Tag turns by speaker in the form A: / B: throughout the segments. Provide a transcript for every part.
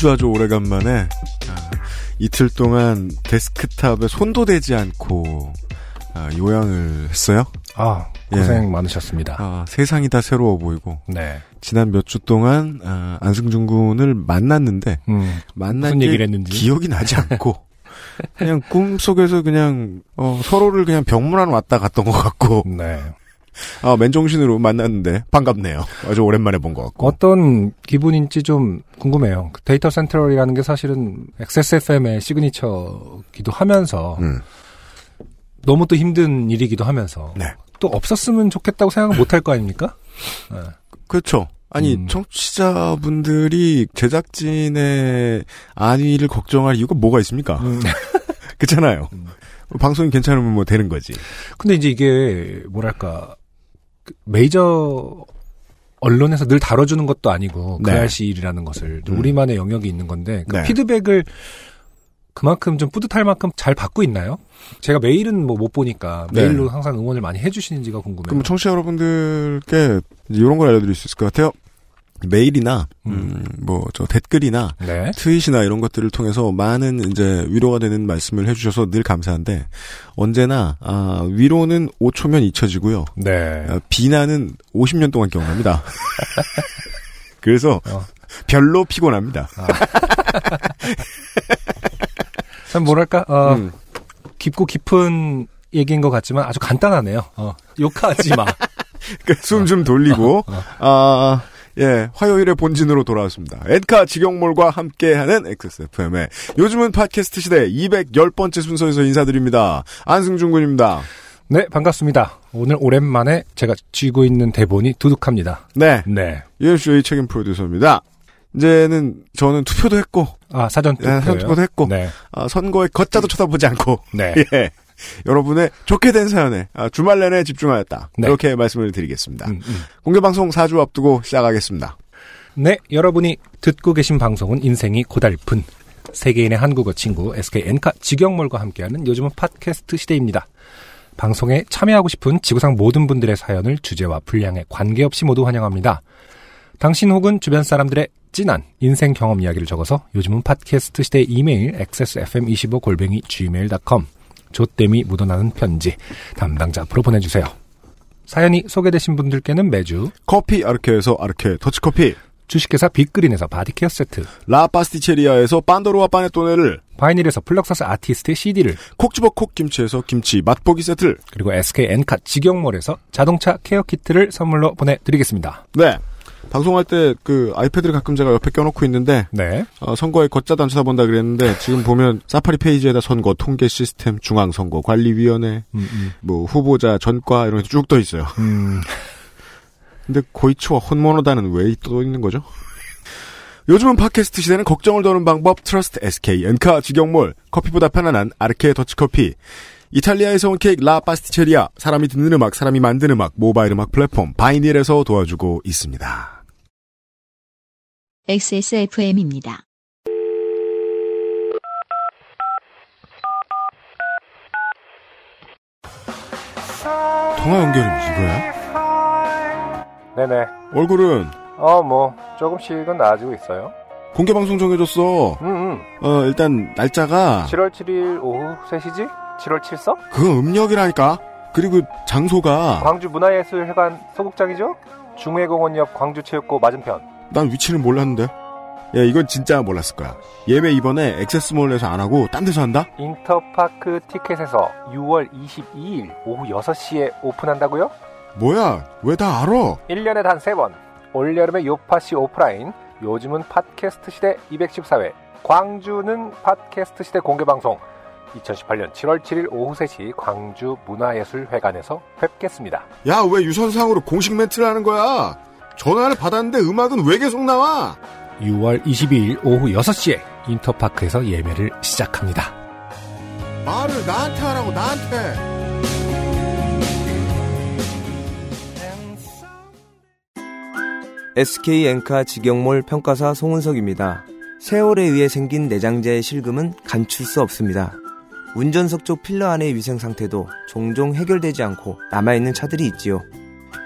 A: 아주 아주 오래간만에 아, 이틀 동안 데스크탑에 손도 대지 않고 아, 요양을 했어요.
B: 아 고생 많으셨습니다.
A: 아, 세상이 다 새로워 보이고
B: 네.
A: 지난 몇 주 동안 아, 안승준 군을 만났는데
B: 음,
A: 만난
B: 무슨
A: 게
B: 얘기를 했는지.
A: 기억이 나지 않고 그냥 꿈 속에서 그냥 어, 서로를 그냥 병문안 왔다 갔던 것 같고
B: 네.
A: 아, 맨정신으로 만났는데 반갑네요. 아주 오랜만에 본 것 같고.
B: 어떤 기분인지 좀 궁금해요. 그 데이터 센트럴이라는 게 사실은 XSFM의 시그니처기도 하면서
A: 음.
B: 너무 또 힘든 일이기도 하면서
A: 네.
B: 또 없었으면 좋겠다고 생각 못할 거 아닙니까? 네.
A: 그렇죠. 아니
B: 음.
A: 청취자분들이 제작진의 안위를 걱정할 이유가 뭐가 있습니까?
B: 음.
A: 그렇잖아요. 방송이 괜찮으면 뭐 되는 거지.
B: 근데 이제 이게 뭐랄까 그 메이저 언론에서 늘 다뤄주는 것도 아니고 그
A: 네.
B: 알씨 일이라는 것을 좀
A: 음.
B: 우리만의 영역이 있는 건데 그
A: 네.
B: 피드백을 그만큼 좀 뿌듯할 만큼 잘 받고 있나요? 제가 메일은 뭐 못 보니까
A: 네.
B: 메일로 항상 응원을 많이 해주시는지가 궁금해요.
A: 그럼 청취자 여러분들께 이런 걸 알려드릴 수 있을 것 같아요. 메일이나 음, 뭐저 댓글이나
B: 네.
A: 트윗이나 이런 것들을 통해서 많은 이제 위로가 되는 말씀을 해주셔서 늘 감사한데 언제나 아, 위로는 5초면 잊혀지고요.
B: 네.
A: 아, 비난은 50년 동안 기억납니다. 그래서
B: 어.
A: 별로 피곤합니다.
B: 참 뭐랄까 어,
A: 음.
B: 깊고 깊은 얘기인 것 같지만 아주 간단하네요. 어, 욕하지 마.
A: 숨좀 돌리고
B: 어.
A: 아, 예, 화요일의 본진으로 돌아왔습니다. 엔카 직영몰과 함께하는 XSFM의 요즘은 팟캐스트 시대 210번째 순서에서 인사드립니다. 안승준 군입니다.
B: 네 반갑습니다. 오늘 오랜만에 제가 쥐고 있는 대본이 두둑합니다.
A: 네,
B: 네.
A: UMC의 책임 프로듀서입니다. 이제는 저는 투표도 했고,
B: 아 사전
A: 예, 사전. 투표도 했고,
B: 네.
A: 아, 선거의 걷자도 쳐다보지 않고,
B: 네.
A: 예, 여러분의 좋게 된 사연에 아, 주말 내내 집중하였다.
B: 네.
A: 이렇게 말씀을 드리겠습니다.
B: 음, 음.
A: 공개방송 4주 앞두고 시작하겠습니다.
B: 네, 여러분이 듣고 계신 방송은 인생이 고달픈 세계인의 한국어 친구 SK 엔카 직영몰과 함께하는 요즘은 팟캐스트 시대입니다. 방송에 참여하고 싶은 지구상 모든 분들의 사연을 주제와 분량에 관계없이 모두 환영합니다. 당신 혹은 주변 사람들의 진한 인생 경험 이야기를 적어서 요즘은 팟캐스트 시대 이메일 xsfm25골뱅이 gmail.com 조땜이 묻어나는 편지 담당자 앞으로 보내주세요. 사연이 소개되신 분들께는 매주
A: 커피 아르케에서 아르케 더치커피,
B: 주식회사 빅그린에서 바디케어 세트,
A: 라 파스티체리아에서 빤도로와 파네토네를,
B: 바이닐에서 플럭서스 아티스트의 CD를,
A: 콕 집어 콕 김치에서 김치 맛보기 세트를,
B: 그리고 SK 엔카 직영몰에서 자동차 케어 키트를 선물로 보내드리겠습니다.
A: 네. 방송할 때 그 아이패드를 가끔 제가 옆에 껴놓고 있는데
B: 네.
A: 어, 선거의 거 자도 안 쳐다본다 그랬는데 지금 보면 사파리 페이지에다 선거 통계 시스템 중앙 선거 관리위원회
B: 음, 음.
A: 뭐 후보자 전과 이런 게 쭉 떠 있어요.
B: 음,
A: 근데 고이치와 혼모노다는 왜 떠 있는 거죠? 요즘은 팟캐스트 시대는 걱정을 더는 방법 Trust SK 엔카 직영몰 커피보다 편안한 아르케 더치커피 이탈리아에서 온 케이크 라 파스티체리아 사람이 듣는 음악 사람이 만드는 음악 모바일 음악 플랫폼 바이닐에서 도와주고 있습니다.
C: XSFM입니다.
A: 통화 연결이 이거야?
B: 네네.
A: 얼굴은
B: 어, 뭐, 조금씩은 나아지고 있어요.
A: 공개 방송 정해줬어.
B: 음, 음.
A: 어 일단 날짜가
B: 7월 7일 오후 3시지? 7월 7석?
A: 그건 음력이라니까. 그리고 장소가
B: 광주 문화예술회관 소극장이죠? 중회공원 옆 광주체육고 맞은편.
A: 난 위치를 몰랐는데. 야 이건 진짜 몰랐을 거야. 예매 이번에 액세스몰에서 안 하고 딴 데서 한다?
B: 인터파크 티켓에서 6월 22일 오후 6시에 오픈한다고요?
A: 뭐야? 왜 다 알아?
B: 1년에 단 3번. 올여름의 요파시 오프라인. 요즘은 팟캐스트 시대 214회. 광주는 팟캐스트 시대 공개방송. 2018년 7월 7일 오후 3시 광주 문화예술회관에서 뵙겠습니다.
A: 야 왜 유선상으로 공식 멘트를 하는 거야? 전화를 받았는데 음악은 왜 계속 나와?
B: 6월 22일 오후 6시에 인터파크에서 예매를 시작합니다.
A: 말을 나한테 하라고 나한테.
D: SK 엔카 직영몰 평가사 송은석입니다. 세월에 의해 생긴 내장재의 실금은 감출 수 없습니다. 운전석 쪽 필러 안의 위생 상태도 종종 해결되지 않고 남아있는 차들이 있지요.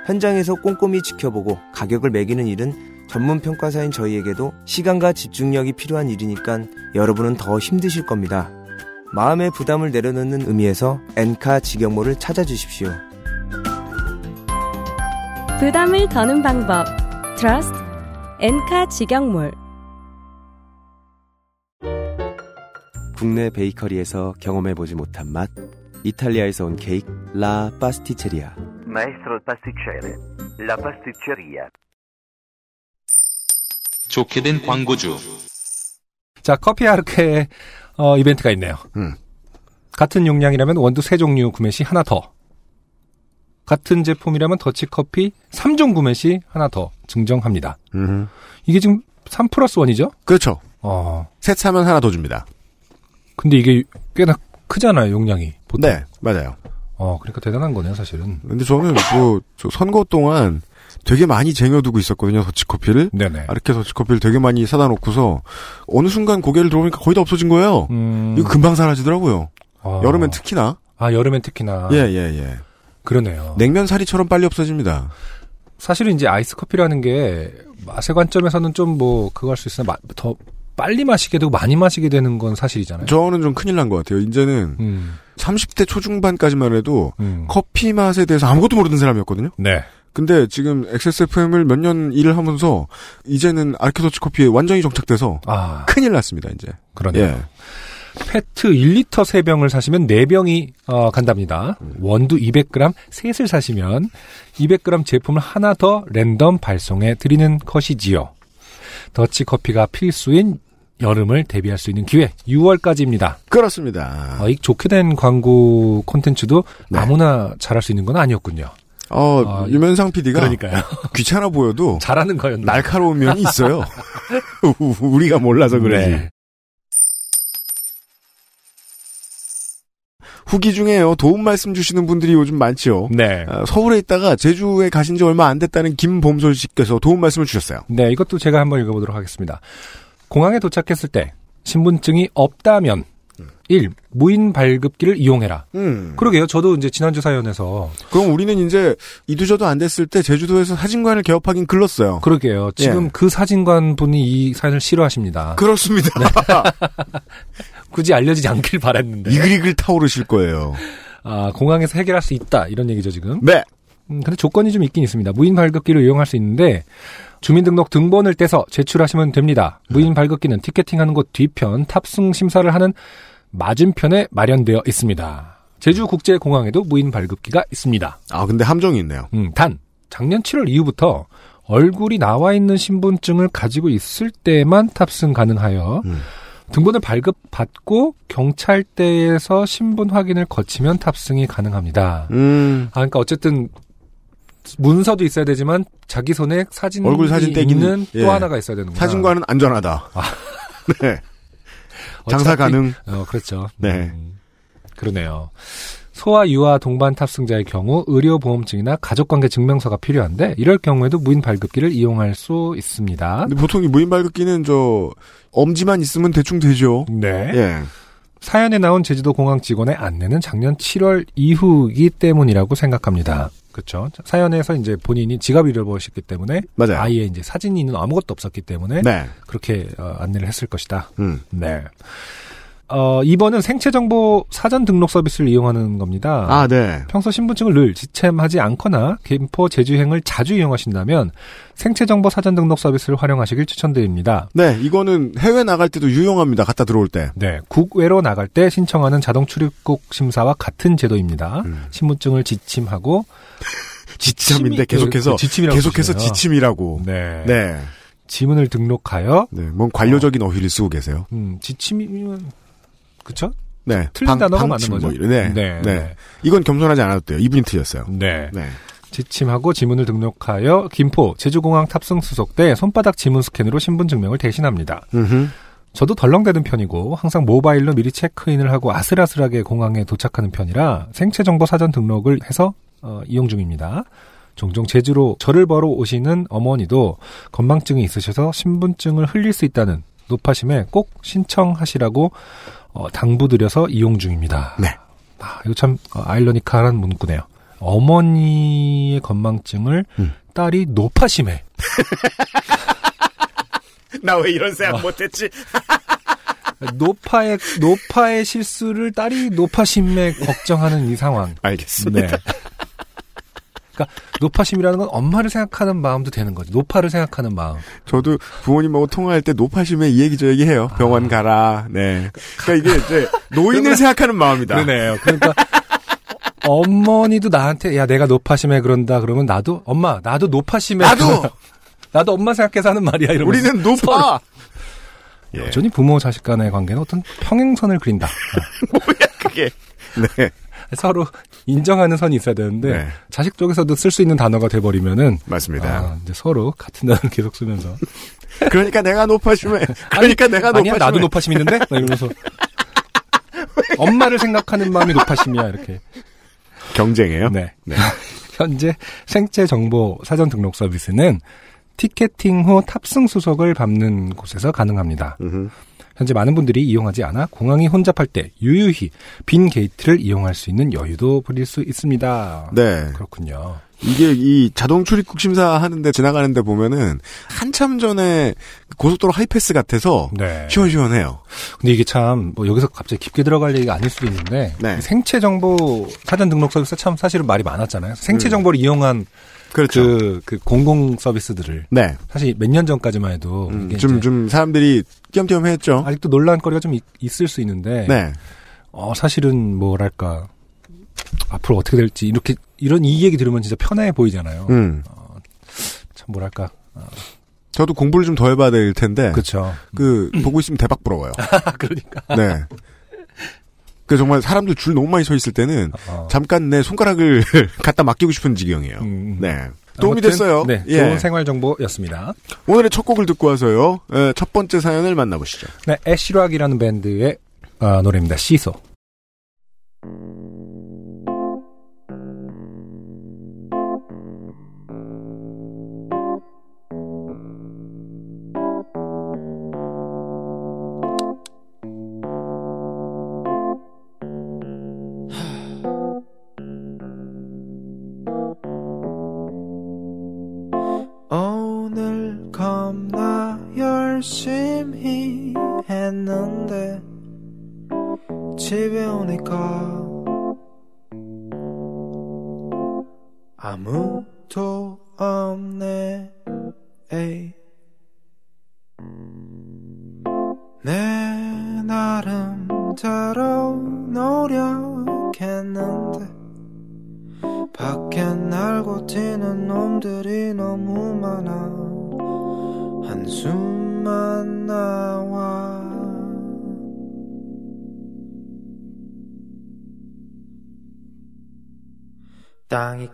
D: 현장에서 꼼꼼히 지켜보고 가격을 매기는 일은 전문 평가사인 저희에게도 시간과 집중력이 필요한 일이니까 여러분은 더 힘드실 겁니다. 마음의 부담을 내려놓는 의미에서 엔카 직영몰을 찾아주십시오.
E: 부담을 더는 방법. Trust 엔카 직영몰
F: 국내 베이커리에서 경험해보지 못한 맛 이탈리아에서 온 케이크 라 파스티체리아
G: Maestro pasticcere, la pasticceria.
H: 좋게 된 광고주.
B: 자, 커피 아르케 어, 이벤트가 있네요.
A: 음.
B: 같은 용량이라면 원두 세 종류 구매 시 하나 더. 같은 제품이라면 더치커피 3종 구매 시 하나 더 증정합니다.
A: 음.
B: 이게 지금 3 플러스 1이죠?
A: 그렇죠.
B: 어,
A: 셋 사면 하나 더 줍니다.
B: 근데 이게 꽤나 크잖아요, 용량이. 보통.
A: 네, 맞아요.
B: 어, 그러니까 대단한 거네요, 사실은.
A: 근데 저는 뭐, 저 선거 동안 되게 많이 쟁여두고 있었거든요, 더치커피를.
B: 네네.
A: 아르케 더치커피를 되게 많이 사다 놓고서, 어느 순간 고개를 들어보니까 거의 다 없어진 거예요.
B: 음,
A: 이거 금방 사라지더라고요.
B: 어.
A: 여름엔 특히나.
B: 아, 여름엔 특히나.
A: 예, 예, 예.
B: 그러네요.
A: 냉면 사리처럼 빨리 없어집니다.
B: 사실은 이제 아이스 커피라는 게 맛의 관점에서는 좀 뭐 그거 할 수 있으나 마- 더 빨리 마시게 되고 많이 마시게 되는 건 사실이잖아요.
A: 저는 좀 큰일 난 것 같아요. 이제는
B: 음,
A: 30대 초중반까지만 해도
B: 음.
A: 커피 맛에 대해서 아무것도 모르는 사람이었거든요.
B: 네.
A: 근데 지금 XSFM을 몇 년 일을 하면서 이제는 아르케 더치 커피에 완전히 정착돼서
B: 아,
A: 큰일 났습니다, 이제.
B: 그러네요.
A: 예.
B: 페트 1리터 3병을 사시면 4병이 어, 간답니다. 원두 200g 셋을 사시면 200g 제품을 하나 더 랜덤 발송해 드리는 것이지요. 더치 커피가 필수인 여름을 대비할 수 있는 기회 6월까지입니다.
A: 그렇습니다.
B: 어, 이 좋게 된 광고 콘텐츠도
A: 네.
B: 아무나 잘할 수 있는 건 아니었군요.
A: 어,
B: 아,
A: 유면상 PD가
B: 그러니까요.
A: 귀찮아 보여도
B: 잘하는 거였나?
A: 날카로운 면이 있어요. 우리가 몰라서 그러지.
B: 네.
A: 후기 중에요. 도움 말씀 주시는 분들이 요즘 많지요.
B: 네.
A: 아, 서울에 있다가 제주에 가신 지 얼마 안 됐다는 김봄솔 씨께서 도움 말씀을 주셨어요.
B: 네, 이것도 제가 한번 읽어보도록 하겠습니다. 공항에 도착했을 때 신분증이 없다면 1. 무인 발급기를 이용해라.
A: 음.
B: 그러게요. 저도 이제 지난주 사연에서
A: 그럼 우리는 이제 이두저도 안 됐을 때 제주도에서 사진관을 개업하긴 글렀어요.
B: 그러게요. 지금
A: 예.
B: 그 사진관 분이 이 사연을 싫어하십니다.
A: 그렇습니다.
B: 굳이 알려지지 않길 바랬는데.
A: 이글이글 타오르실 거예요.
B: 아, 공항에서 해결할 수 있다. 이런 얘기죠, 지금.
A: 네.
B: 음, 근데 조건이 좀 있긴 있습니다. 무인 발급기를 이용할 수 있는데 주민등록 등본을 떼서 제출하시면 됩니다. 무인 발급기는 티켓팅하는 곳 뒤편 탑승 심사를 하는 맞은편에 마련되어 있습니다. 제주국제공항에도 무인 발급기가 있습니다.
A: 아 근데 함정이 있네요.
B: 음, 단 작년 7월 이후부터 얼굴이 나와 있는 신분증을 가지고 있을 때만 탑승 가능하여
A: 음.
B: 등본을 발급받고 경찰대에서 신분 확인을 거치면 탑승이 가능합니다.
A: 음.
B: 아, 그러니까 어쨌든 문서도 있어야 되지만 자기 손에 사진이
A: 얼굴 사진 떼기는-
B: 또
A: 예.
B: 하나가 있어야 되는구나.
A: 사진관은 안전하다. 네. 장사
B: 어차피-
A: 가능.
B: 어, 그렇죠.
A: 네.
B: 음, 그러네요. 소아 유아 동반 탑승자의 경우 의료 보험증이나 가족 관계 증명서가 필요한데 이럴 경우에도 무인 발급기를 이용할 수 있습니다.
A: 보통 이 무인 발급기는 저 엄지만 있으면 대충 되죠.
B: 네.
A: 예.
B: 사연에 나온 제주도 공항 직원의 안내는 작년 7월 이후이기 때문이라고 생각합니다. 그렇죠. 사연에서 이제 본인이 지갑 잃어버렸기 때문에
A: 맞아요.
B: 아이의 이제 사진이 있는 아무것도 없었기 때문에
A: 네.
B: 그렇게 어, 안내를 했을 것이다.
A: 음.
B: 네. 어, 2번은 생체정보 사전 등록 서비스를 이용하는 겁니다.
A: 아, 네.
B: 평소 신분증을 늘 지참하지 않거나 김포 제주행을 자주 이용하신다면 생체정보 사전 등록 서비스를 활용하시길 추천드립니다.
A: 네, 이거는 해외 나갈 때도 유용합니다. 갖다 들어올 때.
B: 네, 국외로 나갈 때 신청하는 자동 출입국 심사와 같은 제도입니다.
A: 음.
B: 신분증을 지침하고
A: 지침인데 계속해서
B: 그 지침이라고
A: 계속해서
B: 쓰시네요.
A: 지침이라고.
B: 네.
A: 네.
B: 지문을 등록하여
A: 네, 뭔 관료적인 어 휘를 쓰고 계세요.
B: 음, 지침이면 그쵸?
A: 네.
B: 틀린 단어가 맞는
A: 방침
B: 거죠.
A: 뭐. 네.
B: 네.
A: 네. 이건 겸손하지 않아도 돼요. 이분이 틀렸어요.
B: 네.
A: 네.
B: 지침하고 지문을 등록하여 김포 제주공항 탑승 수속대 손바닥 지문 스캔으로 신분 증명을 대신합니다.
A: 음흠.
B: 저도 덜렁대는 편이고 항상 모바일로 미리 체크인을 하고 아슬아슬하게 공항에 도착하는 편이라 생체 정보 사전 등록을 해서 어, 이용 중입니다. 종종 제주로 저를 보러 오시는 어머니도 건망증이 있으셔서 신분증을 흘릴 수 있다는 노파심에 꼭 신청하시라고 어, 당부드려서 이용 중입니다.
A: 네.
B: 아, 이거 참 어, 아이러니컬한 문구네요. 어머니의 건망증을
A: 음.
B: 딸이 노파심에
A: 나왜 이런 생각 못했지?
B: 노파의 노파의 실수를 딸이 노파심에 걱정하는 이 상황.
A: 알겠습니다.
B: 네. 그러니까 노파심이라는 건 엄마를 생각하는 마음도 되는 거죠. 노파를 생각하는 마음.
A: 저도 부모님하고 통화할 때 노파심에 이 얘기 저 얘기 해요. 병원 가라. 네. 그러니까 이게 이제 노인을 생각하는 마음이다.
B: 그러네요. 그러니까 어머니도 나한테 야 내가 노파심에 그런다 그러면 나도 엄마 나도 노파심에
A: 나도!
B: 그런다. 나도 엄마 생각해서 하는 말이야 이러면서
A: 우리는 노파. 예.
B: 여전히 부모 자식 간의 관계는 어떤 평행선을 그린다.
A: 그게. 네.
B: 서로 인정하는 선이 있어야 되는데
A: 네.
B: 자식 쪽에서도 쓸 수 있는 단어가 돼버리면은
A: 맞습니다.
B: 아, 이제 서로 같은 단어를 계속 쓰면서
A: 그러니까 내가 노파심에. 그러니까 내가 노파심에.
B: 아니야 나도 노파심 있는데 막 이러면서 엄마를 생각하는 마음이 노파심이야 이렇게
A: 경쟁이에요.
B: 네.
A: 네.
B: 현재 생체 정보 사전 등록 서비스는 티켓팅 후 탑승 수속을 밟는 곳에서 가능합니다. 현재 많은 분들이 이용하지 않아 공항이 혼잡할 때 유유히 빈 게이트를 이용할 수 있는 여유도 부릴 수 있습니다.
A: 네.
B: 그렇군요.
A: 이게 이 자동 출입국 심사 하는데 지나가는데 보면은 한참 전에 고속도로 하이패스 같아서
B: 네.
A: 시원시원해요.
B: 근데 이게 참, 뭐, 여기서 갑자기 깊게 들어갈 얘기가 아닐 수도 있는데,
A: 네.
B: 생체 정보 사전 등록 서비스 참 사실은 말이 많았잖아요. 생체
A: 음.
B: 정보를 이용한
A: 그렇죠.
B: 그, 그 공공 서비스들을.
A: 네.
B: 사실 몇 년 전까지만 해도.
A: 음,
B: 이게
A: 좀, 사람들이 띄엄띄엄 했죠.
B: 아직도 논란거리가 좀 있, 을 수 있는데,
A: 네.
B: 어, 사실은 뭐랄까, 앞으로 어떻게 될지, 이렇게, 이런 이 얘기 들으면 진짜 편해 보이잖아요.
A: 음.
B: 참 뭐랄까.
A: 저도 공부를 좀 더 해봐야 될 텐데.
B: 그쵸.
A: 그, 보고 있으면 대박 부러워요.
B: 그러니까.
A: 네. 그 정말 사람들 줄 너무 많이 서 있을 때는
B: 어.
A: 잠깐 내 손가락을 갖다 맡기고 싶은 지경이에요.
B: 음.
A: 네. 도움이
B: 아무튼,
A: 됐어요.
B: 네.
A: 예.
B: 좋은 생활 정보였습니다.
A: 오늘의 첫 곡을 듣고 와서요. 에, 첫 번째 사연을 만나보시죠.
B: 네. 애쉬락이라는 밴드의 아, 노래입니다. 시소.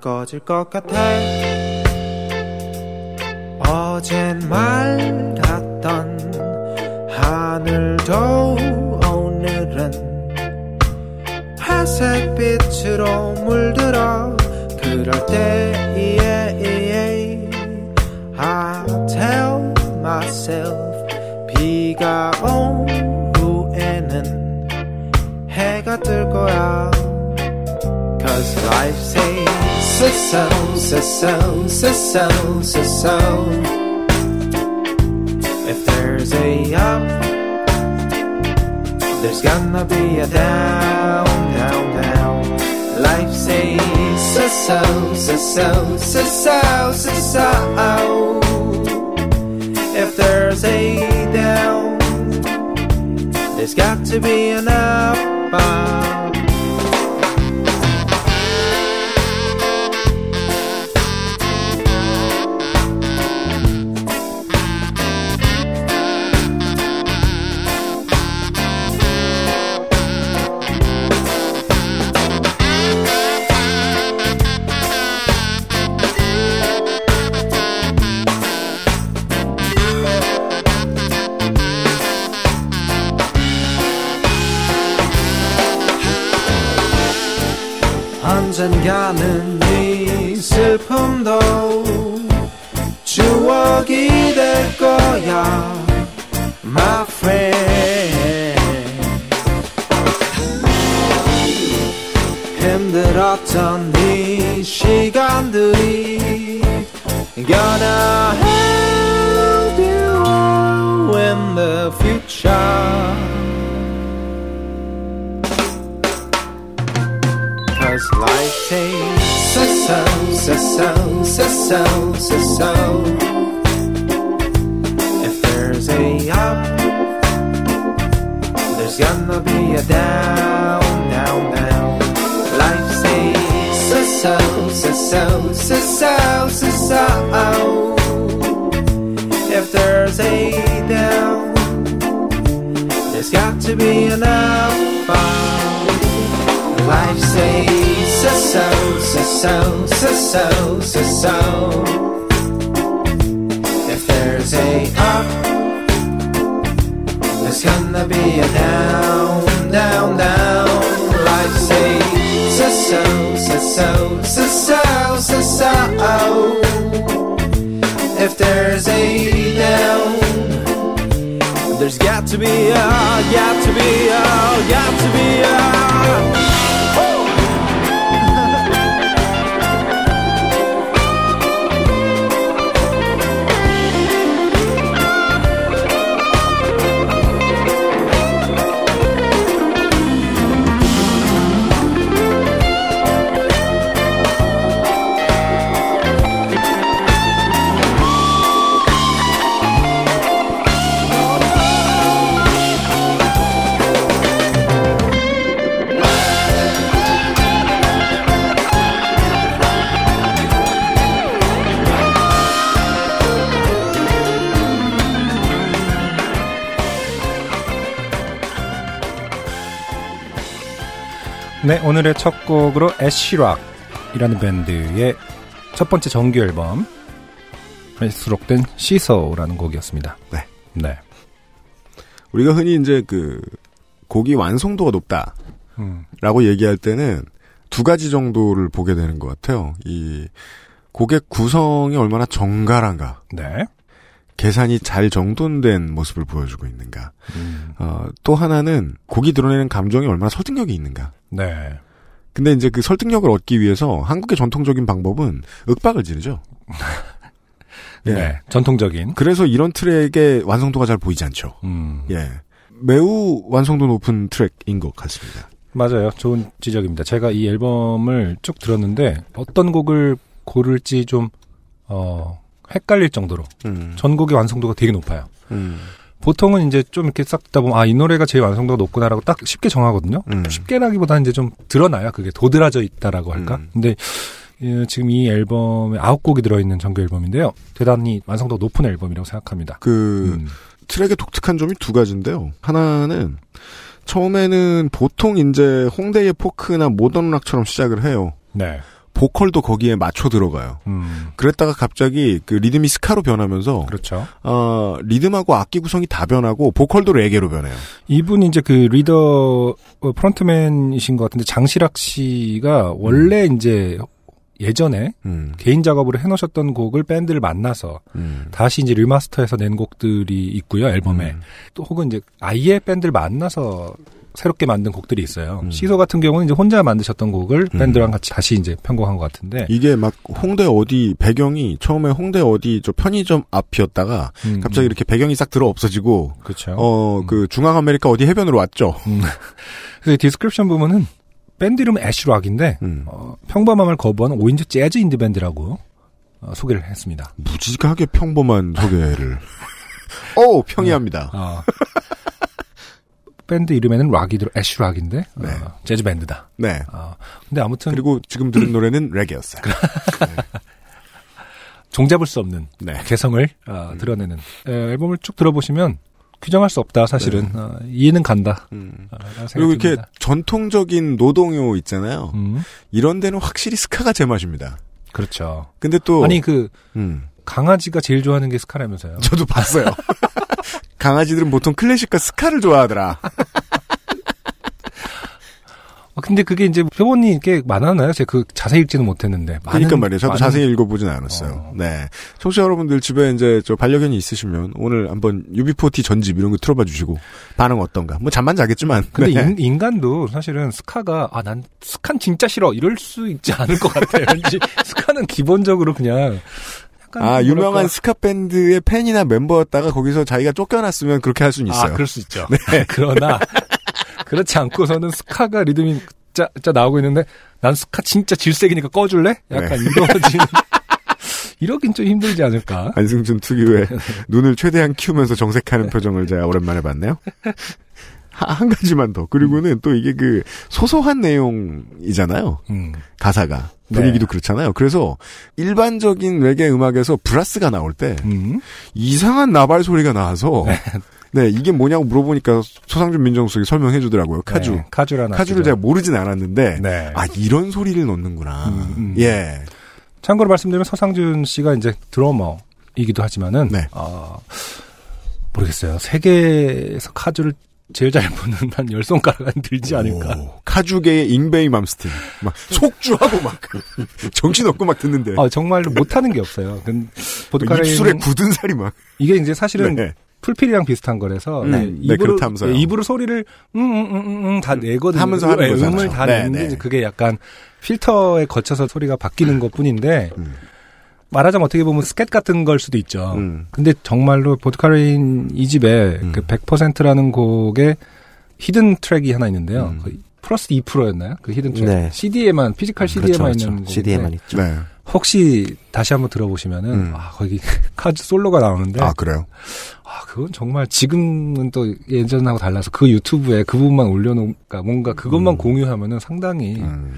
I: 꺼질 것 같아 to be an 언젠가는 네 슬픔도 추억이 될 거야 my friend 힘들었던 이 시간들이 gonna help you in the future there's got to be an up. Life says so, so, so, so, so, so, so. If there's a up, there's gonna be a down, down, down. Life says so, so, so, so, so, so, so. Oh. If there's a down, there's got to be a, got to be a, got to be a.
B: 네, 오늘의 첫 곡으로 애쉬락이라는 밴드의 첫 번째 정규 앨범에 수록된 시서라는 곡이었습니다.
A: 네.
B: 네.
A: 우리가 흔히 이제 그 곡이 완성도가 높다.
B: 음,
A: 라고 얘기할 때는 두 가지 정도를 보게 되는 것 같아요. 이 곡의 구성이 얼마나 정갈한가,
B: 네.
A: 계산이 잘 정돈된 모습을 보여주고 있는가.
B: 음,
A: 어, 또 하나는 곡이 드러내는 감정이 얼마나 설득력이 있는가.
B: 네.
A: 근데 이제 그 설득력을 얻기 위해서 한국의 전통적인 방법은 윽박을 지르죠. 예.
B: 네. 전통적인.
A: 그래서 이런 트랙의 완성도가 잘 보이지 않죠.
B: 음,
A: 예. 매우 완성도 높은 트랙인 것 같습니다.
B: 맞아요. 좋은 지적입니다. 제가 이 앨범을 쭉 들었는데 어떤 곡을 고를지 좀, 어, 헷갈릴 정도로
A: 음.
B: 전곡의 완성도가 되게 높아요.
A: 음.
B: 보통은 이제 좀 이렇게 싹 듣다 보면 아, 이 노래가 제일 완성도가 높구나라고 딱 쉽게 정하거든요.
A: 음.
B: 쉽게라기보다는 이제 좀 드러나요. 그게 도드라져 있다라고 할까?
A: 음.
B: 근데 예, 지금 이 앨범에 아홉 곡이 들어있는 정규 앨범인데요. 대단히 완성도가 높은 앨범이라고 생각합니다.
A: 그
B: 음,
A: 트랙의 독특한 점이 두 가지인데요. 하나는 처음에는 보통 이제 홍대의 포크나 모던 락처럼 시작을 해요.
B: 네.
A: 보컬도 거기에 맞춰 들어가요.
B: 음,
A: 그랬다가 갑자기 그 리듬이 스카로 변하면서
B: 그렇죠.
A: 어, 리듬하고 악기 구성이 다 변하고 보컬도 레게로 변해요.
B: 이분이 이제 그 리더 어, frontman이신 것 같은데 장시락 씨가 원래 이제 예전에
A: 음,
B: 개인 작업으로 해놓으셨던 곡을 밴드를 만나서
A: 음.
B: 다시 이제 remaster해서 낸 곡들이 있고요 앨범에
A: 음.
B: 또 혹은 이제 아예 밴드를 만나서 새롭게 만든 곡들이 있어요.
A: 음.
B: 시소 같은 경우는 이제 혼자 만드셨던 곡을
A: 음.
B: 밴드랑 같이 다시 이제 편곡한 것 같은데.
A: 이게 막 홍대 어디 배경이 처음에 홍대 어디 저 편의점 앞이었다가
B: 음,
A: 갑자기
B: 음,
A: 이렇게 배경이 싹 들어 없어지고
B: 그렇죠.
A: 어그 중앙 아메리카 어디 해변으로 왔죠.
B: 음. 그래서 이 description 부분은 밴드 이름은 애쉬락인데
A: 음.
B: 어, 평범함을 거부하는 5인조 재즈 인디 밴드라고 어, 소개를 했습니다.
A: 무지하게 평범한 소개를. 오 평이합니다.
B: 어. 밴드 이름에는 락이더라 애쉬 락인데
A: 네.
B: 어, 재즈 밴드다.
A: 네.
B: 어, 근데 아무튼
A: 그리고 지금 들은 노래는 레게였어요.
B: 종잡을 수 없는
A: 네.
B: 개성을 어, 드러내는 에, 앨범을 쭉 들어보시면 규정할 수 없다 사실은 어, 이해는 간다.
A: 음.
B: 어,
A: 그리고 이렇게
B: 듭니다.
A: 전통적인 노동요 있잖아요.
B: 음,
A: 이런 데는 확실히 스카가 제맛입니다.
B: 그렇죠.
A: 근데 또
B: 아니 그
A: 음,
B: 강아지가 제일 좋아하는 게 스카라면서요.
A: 저도 봤어요. 강아지들은 보통 클래식과 스카를 좋아하더라.
B: 아, 근데 그게 이제 표본이 이렇게 많았나요? 제가 그 자세히 읽지는 못했는데.
A: 그러니까 말이에요. 저도
B: 많은-
A: 자세히 읽어보진 않았어요.
B: 어.
A: 네. 청취자 여러분들 집에 이제 저 반려견이 있으시면 오늘 한번 UB40 전집 이런 거 틀어봐 주시고 반응 어떤가. 뭐 잠만 자겠지만.
B: 근데
A: 네.
B: 인간도 사실은 스카가 아 난 스칸 진짜 싫어 이럴 수 있지 않을 것 같아요. 스카는 기본적으로 그냥 약간
A: 아. 유명한 스카 밴드의 팬이나 멤버였다가 거기서 자기가 쫓겨났으면 그렇게 할 수는 있어요.
B: 아, 그럴 수 있죠.
A: 네.
B: 그러나 그렇지 않고서는 스카가 리듬이 짜, 짜 나오고 있는데 난 스카 진짜 질색이니까 꺼줄래? 약간
A: 네.
B: 이러지는 이러긴 좀 힘들지 않을까?
A: 안승준 특유의 눈을 최대한 키우면서 정색하는 표정을 제가 오랜만에 봤네요. 하- 한 가지만 더. 그리고는 또 이게 그 소소한 내용이잖아요.
B: 음.
A: 가사가.
B: 네.
A: 분위기도 그렇잖아요. 그래서 일반적인 레게 음악에서 브라스가 나올 때
B: 음.
A: 이상한 나발 소리가 나와서 네, 이게 뭐냐고 물어보니까 소상준 민정수석이 설명해 주더라고요. 카주.
B: 네, 카주라는
A: 카주를. 제가 모르진 않았는데
B: 네.
A: 아 이런 소리를 넣는구나.
B: 음, 음.
A: 예.
B: 참고로 말씀드리면 서상준 씨가 이제 드러머이기도 하지만은
A: 네.
B: 어, 모르겠어요. 세계에서 카주를 제일 잘 부는 한 열 손가락은 들지 않을까.
A: 오, 카주계의 잉베이 맘스틴. 막 속주하고 막 정신 없고 막 듣는데.
B: 아, 정말로 못하는 게 없어요. 근 보드카레인
A: 입술에 굳은 살이 막.
B: 이게 이제 사실은
A: 네.
B: 풀피리랑 비슷한 거라서
A: 음, 네, 그렇다면서요.
B: 입으로 소리를 음음음음 다 내거든요.
A: 하면서 하는
B: 네,
A: 거잖아요.
B: 음을 다
A: 네,
B: 내는데
A: 네.
B: 그게 약간 필터에 거쳐서 소리가 바뀌는 것뿐인데
A: 음.
B: 말하자면 어떻게 보면 스캣 같은 걸 수도 있죠.
A: 음.
B: 근데 정말로 보드카레인 2집에
A: 음.
B: 그 100%라는 곡에 hidden track이 하나 있는데요.
A: 음.
B: 플러스 2%였나요? 그 hidden track.
D: 네.
B: CD에만 physical CD에만 있는 곡인데
D: CD에만 있죠.
A: 네.
B: 혹시 다시 한번 들어보시면은
A: 음.
B: 아 거기 카주 솔로가 나오는데
A: 아 그래요.
B: 아, 그건 정말 지금은 또 예전하고 달라서 그 유튜브에 그 부분만 올려놓으니까 뭔가 그것만
A: 음.
B: 공유하면은 상당히
A: 음.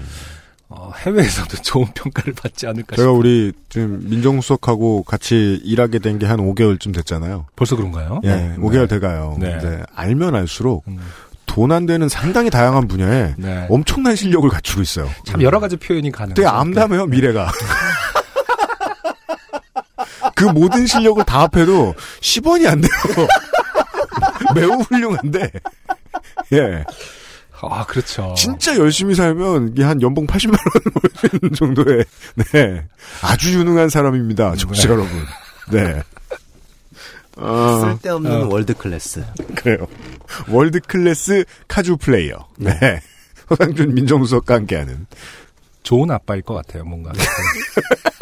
B: 어, 해외에서도 좋은 평가를 받지 않을까
A: 제가
B: 싶어요.
A: 우리 지금 민정수석하고 같이 일하게 된 게 한 5개월쯤 됐잖아요.
B: 벌써 그런가요?
A: 예,
B: 네.
A: 5개월 돼가요.
B: 네.
A: 이제 알면 알수록
B: 음,
A: 돈안 되는 상당히 다양한 분야에
B: 네.
A: 엄청난 실력을 갖추고 있어요.
B: 참 여러 가지 표현이 가능해요.
A: 되게 암담해요, 미래가. 그 모든 실력을 다 합해도 10원이 안 돼요. 매우 훌륭한데. 예.
B: 아, 그렇죠.
A: 진짜 열심히 살면 이게 한 연봉 80만 원 정도의 네. 아주 유능한 사람입니다. 청취자 여러분. 네. 어,
F: 쓸데없는
B: 어.
F: world class.
A: 그래요. world class kazoo player. 네. 서상준 민정수석과 함께하는.
B: 좋은 아빠일 것 같아요, 뭔가.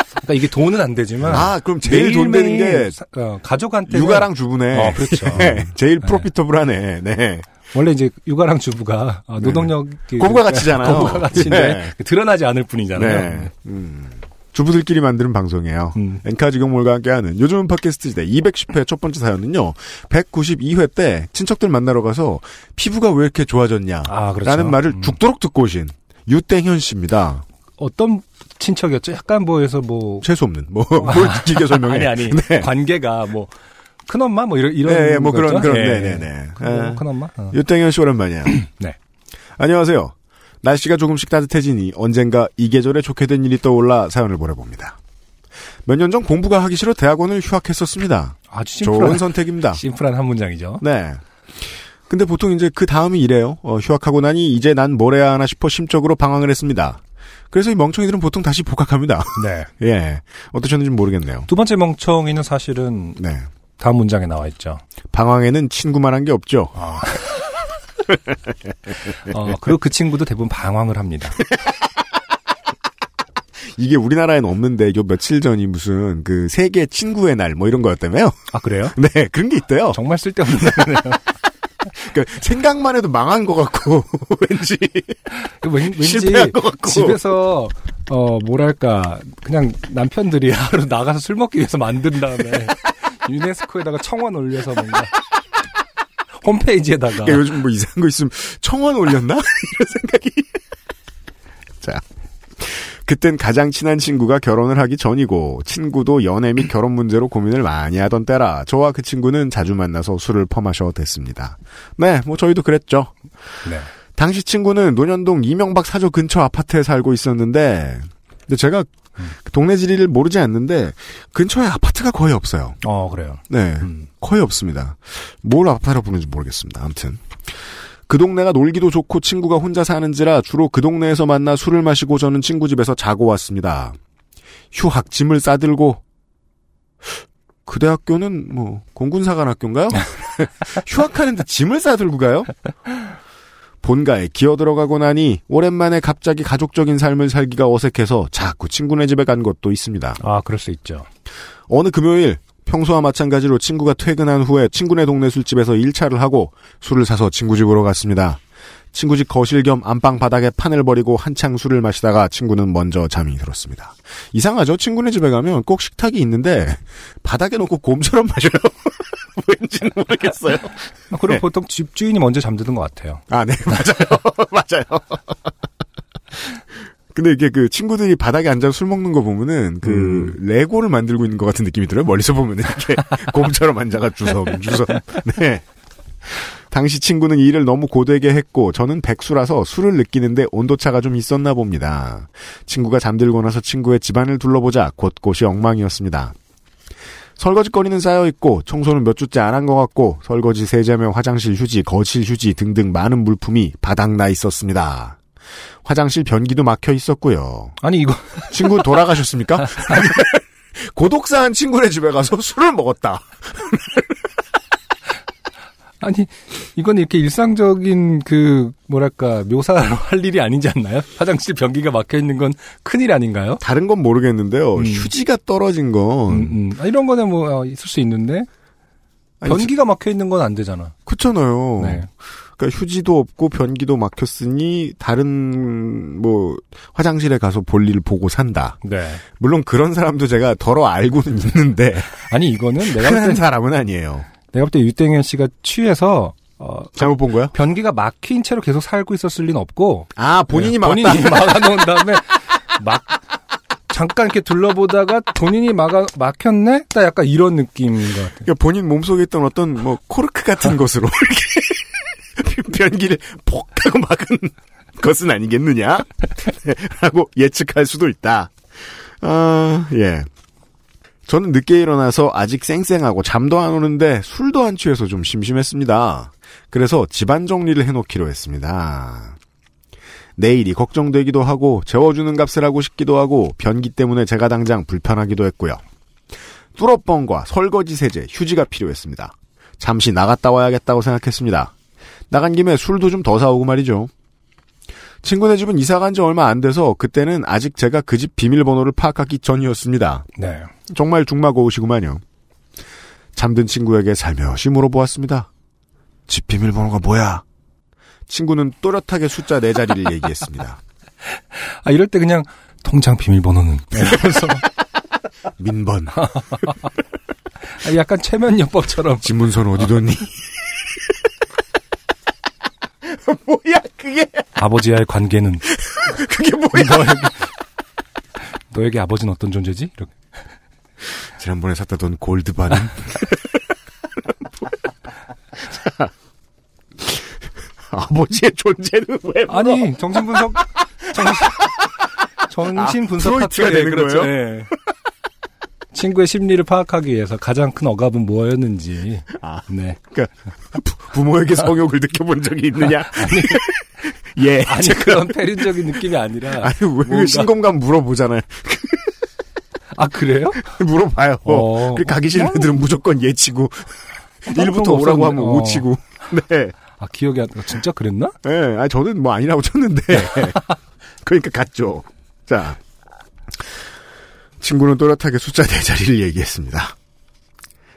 B: 그러니까 이게 돈은 안 되지만
A: 아, 그럼 제일 돈 되는 게
B: 사- 어, 가족한테
A: 육아랑 주부네.
B: 어, 그렇죠.
A: 네, 제일
B: 네.
A: 프로피터블하네. 네.
B: 원래 이제 육아랑 주부가 어, 노동력
A: 고부가 가치잖아요.
B: 고부가 가치인데
A: 네.
B: 드러나지 않을 뿐이잖아요.
A: 네. 음. 주부들끼리 만드는 방송이에요.
B: 음.
A: 엔카 직영몰과 함께하는 요즘은 팟캐스트 시대 210회 첫 번째 사연은요. 192회 때 친척들 만나러 가서 피부가 왜 이렇게 좋아졌냐
B: 아, 그렇죠.
A: 라는 말을
B: 음.
A: 죽도록 듣고 오신 유땡현 씨입니다.
B: 어떤 친척이었죠? 약간 뭐해서 뭐
A: 재수 없는 뭐 뭘 길게 설명해.
B: 아니 아니
A: 네.
B: 관계가 뭐 큰엄마 뭐 이런 이런
A: 네, 뭐 그런? 그런
B: 예.
A: 네네네.
B: 큰, 뭐 큰엄마 어.
A: 유땡현 씨 오랜만이야.
B: 네.
A: 안녕하세요. 날씨가 조금씩 따뜻해지니 언젠가 이 계절에 좋게 된 일이 떠올라 사연을 보내봅니다. 몇 년 전 공부가 하기 싫어 대학원을 휴학했었습니다.
B: 아주
A: 좋은
B: 심플한
A: 선택입니다.
B: 심플한 한 문장이죠.
A: 네. 근데 보통 이제 그 다음이 이래요. 어, 휴학하고 나니 이제 난 뭘 해야 하나 싶어 심적으로 방황을 했습니다. 그래서 이 멍청이들은 보통 다시 복학합니다.
B: 네.
A: 예. 어떠셨는지 모르겠네요.
B: 두 번째 멍청이는 사실은
A: 네.
B: 다음 문장에 나와 있죠.
A: 방황에는 친구만 한 게 없죠.
B: 어, 그리고 그 친구도 대부분 방황을 합니다.
A: 이게 우리나라에는 없는데 요 며칠 전이 무슨 그 세계 친구의 날 뭐 이런 거였다며요?
B: 아 그래요?
A: 네, 그런 게 있대요.
B: 정말 쓸데없는 말이네요.
A: 그러니까 생각만 해도 망한 것 같고 왠지
B: 왠, 지
A: 실패한 것 같고.
B: 집에서 어 뭐랄까 그냥 남편들이 하루 나가서 술 먹기 위해서 만든 다음에 유네스코에다가 청원 올려서 뭔가 홈페이지에다가
A: 그러니까 요즘 뭐 이상한 거 있으면 청원 올렸나? 이런 생각이. 자. 그땐 가장 친한 친구가 결혼을 하기 전이고 친구도 연애 및 결혼 문제로 고민을 많이 하던 때라 저와 그 친구는 자주 만나서 술을 퍼마셔 됐습니다. 네, 뭐 저희도 그랬죠.
B: 네.
A: 당시 친구는 논현동 이명박 사저 근처 아파트에 살고 있었는데 근데 제가 그 동네 지리를 모르지 않는데 근처에 아파트가 거의 없어요.
B: 어 그래요.
A: 네.
B: 음.
A: 거의 없습니다. 뭘 아파트라고 부르는지 모르겠습니다. 아무튼. 그 동네가 놀기도 좋고 친구가 혼자 사는지라 주로 그 동네에서 만나 술을 마시고 저는 친구 집에서 자고 왔습니다. 휴학 짐을 싸들고 그 대학교는 뭐 공군사관학교인가요? 휴학하는데 짐을 싸들고 가요? 본가에 기어 들어가고 나니 오랜만에 갑자기 가족적인 삶을 살기가 어색해서 자꾸 친구네 집에 간 것도 있습니다.
B: 아, 그럴 수 있죠.
A: 어느 금요일 평소와 마찬가지로 친구가 퇴근한 후에 친구네 동네 술집에서 1차를 하고 술을 사서 친구 집으로 갔습니다. 친구 집 거실 겸 안방 바닥에 판을 버리고 한창 술을 마시다가 친구는 먼저 잠이 들었습니다. 이상하죠? 친구네 집에 가면 꼭 식탁이 있는데 바닥에 놓고 곰처럼 마셔요. 왠지는 모르겠어요.
B: 그럼
A: 네.
B: 보통 집주인이 먼저 잠드는 것 같아요.
A: 아, 네, 맞아요. 맞아요. 근데 이게 그 친구들이 바닥에 앉아서 술 먹는 거 보면은 그 레고를 만들고 있는 것 같은 느낌이 들어요. 멀리서 보면은 이렇게 곰처럼 앉아가 주섬 주섬. 네. 당시 친구는 일을 너무 고되게 했고 저는 백수라서 술을 느끼는데 온도차가 좀 있었나 봅니다. 친구가 잠들고 나서 친구의 집안을 둘러보자 곳곳이 엉망이었습니다. 설거지거리는 쌓여있고 청소는 몇 주째 안 한 것 같고 설거지 세제며 화장실 휴지, 거실 휴지 등등 많은 물품이 바닥나 있었습니다. 화장실 변기도 막혀 있었고요.
B: 아니, 이거,
A: 친구 돌아가셨습니까? 고독사한 친구네 집에 가서 술을 먹었다.
B: 아니, 이건 이렇게 일상적인 그, 뭐랄까, 묘사로 할 일이 아니지 않나요? 화장실 변기가 막혀 있는 건 큰일 아닌가요?
A: 다른 건 모르겠는데요.
B: 음.
A: 휴지가 떨어진 건
B: 음, 음. 아, 이런 거는 뭐, 어, 있을 수 있는데,
A: 아니,
B: 변기가 막혀 있는 건 안 되잖아.
A: 그렇잖아요.
B: 네.
A: 그러니까 휴지도 없고 변기도 막혔으니 다른 뭐 화장실에 가서 볼 일을 보고 산다.
B: 네.
A: 물론 그런 사람도 제가 덜어 알고는 있는데
B: 아니, 이거는 내가 볼
A: 사람은 아니에요.
B: 내가 볼 때 유땡현 씨가 취해서, 어,
A: 잘못 본 거야?
B: 변기가 막힌 채로 계속 살고 있었을 리는 없고,
A: 아 본인이
B: 네,
A: 막
B: 본인이 막아놓은 다음에 막 잠깐 이렇게 둘러보다가 본인이 막아 막혔네? 딱 약간 이런 느낌인 것 같아요.
A: 그러니까 본인 몸속에 있던 어떤 뭐 코르크 같은 것으로 이렇게 변기를 폭 하고 막은 것은 아니겠느냐? 라고 예측할 수도 있다. 아, 예. 저는 늦게 일어나서 아직 쌩쌩하고 잠도 안 오는데 술도 안 취해서 좀 심심했습니다. 그래서 집안 정리를 해놓기로 했습니다. 내일이 걱정되기도 하고 재워주는 값을 하고 싶기도 하고 변기 때문에 제가 당장 불편하기도 했고요. 뚫어뻥과 설거지 세제, 휴지가 필요했습니다. 잠시 나갔다 와야겠다고 생각했습니다. 나간 김에 술도 좀 더 사오고 말이죠. 친구네 집은 이사 간 지 얼마 안 돼서 그때는 아직 제가 그 집 비밀번호를 파악하기 전이었습니다.
B: 네.
A: 정말 중마고우시구만요. 잠든 친구에게 살며시 물어보았습니다. 집 비밀번호가 뭐야? 친구는 또렷하게 숫자 네 자리를 얘기했습니다.
B: 아 이럴 때 그냥 통장 비밀번호는 이러면서
A: 민번.
B: 아, 약간 최면요법처럼
A: 집문서는 어디 뒀니? 뭐야 그게?
B: 아버지와의 관계는
A: 그게 뭐야?
B: 너에게 너에게 아버지는 어떤 존재지? 이렇게.
A: 지난번에 샀다 돈 골드바는? 아버지의 존재는 왜 물어?
B: 아니 정신 분석 정신, 정신 분석
A: 아, 프로이트가 되는
B: 그렇죠.
A: 거예요?
B: 예. 친구의 심리를 파악하기 위해서 가장 큰 억압은 뭐였는지.
A: 아.
B: 네.
A: 그러니까 부- 부모에게 성욕을 느껴본 적이 있느냐? 예.
B: 아니 그런 패륜적인 느낌이 아니라.
A: 아니 왜
B: 뭔가-
A: 신공감 물어보잖아요.
B: 아 그래요?
A: 물어봐요.
B: 어.
A: 그 가기 싫은 애들은 무조건 예치고
B: 그런
A: 1부터
B: 거
A: 오라고. 하면
B: 어.
A: 오치고. 네.
B: 아 기억이 안 나. 진짜 그랬나?
A: 예. 아 저는 뭐 아니라고 쳤는데. 그러니까 갔죠. 자. 친구는 또렷하게 숫자 네 자리를 얘기했습니다.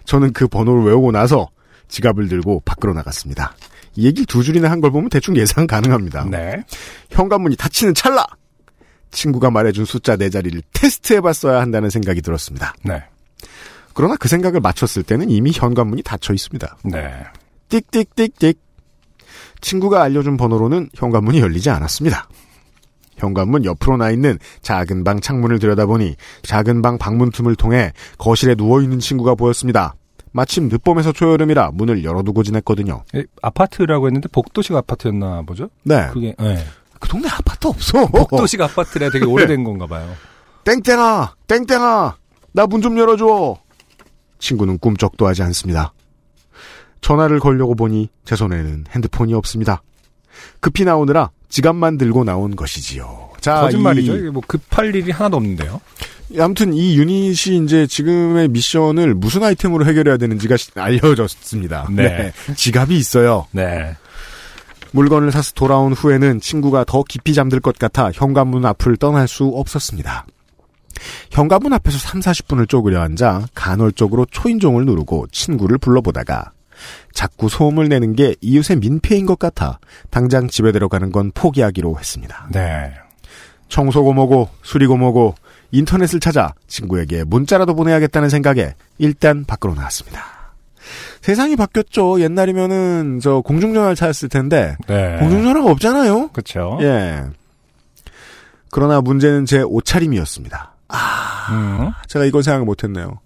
A: 저는 그 번호를 외우고 나서 지갑을 들고 밖으로 나갔습니다. 이 얘기를 두 줄이나 한 걸 보면 대충 예상 가능합니다.
B: 네.
A: 현관문이 닫히는 찰나! 친구가 말해준 숫자 네 자리를 테스트해봤어야 한다는 생각이 들었습니다.
B: 네.
A: 그러나 그 생각을 맞췄을 때는 이미 현관문이 닫혀 있습니다.
B: 네.
A: 띡띡띡띡. 친구가 알려준 번호로는 현관문이 열리지 않았습니다. 현관문 옆으로 나 있는 작은 방 창문을 들여다보니 작은 방 방문 틈을 통해 거실에 누워있는 친구가 보였습니다. 마침 늦봄에서 초여름이라 문을 열어두고 지냈거든요.
B: 에, 아파트라고 했는데 복도식 아파트였나 보죠?
A: 네.
B: 그게 네.
A: 그 동네 아파트 없어.
B: 복도식 아파트라 되게 오래된 건가 봐요.
A: 땡땡아, 땡땡아, 나 문 좀 열어줘. 친구는 꿈쩍도 하지 않습니다. 전화를 걸려고 보니 제 손에는 핸드폰이 없습니다. 급히 나오느라 지갑만 들고 나온 것이지요. 자,
B: 거짓말이죠.
A: 이-
B: 뭐 급할 일이 하나도 없는데요.
A: 아무튼 이 유닛이 이제 지금의 미션을 무슨 아이템으로 해결해야 되는지가 시- 알려졌습니다.
B: 네.
A: 지갑이 있어요.
B: 네.
A: 물건을 사서 돌아온 후에는 친구가 더 깊이 잠들 것 같아 현관문 앞을 떠날 수 없었습니다. 현관문 앞에서 3, 40분을 쪼그려 앉아 간헐적으로 초인종을 누르고 친구를 불러보다가 자꾸 소음을 내는 게 이웃의 민폐인 것 같아 당장 집에 들어가는 건 포기하기로 했습니다.
B: 네.
A: 청소고 뭐고 수리고 뭐고 인터넷을 찾아 친구에게 문자라도 보내야겠다는 생각에 일단 밖으로 나왔습니다. 세상이 바뀌었죠. 옛날이면은 저 공중전화를 찾았을 텐데
B: 네.
A: 공중전화가 없잖아요.
B: 그렇죠.
A: 예. 그러나 문제는 제 옷차림이었습니다.
B: 음.
A: 제가 이걸 생각을 못했네요.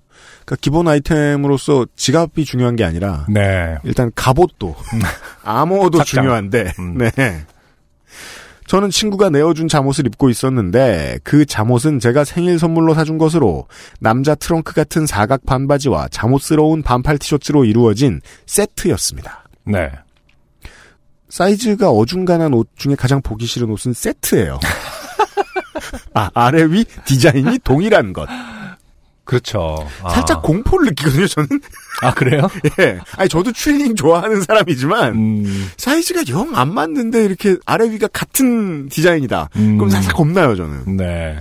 A: 그러니까 기본 아이템으로서 지갑이 중요한 게 아니라
B: 네.
A: 일단 갑옷도 암호도. 중요한데
B: 음.
A: 네. 저는 친구가 내어준 잠옷을 입고 있었는데 그 잠옷은 제가 생일 선물로 사준 것으로 남자 트렁크 같은 사각 반바지와 잠옷스러운 반팔 티셔츠로 이루어진 세트였습니다.
B: 네.
A: 사이즈가 어중간한 옷 중에 가장 보기 싫은 옷은 세트예요. 아, 아래 위 디자인이 동일한 것.
B: 그렇죠. 아.
A: 살짝 공포를 느끼거든요, 저는.
B: 아, 그래요?
A: 예. 아니, 저도 추리닝 좋아하는 사람이지만,
B: 음.
A: 사이즈가 영 안 맞는데 이렇게 아래 위가 같은 디자인이다.
B: 음.
A: 그럼 살짝 겁나요, 저는.
B: 네.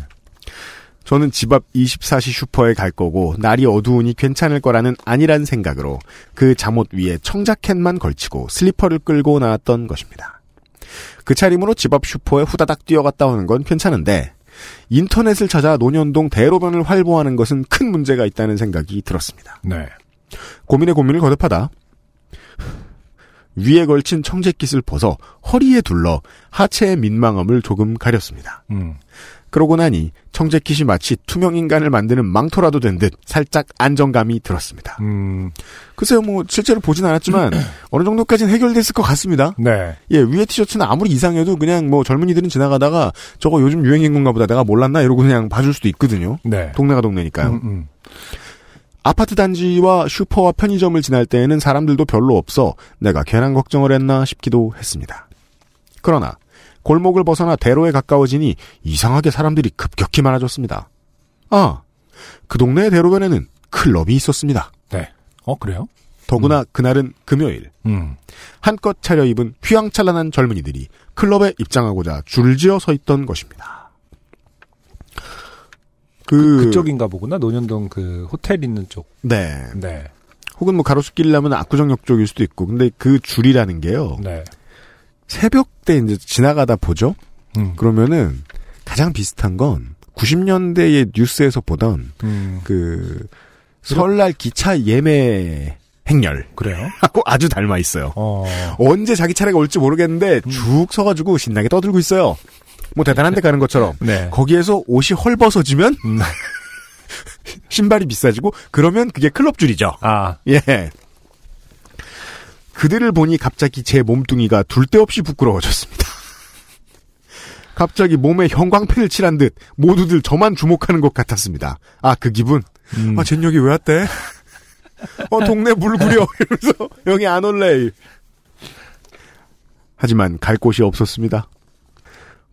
A: 저는 집 앞 24시 슈퍼에 갈 거고, 날이 어두우니 괜찮을 거라는 안이한 생각으로 그 잠옷 위에 청자켓만 걸치고 슬리퍼를 끌고 나왔던 것입니다. 그 차림으로 집 앞 슈퍼에 후다닥 뛰어갔다 오는 건 괜찮은데, 인터넷을 찾아 논현동 대로변을 활보하는 것은 큰 문제가 있다는 생각이 들었습니다.
B: 네.
A: 고민에 고민을 거듭하다 위에 걸친 청재킷을 벗어 허리에 둘러 하체의 민망함을 조금 가렸습니다.
B: 음.
A: 그러고 나니 청재킷이 마치 투명 인간을 만드는 망토라도 된 듯 살짝 안정감이 들었습니다.
B: 음.
A: 글쎄요, 뭐 실제로 보진 않았지만 어느 정도까지는 해결됐을 것 같습니다.
B: 네.
A: 예, 위에 티셔츠는 아무리 이상해도 그냥 뭐 젊은이들은 지나가다가 저거 요즘 유행인 건가 보다 내가 몰랐나 이러고 그냥 봐줄 수도 있거든요.
B: 네.
A: 동네가 동네니까요.
B: 음, 음.
A: 아파트 단지와 슈퍼와 편의점을 지날 때에는 사람들도 별로 없어 내가 괜한 걱정을 했나 싶기도 했습니다. 그러나 골목을 벗어나 대로에 가까워지니 이상하게 사람들이 급격히 많아졌습니다. 아, 그 동네의 대로변에는 클럽이 있었습니다.
B: 네. 어, 그래요?
A: 더구나 그날은 금요일.
B: 음.
A: 한껏 차려입은 휘황찬란한 젊은이들이 클럽에 입장하고자 줄지어 서 있던 것입니다. 그,
B: 그 쪽인가 보구나. 논현동 그 호텔 있는 쪽.
A: 네.
B: 네.
A: 혹은 뭐 가로수길이라면 압구정역 쪽일 수도 있고. 근데 그 줄이라는 게요.
B: 네.
A: 새벽 때 이제 지나가다 보죠.
B: 음.
A: 그러면은 가장 비슷한 건 90년대의 뉴스에서 보던
B: 음.
A: 그 설날 기차 예매 행렬
B: 그래요?
A: 하고 아주 닮아 있어요.
B: 어.
A: 언제 자기 차례가 올지 모르겠는데 쭉 서가지고 신나게 떠들고 있어요. 뭐 대단한 데 가는 것처럼.
B: 네.
A: 거기에서 옷이 헐벗어지면
B: 음.
A: 신발이 비싸지고 그러면 그게 클럽 줄이죠.
B: 아.
A: 예. 그들을 보니 갑자기 제 몸뚱이가 둘데 없이 부끄러워졌습니다. 갑자기 몸에 형광펜을 칠한 듯 모두들 저만 주목하는 것 같았습니다. 아, 그 기분?
B: 음.
A: 아, 쟨 여기 왜 왔대? 어, 동네 물 구려. 이러면서 여기 안 올래. 하지만 갈 곳이 없었습니다.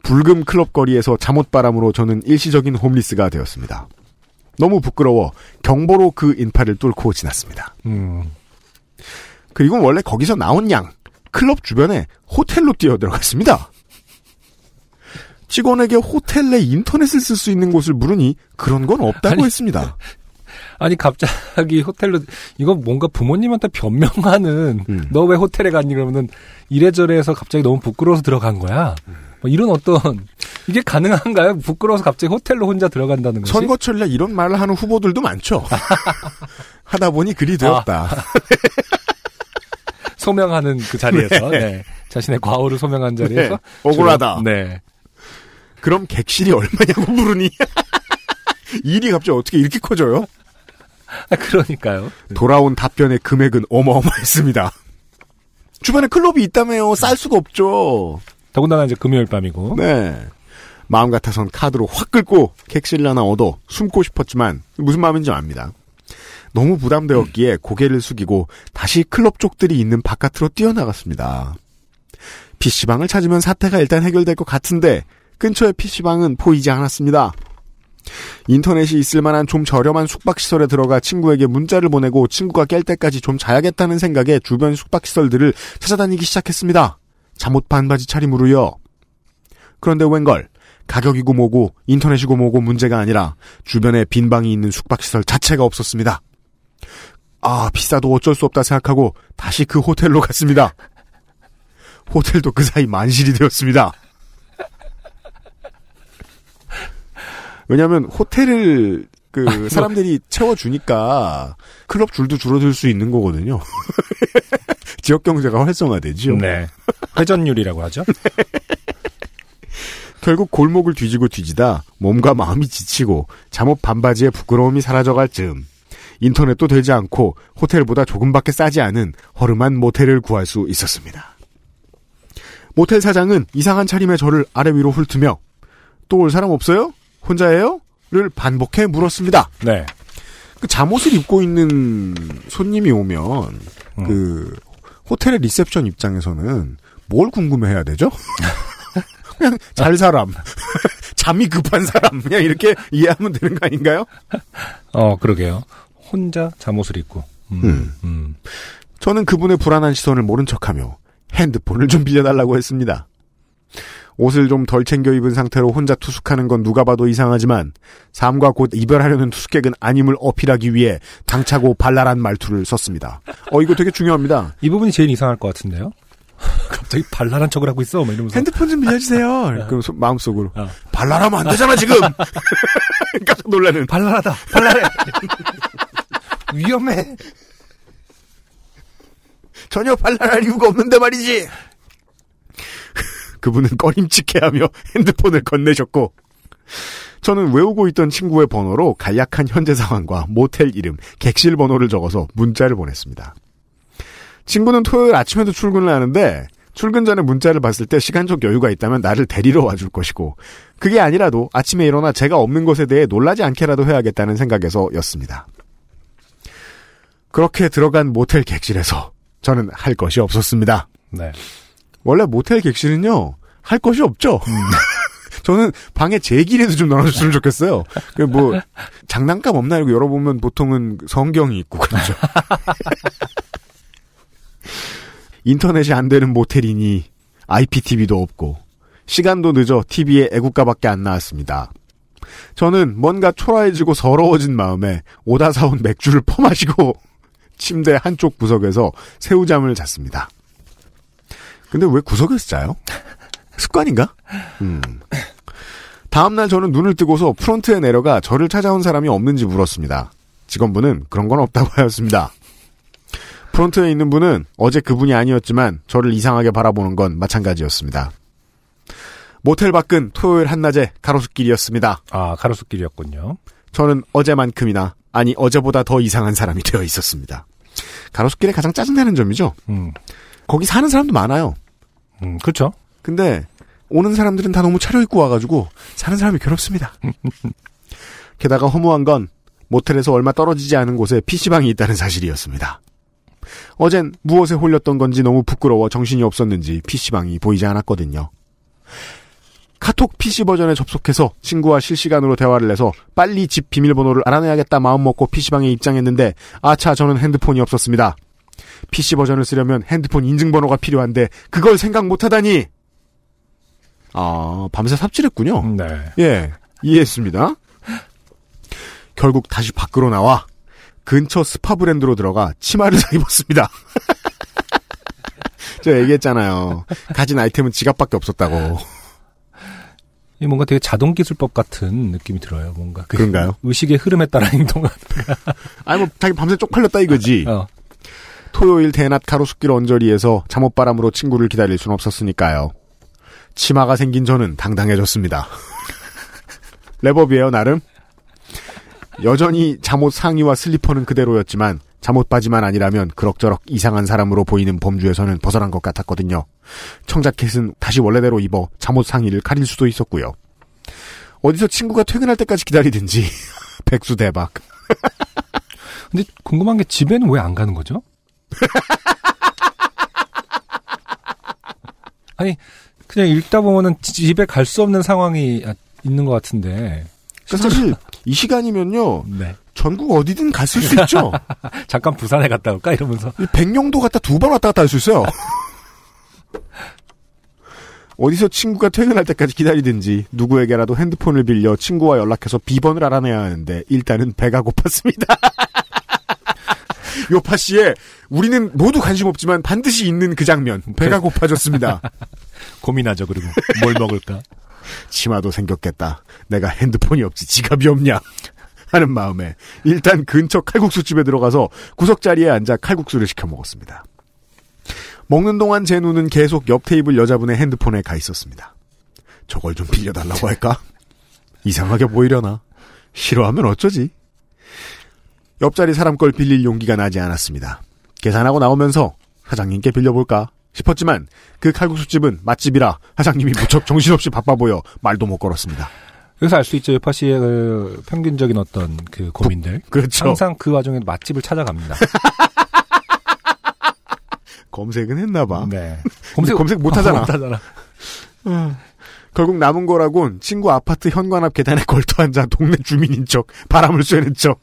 A: 불금 클럽 거리에서 잠옷바람으로 저는 일시적인 홈리스가 되었습니다. 너무 부끄러워 경보로 그 인파를 뚫고 지났습니다.
B: 음.
A: 그리고 원래 거기서 나온 양 클럽 주변에 호텔로 뛰어 들어갔습니다. 직원에게 호텔 내 인터넷을 쓸 수 있는 곳을 물으니 그런 건 없다고
B: 아니,
A: 했습니다.
B: 아니 갑자기 호텔로 이거 뭔가 부모님한테 변명하는
A: 음.
B: 너왜 호텔에 갔니 그러면은 이래저래 해서 갑자기 너무 부끄러워서 들어간 거야. 뭐 이런 어떤 이게 가능한가요? 부끄러워서 갑자기 호텔로 혼자 들어간다는 것이
A: 선거철이라 이런 말을 하는 후보들도 많죠. 하다 보니 그리 되었다.
B: 소명하는 그 자리에서
A: 네.
B: 네. 자신의 과오를 소명한 자리에서
A: 네. 억울하다.
B: 네.
A: 그럼 객실이 얼마냐고 물으니 일이 갑자기 어떻게 이렇게 커져요?
B: 아, 그러니까요.
A: 돌아온 답변의 금액은 어마어마했습니다. 주변에 클럽이 있다며요. 쌀 수가 없죠.
B: 더군다나 이제 금요일 밤이고.
A: 네. 마음 같아선 카드로 확 긁고 객실 하나 얻어 숨고 싶었지만 무슨 마음인지 압니다. 너무 부담되었기에 고개를 숙이고 다시 클럽 쪽들이 있는 바깥으로 뛰어나갔습니다. PC방을 찾으면 사태가 일단 해결될 것 같은데 근처에 PC방은 보이지 않았습니다. 인터넷이 있을 만한 좀 저렴한 숙박시설에 들어가 친구에게 문자를 보내고 친구가 깰 때까지 좀 자야겠다는 생각에 주변 숙박시설들을 찾아다니기 시작했습니다. 잠옷 반바지 차림으로요. 그런데 웬걸 가격이고 뭐고 인터넷이고 뭐고 문제가 아니라 주변에 빈 방이 있는 숙박시설 자체가 없었습니다. 아 비싸도 어쩔 수 없다 생각하고 다시 그 호텔로 갔습니다. 호텔도 그 사이 만실이 되었습니다. 왜냐하면 호텔을 그 사람들이 채워주니까 클럽 줄도 줄어들 수 있는 거거든요. 지역 경제가 활성화되죠.
B: 네. 회전율이라고 하죠.
A: 결국 골목을 뒤지고 뒤지다 몸과 마음이 지치고 잠옷 반바지에 부끄러움이 사라져갈 즈음 인터넷도 되지 않고 호텔보다 조금밖에 싸지 않은 허름한 모텔을 구할 수 있었습니다. 모텔 사장은 이상한 차림의 저를 아래 위로 훑으며 또 올 사람 없어요? 혼자예요? 를 반복해 물었습니다.
B: 네.
A: 그 잠옷을 입고 있는 손님이 오면 그 호텔의 리셉션 입장에서는 뭘 궁금해해야 되죠? 그냥 잘 사람, 잠이 급한 사람 그냥 이렇게 이해하면 되는 거 아닌가요?
B: 어, 그러게요. 혼자 잠옷을 입고. 음,
A: 음.
B: 음.
A: 저는 그분의 불안한 시선을 모른 척하며 핸드폰을 좀 빌려달라고 했습니다. 옷을 좀 덜 챙겨 입은 상태로 혼자 투숙하는 건 누가 봐도 이상하지만 삶과 곧 이별하려는 투숙객은 아님을 어필하기 위해 당차고 발랄한 말투를 썼습니다. 어 이거 되게 중요합니다.
B: 이 부분이 제일 이상할 것 같은데요? 갑자기 발랄한 척을 하고 있어. 막 이러면서.
A: 핸드폰 좀 빌려주세요. 그럼 소- 마음속으로
B: 어.
A: 발랄하면 안 되잖아 지금. 깜짝 놀라는.
B: 발랄하다. 발랄해. 위험해.
A: 전혀 발랄할 이유가 없는데 말이지. 그분은 꺼림칙해하며 핸드폰을 건네셨고 저는 외우고 있던 친구의 번호로 간략한 현재 상황과 모텔 이름, 객실 번호를 적어서 문자를 보냈습니다. 친구는 토요일 아침에도 출근을 하는데 출근 전에 문자를 봤을 때 시간적 여유가 있다면 나를 데리러 와줄 것이고 그게 아니라도 아침에 일어나 제가 없는 것에 대해 놀라지 않게라도 해야겠다는 생각에서였습니다. 그렇게 들어간 모텔 객실에서 저는 할 것이 없었습니다.
B: 네.
A: 원래 모텔 객실은요 할 것이 없죠. 저는 방에 제길에도 좀 넣어줬으면 좋겠어요. 그뭐 장난감 없나 이거 열어보면 보통은 성경이 있고 그렇죠. 인터넷이 안 되는 모텔이니 IPTV도 없고 시간도 늦어 TV에 애국가밖에 안 나왔습니다. 저는 뭔가 초라해지고 서러워진 마음에 오다 사온 맥주를 퍼마시고 침대 한쪽 구석에서 새우잠을 잤습니다. 근데 왜 구석에서 자요? 습관인가? 음. 다음날 저는 눈을 뜨고서 프론트에 내려가 저를 찾아온 사람이 없는지 물었습니다. 직원분은 그런 건 없다고 하였습니다. 프론트에 있는 분은 어제 그분이 아니었지만 저를 이상하게 바라보는 건 마찬가지였습니다. 모텔 밖은 토요일 한낮에 가로수길이었습니다.
B: 아, 가로수길이었군요.
A: 저는 어제만큼이나 아니 어제보다 더 이상한 사람이 되어 있었습니다. 가로수길의 가장 짜증나는 점이죠.
B: 음,
A: 거기 사는 사람도 많아요.
B: 음, 그렇죠.
A: 근데 오는 사람들은 다 너무 차려입고 와가지고 사는 사람이 괴롭습니다. 게다가 허무한 건 모텔에서 얼마 떨어지지 않은 곳에 PC방이 있다는 사실이었습니다. 어젠 무엇에 홀렸던 건지 너무 부끄러워 정신이 없었는지 PC방이 보이지 않았거든요. 카톡 PC 버전에 접속해서 친구와 실시간으로 대화를 해서 빨리 집 비밀번호를 알아내야겠다 마음먹고 PC방에 입장했는데 아차 저는 핸드폰이 없었습니다. PC 버전을 쓰려면 핸드폰 인증번호가 필요한데 그걸 생각 못하다니 아 밤새 삽질했군요.
B: 네.
A: 예, 이해했습니다. 결국 다시 밖으로 나와 근처 스파 브랜드로 들어가 치마를 사 입었습니다. 제가 얘기했잖아요. 가진 아이템은 지갑밖에 없었다고.
B: 이 뭔가 되게 자동 기술법 같은 느낌이 들어요. 뭔가 그
A: 그런가요?
B: 의식의 흐름에 따라 행동한.
A: 아니 뭐 자기 밤새 쪽팔렸다 이거지.
B: 어.
A: 토요일 대낮 가로수길 언저리에서 잠옷바람으로 친구를 기다릴 순 없었으니까요. 치마가 생긴 저는 당당해졌습니다. 랩업이에요 나름. 여전히 잠옷 상의와 슬리퍼는 그대로였지만 잠옷 바지만 아니라면 그럭저럭 이상한 사람으로 보이는 범주에서는 벗어난 것 같았거든요. 청자켓은 다시 원래대로 입어 잠옷 상의를 가릴 수도 있었고요. 어디서 친구가 퇴근할 때까지 기다리든지 백수 대박.
B: 근데 궁금한 게 집에는 왜 안 가는 거죠? 아니 그냥 읽다 보면은 집에 갈 수 없는 상황이 아, 있는 것 같은데.
A: 그러니까 사실 이 시간이면요
B: 네.
A: 전국 어디든 갔을 수 있죠.
B: 잠깐 부산에 갔다 올까 이러면서.
A: 백령도 갔다 두 번 왔다 갔다 할 수 있어요. 어디서 친구가 퇴근할 때까지 기다리든지 누구에게라도 핸드폰을 빌려 친구와 연락해서 비번을 알아내야 하는데 일단은 배가 고팠습니다. 요파 씨의 우리는 모두 관심 없지만 반드시 있는 그 장면 배가 고파졌습니다.
B: 고민하죠 그리고 뭘 먹을까.
A: 치마도 생겼겠다. 내가 핸드폰이 없지 지갑이 없냐. 하는 마음에 일단 근처 칼국수집에 들어가서 구석자리에 앉아 칼국수를 시켜 먹었습니다. 먹는 동안 제 눈은 계속 옆 테이블 여자분의 핸드폰에 가 있었습니다. 저걸 좀 빌려달라고 할까? 이상하게 보이려나? 싫어하면 어쩌지? 옆자리 사람 걸 빌릴 용기가 나지 않았습니다. 계산하고 나오면서 사장님께 빌려볼까 싶었지만 그 칼국수집은 맛집이라 사장님이 무척 정신없이 바빠 보여 말도 못 걸었습니다.
B: 여기서 알 수 있죠. 여파 씨의 그 평균적인 어떤 그 고민들.
A: 그렇죠.
B: 항상 그 와중에 맛집을 찾아갑니다.
A: 검색은 했나봐.
B: 네.
A: 검색 검색 못하잖아.
B: 못하잖아.
A: 결국 남은 거라곤 친구 아파트 현관 앞 계단에 걸터 앉아 동네 주민인 척 바람을 쐬는 척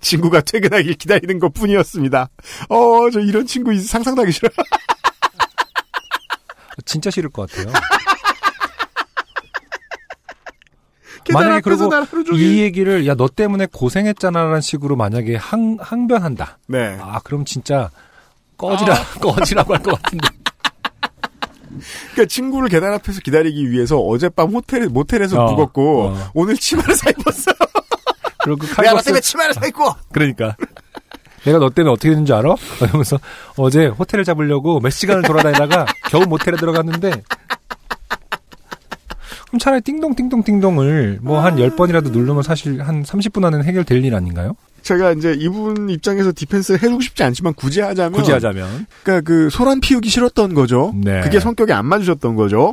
A: 친구가 퇴근하길 기다리는 것 뿐이었습니다. 어, 저 이런 친구 있- 상상도 하기 싫어.
B: 진짜 싫을 것 같아요.
A: 계단
B: 만약에 그리고. 이 얘기를 야 너 때문에 고생했잖아라는 식으로 만약에 항 항변한다.
A: 네.
B: 아 그럼 진짜 꺼지라 꺼지라고 할 것 같은데.
A: 그러니까 친구를 계단 앞에서 기다리기 위해서 어젯밤 호텔 모텔에서
B: 어,
A: 묵었고
B: 어.
A: 오늘 치마를 사 입었어.
B: 그리고 그
A: 내가 너 때문에 치마를 사 입고.
B: 그러니까 내가 너 때문에 어떻게 된줄 알아? 이러면서 어제 호텔을 잡으려고 몇 시간을 돌아다니다가 겨우 모텔에 들어갔는데 그럼 차라리 띵동띵동띵동을 뭐한 10번이라도 누르면 사실 한 30분 안에는 해결될 일 아닌가요?
A: 제가 이제 이분 입장에서 디펜스를 해주고 싶지 않지만 굳이 하자면
B: 굳이 하자면
A: 그러니까 그 소란 피우기 싫었던 거죠.
B: 네.
A: 그게 성격이 안 맞으셨던 거죠.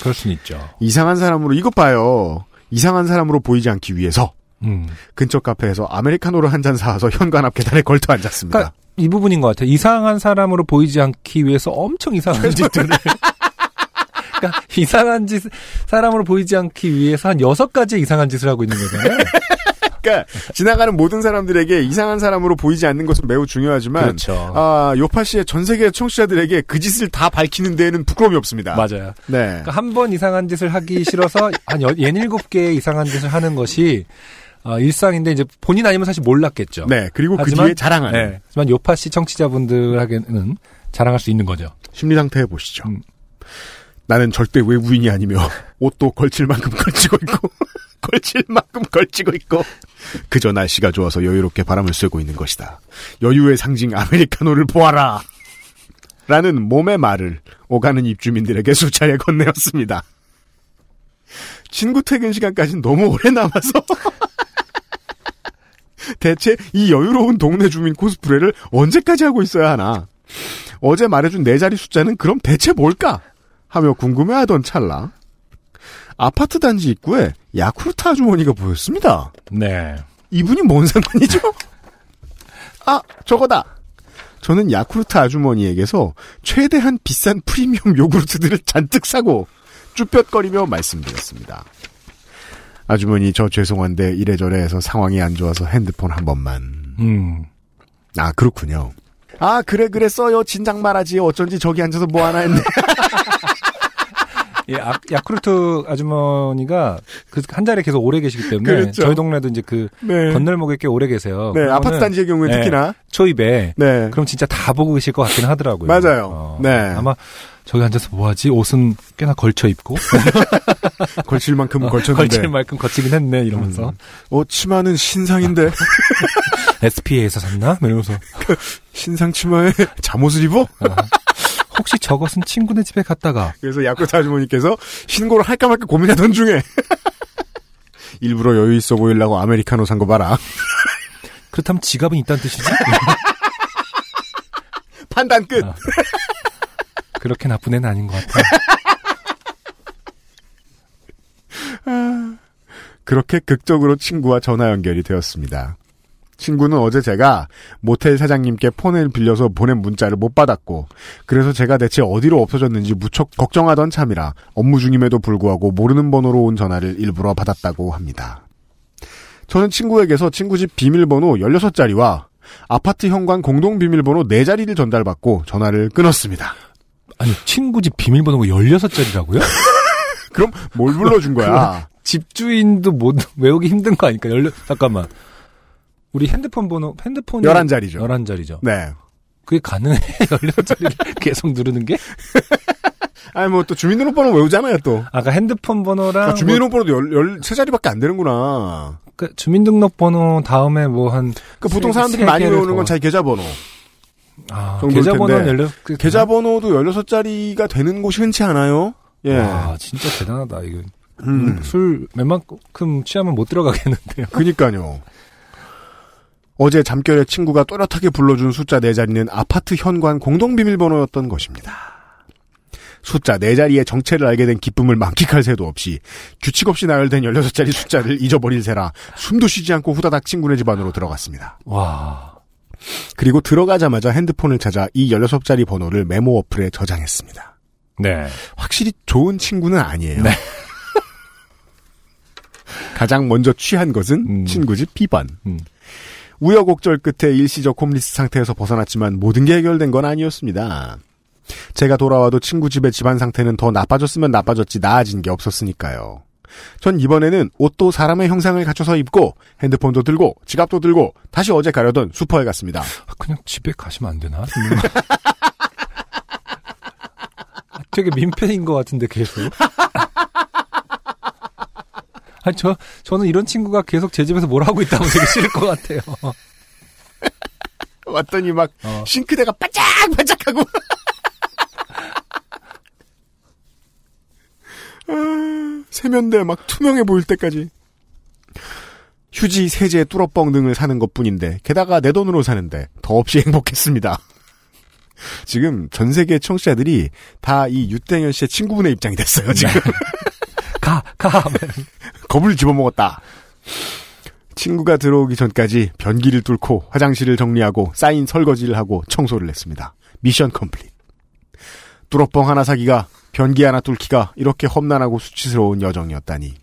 B: 그럴 수는 있죠.
A: 이상한 사람으로 이것 봐요. 이상한 사람으로 보이지 않기 위해서
B: 음.
A: 근처 카페에서 아메리카노를 한 잔 사와서 현관 앞 계단에 걸터 앉았습니다.
B: 그러니까 이 부분인 것 같아요. 이상한 사람으로 보이지 않기 위해서 엄청 이상한 짓들을. 그러니까 이상한 짓 사람으로 보이지 않기 위해서 한 여섯 가지 이상한 짓을 하고 있는 거잖아요.
A: 그러니까 지나가는 모든 사람들에게 이상한 사람으로 보이지 않는 것은 매우 중요하지만
B: 그렇죠.
A: 아, 요파 씨의 전 세계 청취자들에게 그 짓을 다 밝히는 데에는 부끄러움이 없습니다.
B: 맞아요.
A: 네.
B: 그러니까 한번 이상한 짓을 하기 싫어서 한 여- 예닐곱 개의 이상한 짓을 하는 것이 어, 일상인데 이제 본인 아니면 사실 몰랐겠죠.
A: 네. 그리고 그
B: 하지만-
A: 뒤에 자랑하는
B: 네. 하지만 요파 씨 청취자분들에게는 자랑할 수 있는 거죠.
A: 심리 상태 해 보시죠.
B: 음.
A: 나는 절대 외부인이 아니며 옷도 걸칠 만큼 걸치고 있고 걸칠 만큼 걸치고 있고 그저 날씨가 좋아서 여유롭게 바람을 쐬고 있는 것이다. 여유의 상징 아메리카노를 보아라. 라는 몸의 말을 오가는 입주민들에게 수차례 건네었습니다. 친구 퇴근 시간까지는 너무 오래 남아서 대체 이 여유로운 동네 주민 코스프레를 언제까지 하고 있어야 하나? 어제 말해준 네 자리 숫자는 그럼 대체 뭘까? 하며 궁금해하던 찰나 아파트 단지 입구에 야쿠르트 아주머니가 보였습니다.
B: 네.
A: 이분이 뭔 상관이죠? 아, 저거다. 저는 야쿠르트 아주머니에게서 최대한 비싼 프리미엄 요구르트들을 잔뜩 사고 쭈뼛거리며 말씀드렸습니다. 아주머니 저 죄송한데 이래저래 해서 상황이 안 좋아서 핸드폰 한 번만.
B: 음.
A: 아 그렇군요. 아 그래 그래 써요 진작 말하지 어쩐지 저기 앉아서 뭐 하나 했네.
B: 예, 아, 야쿠르트 아주머니가 그 한 자리에 계속 오래 계시기 때문에
A: 그렇죠.
B: 저희 동네도 이제 그
A: 네.
B: 건널목에 꽤 오래 계세요.
A: 네 아파트 단지의 경우에
B: 네,
A: 특히나
B: 초입에
A: 네
B: 그럼 진짜 다 보고 계실 것 같긴 하더라고요.
A: 맞아요.
B: 어,
A: 네.
B: 아마 저기 앉아서 뭐 하지? 옷은 꽤나 걸쳐 입고
A: 걸칠 만큼 걸쳤는데
B: 걸칠 만큼 거치긴 했네 이러면서
A: 어 치마는 신상인데
B: SPA에서 샀나? 뭐 이러면서
A: 신상 치마에 잠옷을 입어?
B: 혹시 저것은 친구네 집에 갔다가
A: 그래서 야쿠르트 아주머니께서 신고를 할까 말까 고민하던 중에 일부러 여유 있어 보이려고 아메리카노 산 거 봐라.
B: 그렇다면 지갑은 있다는 뜻이지?
A: 판단 끝.
B: 아. 그렇게 나쁜 애는 아닌 것 같아.
A: 그렇게 극적으로 친구와 전화 연결이 되었습니다. 친구는 어제 제가 모텔 사장님께 폰을 빌려서 보낸 문자를 못 받았고 그래서 제가 대체 어디로 없어졌는지 무척 걱정하던 참이라 업무 중임에도 불구하고 모르는 번호로 온 전화를 일부러 받았다고 합니다. 저는 친구에게서 친구 집 비밀번호 16자리와 아파트 현관 공동 비밀번호 4자리를 전달받고 전화를 끊었습니다.
B: 아니, 친구 집 비밀번호가 16자리라고요?
A: 그럼 뭘 불러준 거야?
B: 집주인도 못 외우기 힘든 거 아닐까? 열려, 잠깐만. 우리 핸드폰 번호, 핸드폰이
A: 11자리죠.
B: 11자리죠.
A: 네.
B: 그게 가능해? 16자리를 계속 누르는 게?
A: 아니 뭐 또 주민등록번호 외우잖아요 또.
B: 아까 핸드폰 번호랑
A: 아, 주민등록번호도 열, 열, 세 자리밖에 안 되는구나.
B: 그 주민등록번호 다음에 뭐 한
A: 그 보통
B: 세-
A: 사람들이
B: 세
A: 많이 외우는
B: 더-
A: 건 자기 계좌번호.
B: 아, 계좌번호는. 열려 그-
A: 계좌번호도 16자리가 되는 곳이 흔치 않아요. 예.
B: 와, 진짜 대단하다 이거.
A: 음.
B: 술 웬만큼 취하면 못 들어가겠는데요.
A: 그니까요. 어제 잠결에 친구가 또렷하게 불러준 숫자 4자리는 아파트 현관 공동 비밀번호였던 것입니다. 숫자 4자리의 정체를 알게 된 기쁨을 만끽할 새도 없이 규칙 없이 나열된 16자리 숫자를 잊어버릴 새라 숨도 쉬지 않고 후다닥 친구네 집 안으로 들어갔습니다.
B: 와.
A: 그리고 들어가자마자 핸드폰을 찾아 이 16자리 번호를 메모 어플에 저장했습니다.
B: 네.
A: 확실히 좋은 친구는 아니에요.
B: 네.
A: 가장 먼저 취한 것은
B: 음.
A: 친구 집 B번.
B: 음.
A: 우여곡절 끝에 일시적 홈리스 상태에서 벗어났지만 모든 게 해결된 건 아니었습니다. 제가 돌아와도 친구 집의 집안 상태는 더 나빠졌으면 나빠졌지 나아진 게 없었으니까요. 전 이번에는 옷도 사람의 형상을 갖춰서 입고 핸드폰도 들고 지갑도 들고 다시 어제 가려던 슈퍼에 갔습니다.
B: 아, 그냥 집에 가시면 안 되나? 아, 되게 민폐인 것 같은데 계속. 아니 저 저는 이런 친구가 계속 제 집에서 뭘 하고 있다고 되게 싫을 것 같아요.
A: 왔더니 막
B: 어.
A: 싱크대가 반짝반짝하고 아, 세면대 막 투명해 보일 때까지 휴지, 세제, 뚫어뻥 등을 사는 것 뿐인데 게다가 내 돈으로 사는데 더없이 행복했습니다. 지금 전 세계 청취자들이 다 이 유땡현 씨의 친구분의 입장이 됐어요. 지금
B: 가 가.
A: 겁을 집어먹었다. 친구가 들어오기 전까지 변기를 뚫고 화장실을 정리하고 쌓인 설거지를 하고 청소를 했습니다. 미션 컴플릿. 뚫어뻥 하나 사기가 변기 하나 뚫기가 이렇게 험난하고 수치스러운 여정이었다니.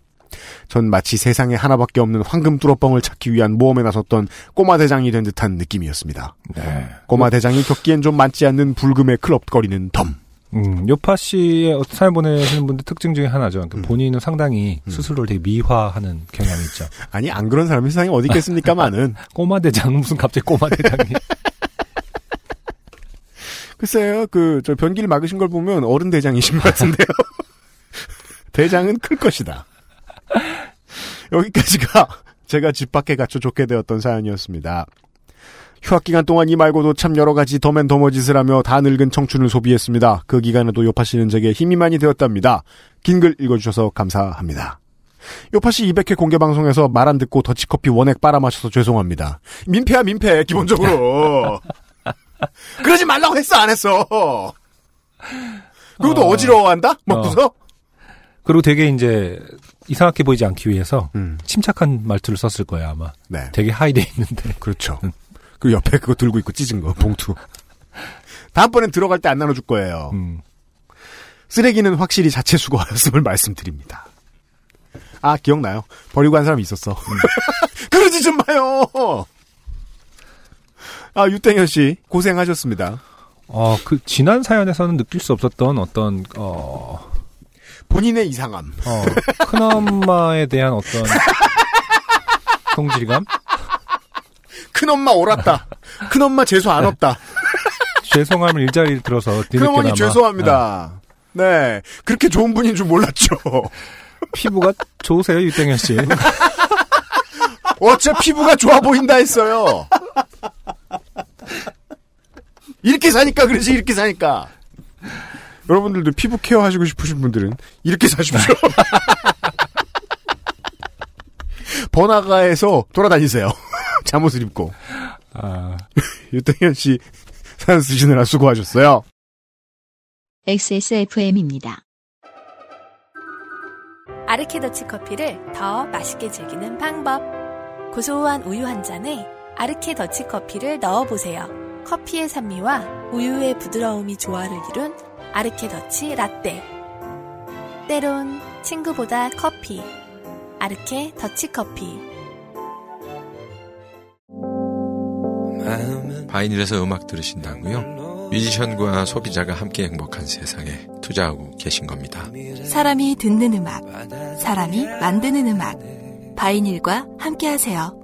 A: 전 마치 세상에 하나밖에 없는 황금 뚫어뻥을 찾기 위한 모험에 나섰던 꼬마 대장이 된 듯한 느낌이었습니다.
B: 네.
A: 꼬마 대장이 겪기엔 좀 맞지 않는 불금의 클럽거리는 덤.
B: 음, 요파 씨의 어떤 사연 보내시는 분들 특징 중에 하나죠.
A: 음.
B: 그러니까 본인은 상당히 스스로를 되게 미화하는 경향이 있죠.
A: 아니 안 그런 사람이 세상에 어디 있겠습니까 많은.
B: 꼬마 대장 무슨 갑자기 꼬마 대장이.
A: 글쎄요, 그, 저, 변기를 막으신 걸 보면 어른 대장이신 것 같은데요. 대장은 클 것이다. 여기까지가 제가 집 밖에 갇혀 좋게 되었던 사연이었습니다. 휴학 기간 동안 이 말고도 참 여러 가지 더맨 더머 짓을 하며 다 늙은 청춘을 소비했습니다. 그 기간에도 요파 씨는 제게 힘이 많이 되었답니다. 긴 글 읽어주셔서 감사합니다. 요파 씨 200회 공개 방송에서 말 안 듣고 더치커피 원액 빨아마셔서 죄송합니다. 민폐야 민폐 기본적으로. 그러지 말라고 했어 안 했어. 그리고 또
B: 어.
A: 어지러워한다 먹고서.
B: 그리고 되게 이제 이상하게 보이지 않기 위해서
A: 음,
B: 침착한 말투를 썼을 거예요 아마.
A: 네,
B: 되게 하이돼 있는데.
A: 그렇죠. 그 옆에 그거 들고 있고 찢은 거 봉투. 다음번엔 들어갈 때 안 나눠줄 거예요.
B: 음.
A: 쓰레기는 확실히 자체 수거하였음을 말씀드립니다. 아 기억나요? 버리고 간 사람이 있었어. 그러지 좀 마요. 아 유땡현 씨 고생하셨습니다.
B: 어, 그 지난 사연에서는 느낄 수 없었던 어떤 어,
A: 본인의 이상함.
B: 어 큰 엄마에 대한 어떤 성질감,
A: 큰엄마 옳았다. 큰엄마 재수 안 없다.
B: 죄송함을 일자리를 들어서
A: 큰어머니 죄송합니다. 네. 그렇게 좋은 분인 줄 몰랐죠.
B: 어, 피부가 좋으세요 유땡현 씨.
A: 어째 피부가 좋아 보인다 했어요. 이렇게 사니까 그러지, 이렇게 사니까. 여러분들도 피부 케어 하시고 싶으신 분들은 이렇게 사십시오. 번화가에서 돌아다니세요. 잠옷을 입고.
B: 아.
A: 유태현 씨 사연 쓰시느라 수고하셨어요.
C: XSFM입니다.
J: 아르케더치 커피를 더 맛있게 즐기는 방법. 고소한 우유 한 잔에 아르케더치 커피를 넣어보세요. 커피의 산미와 우유의 부드러움이 조화를 이룬 아르케더치 라떼. 때론 친구보다 커피. 아르케 더치 커피.
K: 바이닐에서 음악 들으신다고요? 뮤지션과 소비자가 함께 행복한 세상에 투자하고 계신 겁니다.
L: 사람이 듣는 음악, 사람이 만드는 음악, 바이닐과 함께 하세요.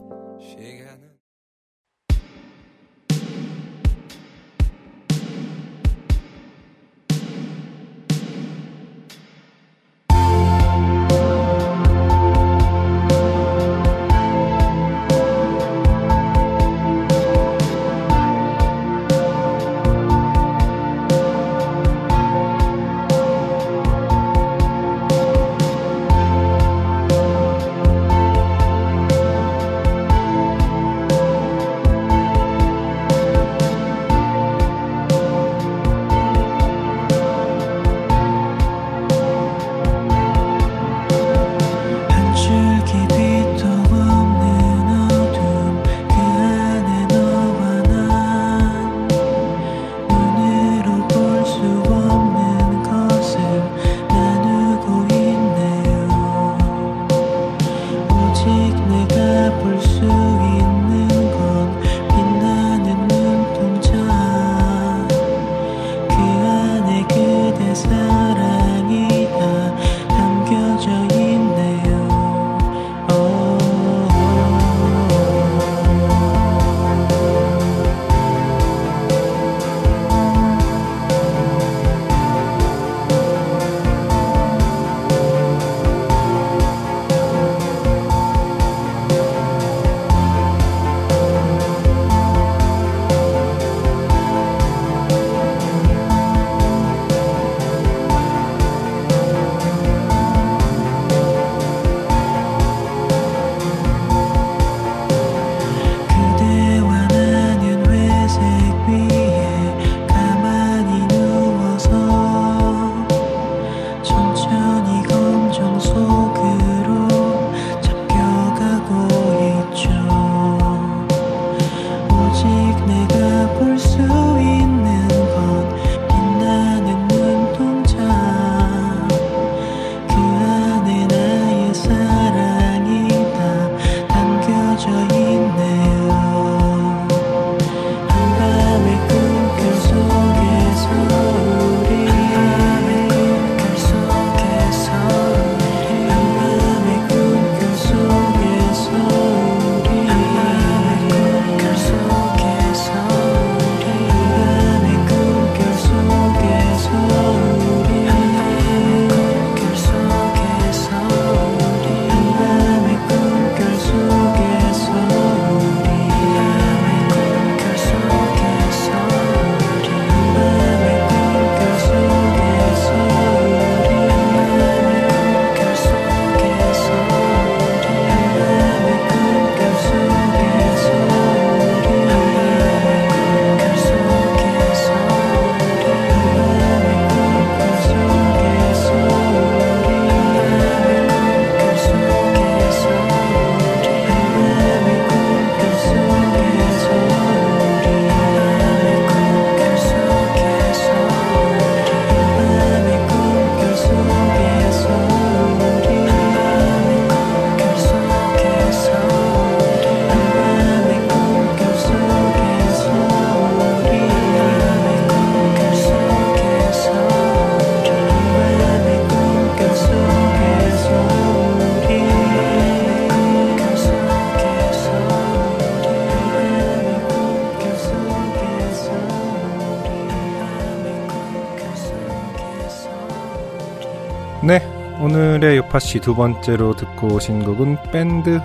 B: 팟시 두 번째로 듣고 오신 곡은 밴드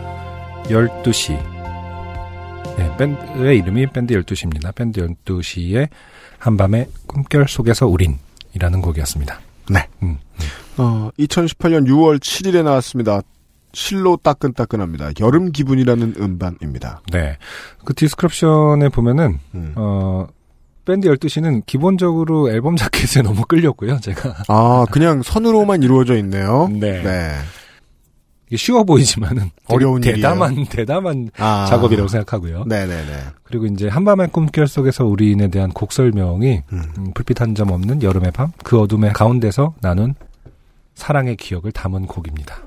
B: 12시. 네, 밴드의 이름이 밴드 12시입니다. 밴드 12시의 한밤의 꿈결 속에서 우린이라는 곡이었습니다.
A: 네.
B: 음. 음.
A: 어, 2018년 6월 7일에 나왔습니다. 실로 따끈따끈합니다. 여름 기분이라는 음반입니다.
B: 네. 그 description에 보면은 밴드 12시는 기본적으로 앨범 자켓에 너무 끌렸고요, 제가.
A: 아, 그냥 선으로만 이루어져 있네요.
B: 네. 네. 쉬워 보이지만은
A: 어려운
B: 대담한
A: 일이에요.
B: 대담한
A: 아,
B: 작업이라고 생각하고요.
A: 네네네.
B: 그리고 이제 한밤의 꿈결 속에서 우리인에 대한 곡 설명이 음. 음 불빛 한 점 없는 여름의 밤 그 어둠의 가운데서 나눈 사랑의 기억을 담은 곡입니다.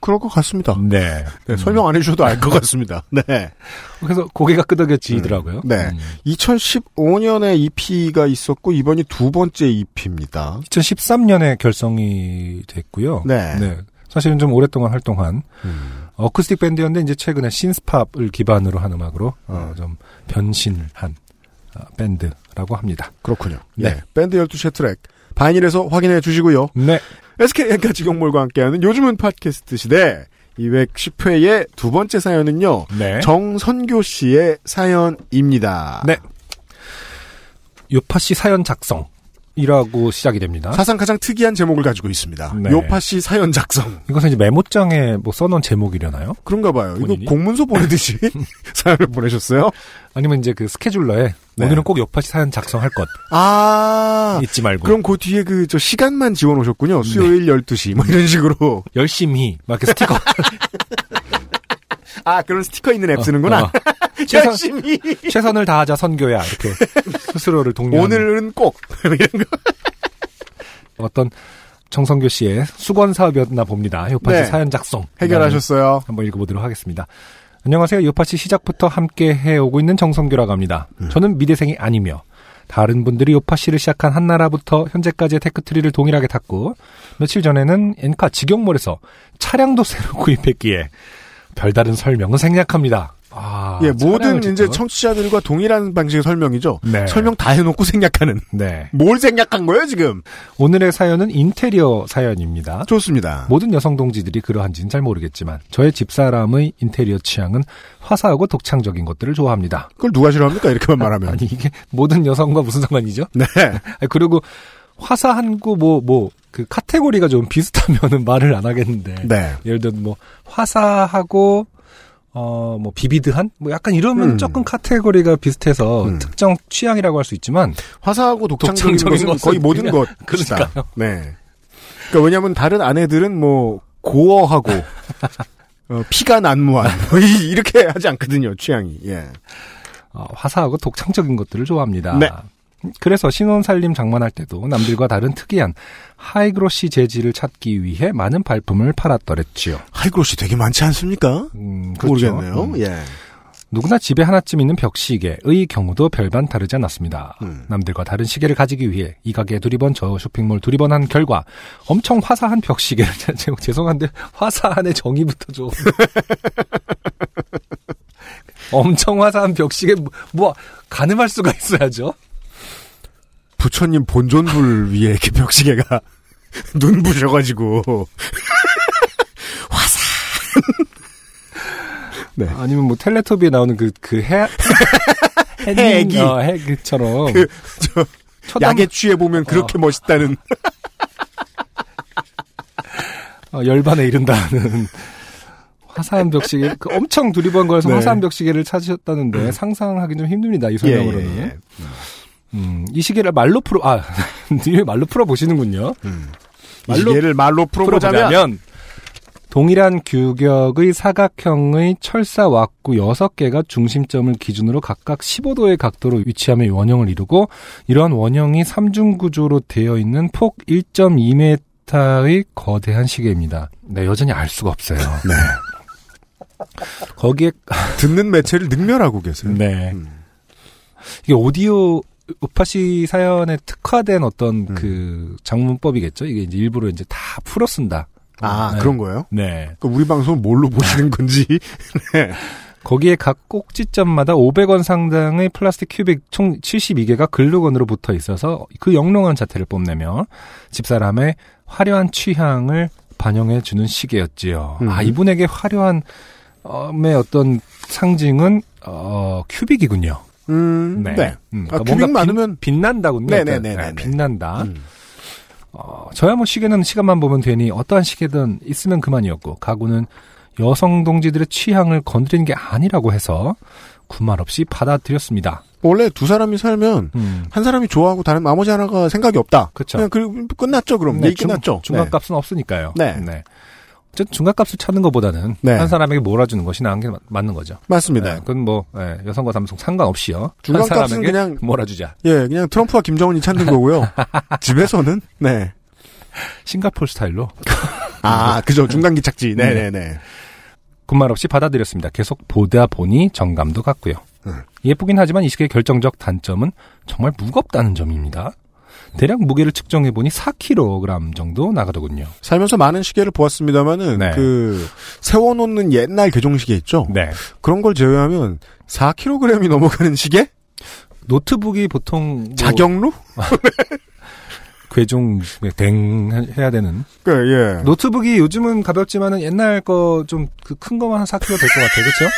A: 그럴 것 같습니다.
B: 네.
A: 네, 설명 안 해주셔도 알 것 같습니다. 네.
B: 그래서 고개가 끄덕여지더라고요.
A: 네. 2015년에 EP가 있었고 이번이 두 번째 EP입니다.
B: 2013년에 결성이 됐고요.
A: 네.
B: 사실은 좀 오랫동안 활동한 어쿠스틱 밴드였는데 이제 최근에 신스팝을 기반으로 한 음악으로 어, 좀 변신한 어, 밴드라고 합니다.
A: 그렇군요.
B: 네.
A: 네. 밴드 12쉐 트랙 바인일에서 확인해 주시고요.
B: 네.
A: SKN카 직영몰과 함께하는 요즘은 팟캐스트 시대 210회의 두 번째 사연은요.
B: 네.
A: 정선교 씨의 사연입니다.
B: 네. 요파 씨 사연 작성 이라고 시작이 됩니다.
A: 사상 가장 특이한 제목을 가지고 있습니다.
B: 네.
A: 요파 씨 사연 작성.
B: 이것은 이제 메모장에 뭐 써놓은 제목이려나요?
A: 그런가 봐요.
B: 본인이?
A: 이거 공문서 보내듯이 사연을 보내셨어요?
B: 아니면 이제 그 스케줄러에
A: 네.
B: 오늘은 꼭 요파 씨 사연 작성할 것
A: 아.
B: 잊지 말고
A: 그럼 그 뒤에 그 저 시간만 지원 오셨군요. 수요일 12시 뭐 이런 식으로.
B: 열심히 막 이렇게 스티커
A: 아, 그런 스티커 있는 앱
B: 어,
A: 쓰는구나.
B: 어. 최선-
A: 열심히.
B: 최선을 다하자 성교야 이렇게 스스로를 독려.
A: 오늘은 꼭 이런 거.
B: 어떤 정성교 씨의 수건 사업이었나 봅니다. 요팟시
A: 네.
B: 사연 작성
A: 해결하셨어요.
B: 한번 읽어보도록 하겠습니다. 안녕하세요. 요팟시 시작부터 함께 해오고 있는 정성교라고 합니다.
A: 음.
B: 저는 미대생이 아니며 다른 분들이 요팟시를 시작한 한나라부터 현재까지의 tech tree를 동일하게 탔고 며칠 전에는 엔카 직영몰에서 차량도 새로 구입했기에 별다른 설명은 생략합니다. 아,
A: 예, 모든 이제? 청취자들과 동일한 방식의 설명이죠.
B: 네.
A: 설명 다 해놓고 생략하는.
B: 네.
A: 뭘 생략한 거예요, 지금?
B: 오늘의 사연은 인테리어 사연입니다.
A: 좋습니다.
B: 모든 여성 동지들이 그러한지는 잘 모르겠지만 저의 집사람의 인테리어 취향은 화사하고 독창적인 것들을 좋아합니다.
A: 그걸 누가 싫어합니까? 이렇게만 말하면.
B: 아니 이게 모든 여성과 무슨 상관이죠?
A: 네.
B: 그리고 화사한 거뭐뭐그 카테고리가 좀 비슷하면은 말을 안 하겠는데
A: 네.
B: 예를 들어 뭐 화사하고 어 뭐 비비드한 뭐 약간 이러면
A: 음.
B: 조금 카테고리가 비슷해서
A: 음.
B: 특정 취향이라고 할 수 있지만
A: 화사하고 독창적인,
B: 독창적인
A: 것은 거의 모든 것이다.
B: 그러니까요.
A: 네. 그러니까 왜냐하면 다른 아내들은 뭐 고어하고 어, 피가 난무한 뭐 이- 이렇게 하지 않거든요. 취향이. 예.
B: 어, 화사하고 독창적인 것들을 좋아합니다.
A: 네.
B: 그래서 신혼 살림 장만할 때도 남들과 다른 특이한 하이그로시 재질을 찾기 위해 많은 발품을 팔았더랬지요.
A: 하이그로시 되게 많지 않습니까?
B: 음, 그렇죠.
A: 모르겠네요.
B: 음.
A: 예.
B: 누구나 집에 하나쯤 있는 벽시계의 경우도 별반 다르지 않았습니다.
A: 음.
B: 남들과 다른 시계를 가지기 위해 이 가게 두리번 저 쇼핑몰 두리번 한 결과 엄청 화사한 벽시계를 죄송한데 화사한의 정의부터 좀 엄청 화사한 벽시계 뭐, 뭐 가늠할 수가 있어야죠.
A: 부처님 본존불 위에 이렇게 벽시계가 눈 부셔가지고 네.
B: 아니면 뭐 텔레토비에 나오는 그 그 해
A: 해기.
B: 어, 해기처럼
A: 그, 저,
B: 쳐다보-
A: 약에 취해 보면 그렇게 멋있다는
B: 어, 열반에 이른다는 화사한 벽시계 그 엄청 두리번 거에서
A: 네.
B: 화사한 벽시계를 찾으셨다는데 상상하기 좀 힘듭니다 이 설명으로는
A: 예, 예, 예.
B: 음, 이 시계를 말로 풀어 아 님이 말로 풀어 보시는군요
A: 이 시계를 말로 풀어보자면
B: 풀어보자면 동일한 규격의 사각형의 철사 왁구 6개가 중심점을 기준으로 각각 15도의 각도로 위치하며 원형을 이루고 이러한 원형이 삼중 구조로 되어 있는 폭 1.2m의 거대한 시계입니다. 네, 여전히 알 수가 없어요.
A: 네.
B: 거기에
A: 듣는 매체를 능멸하고 계세요.
B: 네.
A: 음.
B: 이게 오디오 우파시 사연에 특화된 어떤
A: 음.
B: 그 장문법이겠죠. 이게 이제 일부러 이제 다 풀어 쓴다.
A: 아
B: 네.
A: 그런 거예요?
B: 네.
A: 그 우리 방송 뭘로 보시는 건지 네.
B: 거기에 각 꼭지점마다 500원 상당의 플라스틱 큐빅 총 72개가 글루건으로 붙어 있어서 그 영롱한 자태를 뽐내며 집사람의 화려한 취향을 반영해 주는 시계였지요.
A: 음.
B: 아 이분에게 화려한 엄의 어떤 상징은 어 큐빅이군요.
A: 음, 네.
B: 음,
A: 아,
B: 그러니까
A: 큐빅
B: 뭔가
A: 많으면
B: 빛, 난다군요
A: 네네네네 네.
B: 빛난다.
A: 음.
B: 어, 저야 뭐 시계는 시간만 보면 되니 어떠한 시계든 있으면 그만이었고 가구는 여성 동지들의 취향을 건드리는 게 아니라고 해서 구말 없이 받아들였습니다.
A: 원래 두 사람이 살면
B: 음.
A: 한 사람이 좋아하고 다른 나머지 하나가 생각이 없다.
B: 그쵸.
A: 그냥 그 끝났죠. 그럼
B: 네,
A: 끝났죠.
B: 중, 간 값은 없으니까요.
A: 네.
B: 저 중간값을 찾는 것보다는
A: 네.
B: 한 사람에게 몰아주는 것이 나은 게 맞- 맞는 거죠.
A: 맞습니다.
B: 네, 그건 뭐 예, 여성과 남성 상관없이요. 한
A: 중간값은 그냥
B: 몰아주자.
A: 예, 그냥 트럼프와 김정은이 찾는 거고요. 집에서는 네.
B: 싱가포르 스타일로
A: 아, 그죠. 중간 기 착지. 네, 네, 네.
B: 군말 없이 받아들였습니다. 계속 보다 보니 정감도 갔고요.
A: 음.
B: 예쁘긴 하지만 이 시계의 결정적 단점은 정말 무겁다는 점입니다. 대략 무게를 측정해 보니 4kg 정도 나가더군요.
A: 살면서 많은 시계를 보았습니다만은
B: 네.
A: 그 세워놓는 옛날 괘종시계 있죠.
B: 네.
A: 그런 걸 제외하면 4kg이 넘어가는 시계?
B: 노트북이 보통 뭐
A: 자격루?
B: 괘종 댕 해야 되는
A: 그, 예.
B: 노트북이 요즘은 가볍지만은 옛날 거 좀 그 큰 거만 한 4kg 될 것 같아요. 그렇죠?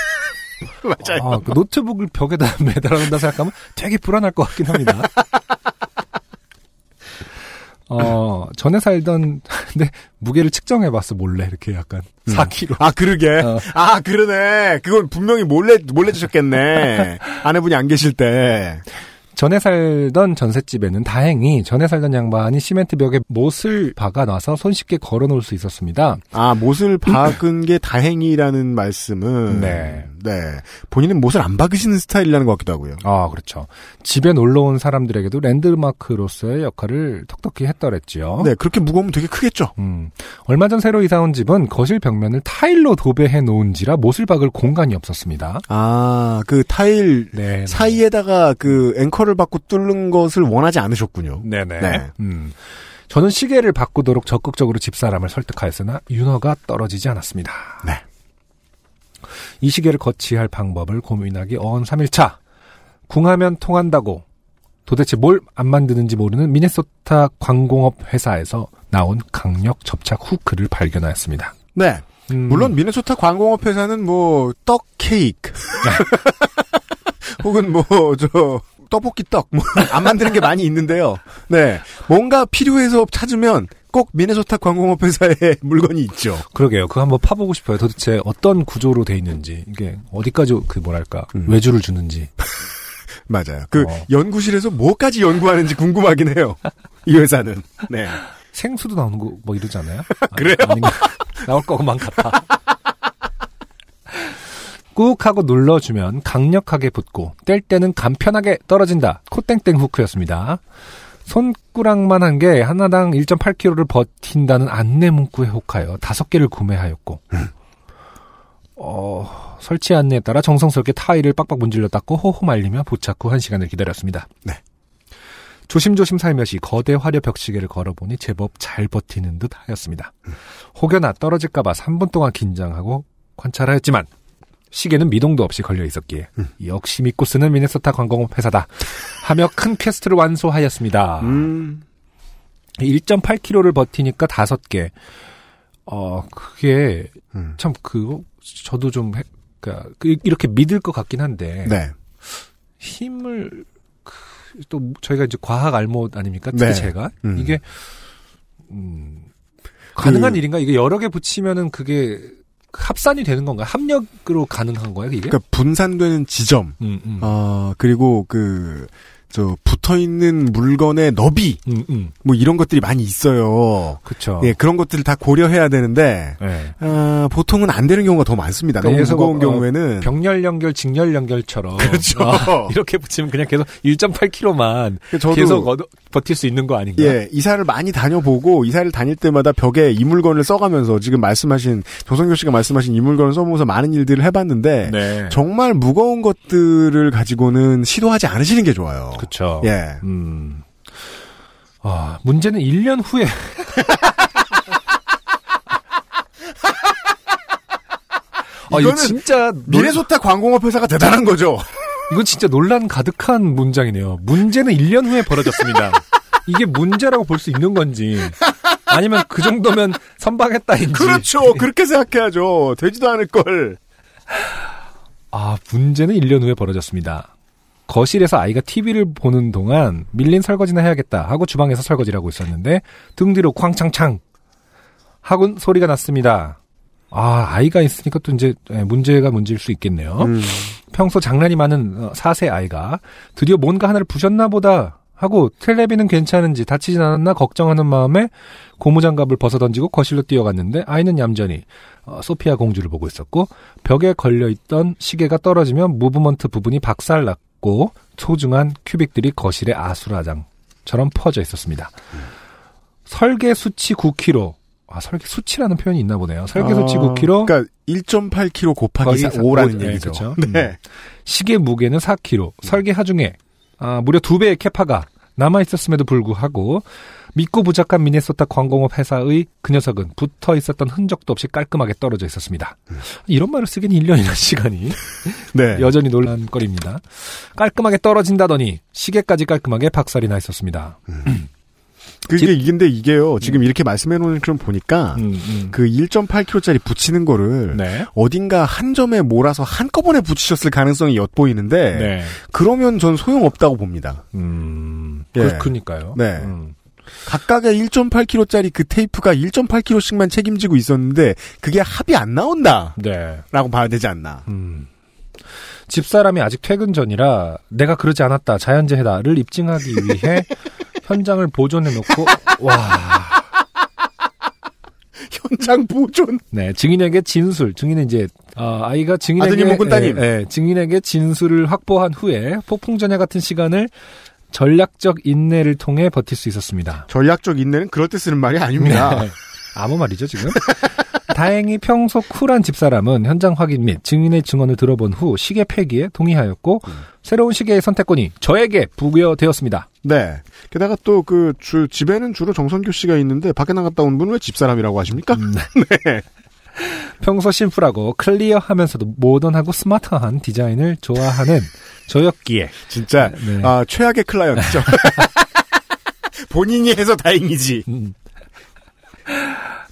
A: 맞아요.
B: 아, 그 노트북을 벽에다 매달아 놓는다 생각하면 되게 불안할 것 같긴 합니다. 어, 전에 살던, 근데 무게를 측정해봤어, 몰래, 이렇게 약간. 4kg.
A: 아, 그러게.
B: 어.
A: 아, 그러네. 그건 분명히 몰래, 몰래 주셨겠네. 아내분이 안 계실 때.
B: 전에 살던 전셋집에는 다행히 전에 살던 양반이 시멘트 벽에 못을 박아놔서 손쉽게 걸어 놓을 수 있었습니다.
A: 아, 못을 박은 게 다행이라는 말씀은.
B: 네.
A: 네. 본인은 못을 안 박으시는 스타일이라는 것 같기도 하고요.
B: 아, 그렇죠. 집에 놀러 온 사람들에게도 랜드마크로서의 역할을 톡톡히 했더랬지요.
A: 네, 그렇게 무거우면 되게 크겠죠.
B: 음. 얼마 전 새로 이사 온 집은 거실 벽면을 타일로 도배해 놓은지라 못을 박을 공간이 없었습니다.
A: 아, 그 타일
B: 네.
A: 사이에다가 그 앵커 를 받고 뚫는 것을 원하지 않으셨군요.
B: 네네.
A: 네.
B: 음. 저는 시계를 바꾸도록 적극적으로 집사람을 설득하였으나 윤허가 떨어지지 않았습니다.
A: 네.
B: 이 시계를 거치할 방법을 고민하기 어언 3일차. 궁하면 통한다고 도대체 뭘 안 만드는지 모르는 미네소타 광공업 회사에서 나온 강력 접착 후크를 발견하였습니다.
A: 네.
B: 음,
A: 물론 미네소타 광공업 회사는 뭐 떡 케이크 혹은 뭐 저 떡볶이 떡 뭐 안 만드는 게 많이 있는데요. 네. 뭔가 필요해서 찾으면 꼭 미네소타 광공업 회사에 물건이 있죠.
B: 그러게요. 그거 한번 파보고 싶어요. 도대체 어떤 구조로 돼 있는지 이게 어디까지 그 뭐랄까
A: 음.
B: 외주를 주는지.
A: 맞아요. 그
B: 어.
A: 연구실에서 뭐까지 연구하는지 궁금하긴 해요. 이 회사는. 네.
B: 생수도 나오는 거 뭐 이러지 않아요?
A: 그래요?
B: 아닌가? 나올 것만 같아. 꾹 하고 눌러주면 강력하게 붙고 뗄 때는 간편하게 떨어진다. 코땡땡 후크였습니다. 손꾸락만 한 게 하나당 1.8kg를 버틴다는 안내 문구에 혹하여 다섯 개를 구매하였고 어, 설치 안내에 따라 정성스럽게 타일을 빡빡 문질러 닦고 호호 말리며 부착 후 한 시간을 기다렸습니다.
A: 네.
B: 조심조심 살며시 거대 화려 벽시계를 걸어보니 제법 잘 버티는 듯 하였습니다. 혹여나 떨어질까봐 3분 동안 긴장하고 관찰하였지만 시계는 미동도 없이 걸려 있었기에 역시 믿고 쓰는 미네소타 관공업 회사다 하며 큰 quest를 완수하였습니다.
A: 음.
B: 1.8kg를 버티니까 다섯 개. 어 그게
A: 음.
B: 참 그거 저도 좀 해- 그러니까 그- 이렇게 믿을 것 같긴 한데
A: 네.
B: 힘을 그, 또 저희가 이제 과학 알못 아닙니까?
A: 네.
B: 제가
A: 음.
B: 이게 음, 가능한
A: 그-
B: 일인가? 이게 여러 개 붙이면은 그게 합산이 되는 건가요? 합력으로 가능한 거예요, 이게?
A: 그러니까 분산되는 지점.
B: 음, 음.
A: 어, 그리고 그, 저, 붙어 있는 물건의 너비.
B: 음, 음.
A: 뭐 이런 것들이 많이 있어요.
B: 그쵸.
A: 예, 그런 것들을 다 고려해야 되는데,
B: 네.
A: 아, 보통은 안 되는 경우가 더 많습니다. 너무
B: 그래서
A: 무거운
B: 뭐, 어,
A: 경우에는.
B: 병렬 연결, 직렬 연결처럼
A: 그렇죠.
B: 아, 이렇게 붙이면 그냥 계속 1.8kg만
A: 저도-
B: 계속 얻어, 버틸 수 있는 거 아닌가?
A: 예, 이사를 많이 다녀보고, 이사를 다닐 때마다 벽에 이 물건을 써가면서, 지금 말씀하신, 조성교 씨가 말씀하신 이 물건을 써보면서 많은 일들을 해봤는데,
B: 네.
A: 정말 무거운 것들을 가지고는 시도하지 않으시는 게 좋아요.
B: 그쵸.
A: 예.
B: 음. 아, 문제는 1년 후에. 아, 이거 진짜 놀-
A: 미네소타 광공업 회사가 대단한 거죠.
B: 이건 진짜 논란 가득한 문장이네요. 문제는 1년 후에 벌어졌습니다. 이게 문제라고 볼 수 있는 건지 아니면 그 정도면 선방했다인지.
A: 그렇죠. 그렇게 생각해야죠. 되지도 않을 걸.
B: 아, 문제는 1년 후에 벌어졌습니다. 거실에서 아이가 TV를 보는 동안 밀린 설거지나 해야겠다 하고 주방에서 설거지를 하고 있었는데 등 뒤로 쾅창창 하곤 소리가 났습니다. 아, 아이가 있으니까 또 이제 예, 문제가 문제일 수 있겠네요.
A: 음.
B: 평소 장난이 많은 어, 4세 아이가 드디어 뭔가 하나를 부셨나 보다 하고 텔레비는 괜찮은지 다치진 않았나 걱정하는 마음에 고무장갑을 벗어던지고 거실로 뛰어갔는데 아이는 얌전히 어, 소피아 공주를 보고 있었고 벽에 걸려있던 시계가 떨어지면 무브먼트 부분이 박살났고 소중한 큐빅들이 거실에 아수라장처럼 퍼져 있었습니다. 설계 수치 9kg. 아, 설계 수치라는 표현이 있나 보네요. 설계 수치 9kg.
A: 그러니까 1.8kg 곱하기 5라는
B: 네,
A: 얘기죠.
B: 그렇죠.
A: 네.
B: 음. 시계 무게는 4kg. 설계 하중에 아, 무려 두 배의 캐파가 남아 있었음에도 불구하고 믿고 부착한 미네소타 광공업 회사의 그 녀석은 붙어 있었던 흔적도 없이 깔끔하게 떨어져 있었습니다. 이런 말을 쓰긴 1년이나 시간이
A: 네.
B: 여전히 논란거리입니다. 깔끔하게 떨어진다더니 시계까지 깔끔하게 박살이 나 있었습니다.
A: 그게 이긴데 이게요. 지금 이렇게 말씀해 놓은 좀 보니까
B: 음,
A: 그 1.8kg짜리 붙이는 거를
B: 네.
A: 어딘가 한 점에 몰아서 한꺼번에 붙이셨을 가능성이 엿보이는데
B: 네.
A: 그러면 전 소용없다고 봅니다.
B: 음,
A: 예.
B: 그, 그니까요.
A: 네.
B: 음.
A: 각각의 1.8kg짜리 그 테이프가 1.8kg씩만 책임지고 있었는데 그게 합이 안 나온다.
B: 네.
A: 라고 봐야 되지 않나.
B: 음. 집사람이 아직 퇴근 전이라 내가 그러지 않았다 자연재해다를 입증하기 위해 현장을 보존해 놓고 와
A: 현장 보존.
B: 네, 증인에게 진술, 증인은 이제 어, 아이가 증인에게
A: 아드님 혹은 따님.
B: 예, 예, 증인에게 진술을 확보한 후에 폭풍 전야 같은 시간을 전략적 인내를 통해 버틸 수 있었습니다.
A: 전략적 인내는 그럴 때 쓰는 말이 아닙니다.
B: 네. 아무 말이죠, 지금. 다행히 평소 쿨한 집사람은 현장 확인 및 증인의 증언을 들어본 후 시계 폐기에 동의하였고 새로운 시계의 선택권이 저에게 부여되었습니다.
A: 네. 게다가 또 그 집에는 주로 정선교 씨가 있는데 밖에 나갔다 온 분은 왜 집사람이라고 하십니까? 네.
B: 평소 심플하고 클리어하면서도 모던하고 스마트한 디자인을 좋아하는 저였기에
A: 진짜
B: 네.
A: 아, 최악의 클라이언트죠. 본인이 해서 다행이지.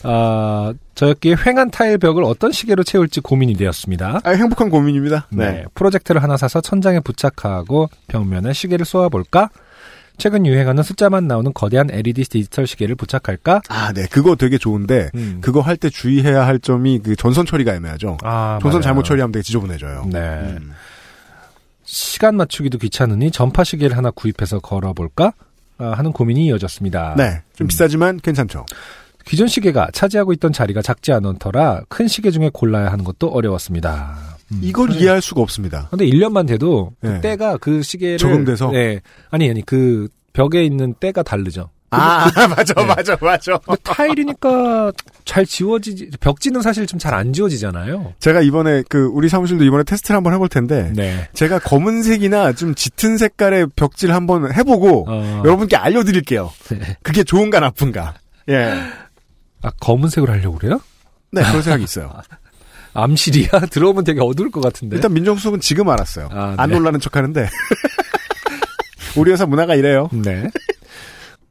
B: 아, 저였기에 횡한 타일 벽을 어떤 시계로 채울지 고민이 되었습니다.
A: 아, 행복한 고민입니다.
B: 네.
A: 네.
B: 프로젝트를 하나 사서 천장에 부착하고 벽면에 시계를 쏘아볼까? 최근 유행하는 숫자만 나오는 거대한 LED 디지털 시계를 부착할까?
A: 아, 네. 그거 되게 좋은데
B: 음.
A: 그거 할 때 주의해야 할 점이 그 전선 처리가 애매하죠.
B: 아,
A: 전선
B: 맞아요.
A: 잘못 처리하면 되게 지저분해져요.
B: 네.
A: 음.
B: 시간 맞추기도 귀찮으니 전파 시계를 하나 구입해서 걸어볼까? 아, 하는 고민이 이어졌습니다.
A: 네. 좀 비싸지만 괜찮죠.
B: 기존 시계가 차지하고 있던 자리가 작지 않은 터라 큰 시계 중에 골라야 하는 것도 어려웠습니다. 음.
A: 이걸 이해할 수가 없습니다.
B: 근데 1년만 돼도 그
A: 네.
B: 때가 그 시계를
A: 적응돼서?
B: 네. 아니 아니 그 벽에 있는 때가 다르죠.
A: 아, 맞아,
B: 네.
A: 맞아, 맞아.
B: 근데 타일이니까 잘 지워지지 벽지는 사실 좀 잘 안 지워지잖아요.
A: 제가 이번에 그 우리 사무실도 이번에 테스트를 한번 해볼 텐데
B: 네.
A: 제가 검은색이나 좀 짙은 색깔의 벽지를 한번 해보고
B: 어.
A: 여러분께 알려드릴게요.
B: 네.
A: 그게 좋은가 나쁜가. 예.
B: 아 검은색으로 하려고 그래요?
A: 네, 그런 생각이 있어요.
B: 암실이야? 들어오면 되게 어두울 것 같은데.
A: 일단 민정수석은 지금 알았어요.
B: 아,
A: 안
B: 네.
A: 놀라는 척 하는데 우리 회사 문화가 이래요.
B: 네.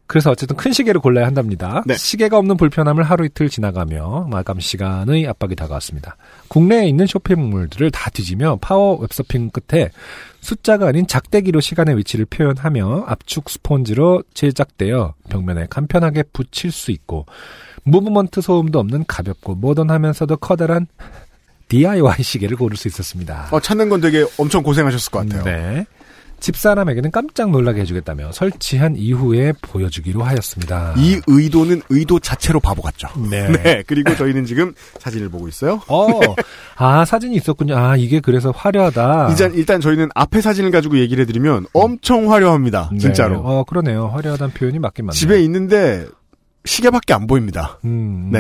B: 그래서 어쨌든 큰 시계를 골라야 한답니다.
A: 네.
B: 시계가 없는 불편함을 하루 이틀 지나가며 마감 시간의 압박이 다가왔습니다. 국내에 있는 쇼핑몰들을 다 뒤지며 파워 웹서핑 끝에 숫자가 아닌 작대기로 시간의 위치를 표현하며 압축 스폰지로 제작되어 벽면에 간편하게 붙일 수 있고 무브먼트 소음도 없는 가볍고 모던하면서도 커다란 DIY 시계를 고를 수 있었습니다.
A: 어, 찾는 건 되게 엄청 고생하셨을 것 같아요.
B: 네. 집사람에게는 깜짝 놀라게 해주겠다며 설치한 이후에 보여주기로 하였습니다.
A: 이 의도는 의도 자체로 바보 같죠.
B: 네.
A: 네. 그리고 저희는 지금 사진을 보고 있어요.
B: 어, 아, 사진이 있었군요. 아, 이게 그래서 화려하다.
A: 일단, 일단 저희는 앞에 사진을 가지고 얘기를 해드리면 엄청 화려합니다.
B: 네.
A: 진짜로.
B: 어, 그러네요. 화려하다는 표현이 맞긴 맞네요.
A: 집에 있는데 시계밖에 안 보입니다.
B: 음,
A: 네.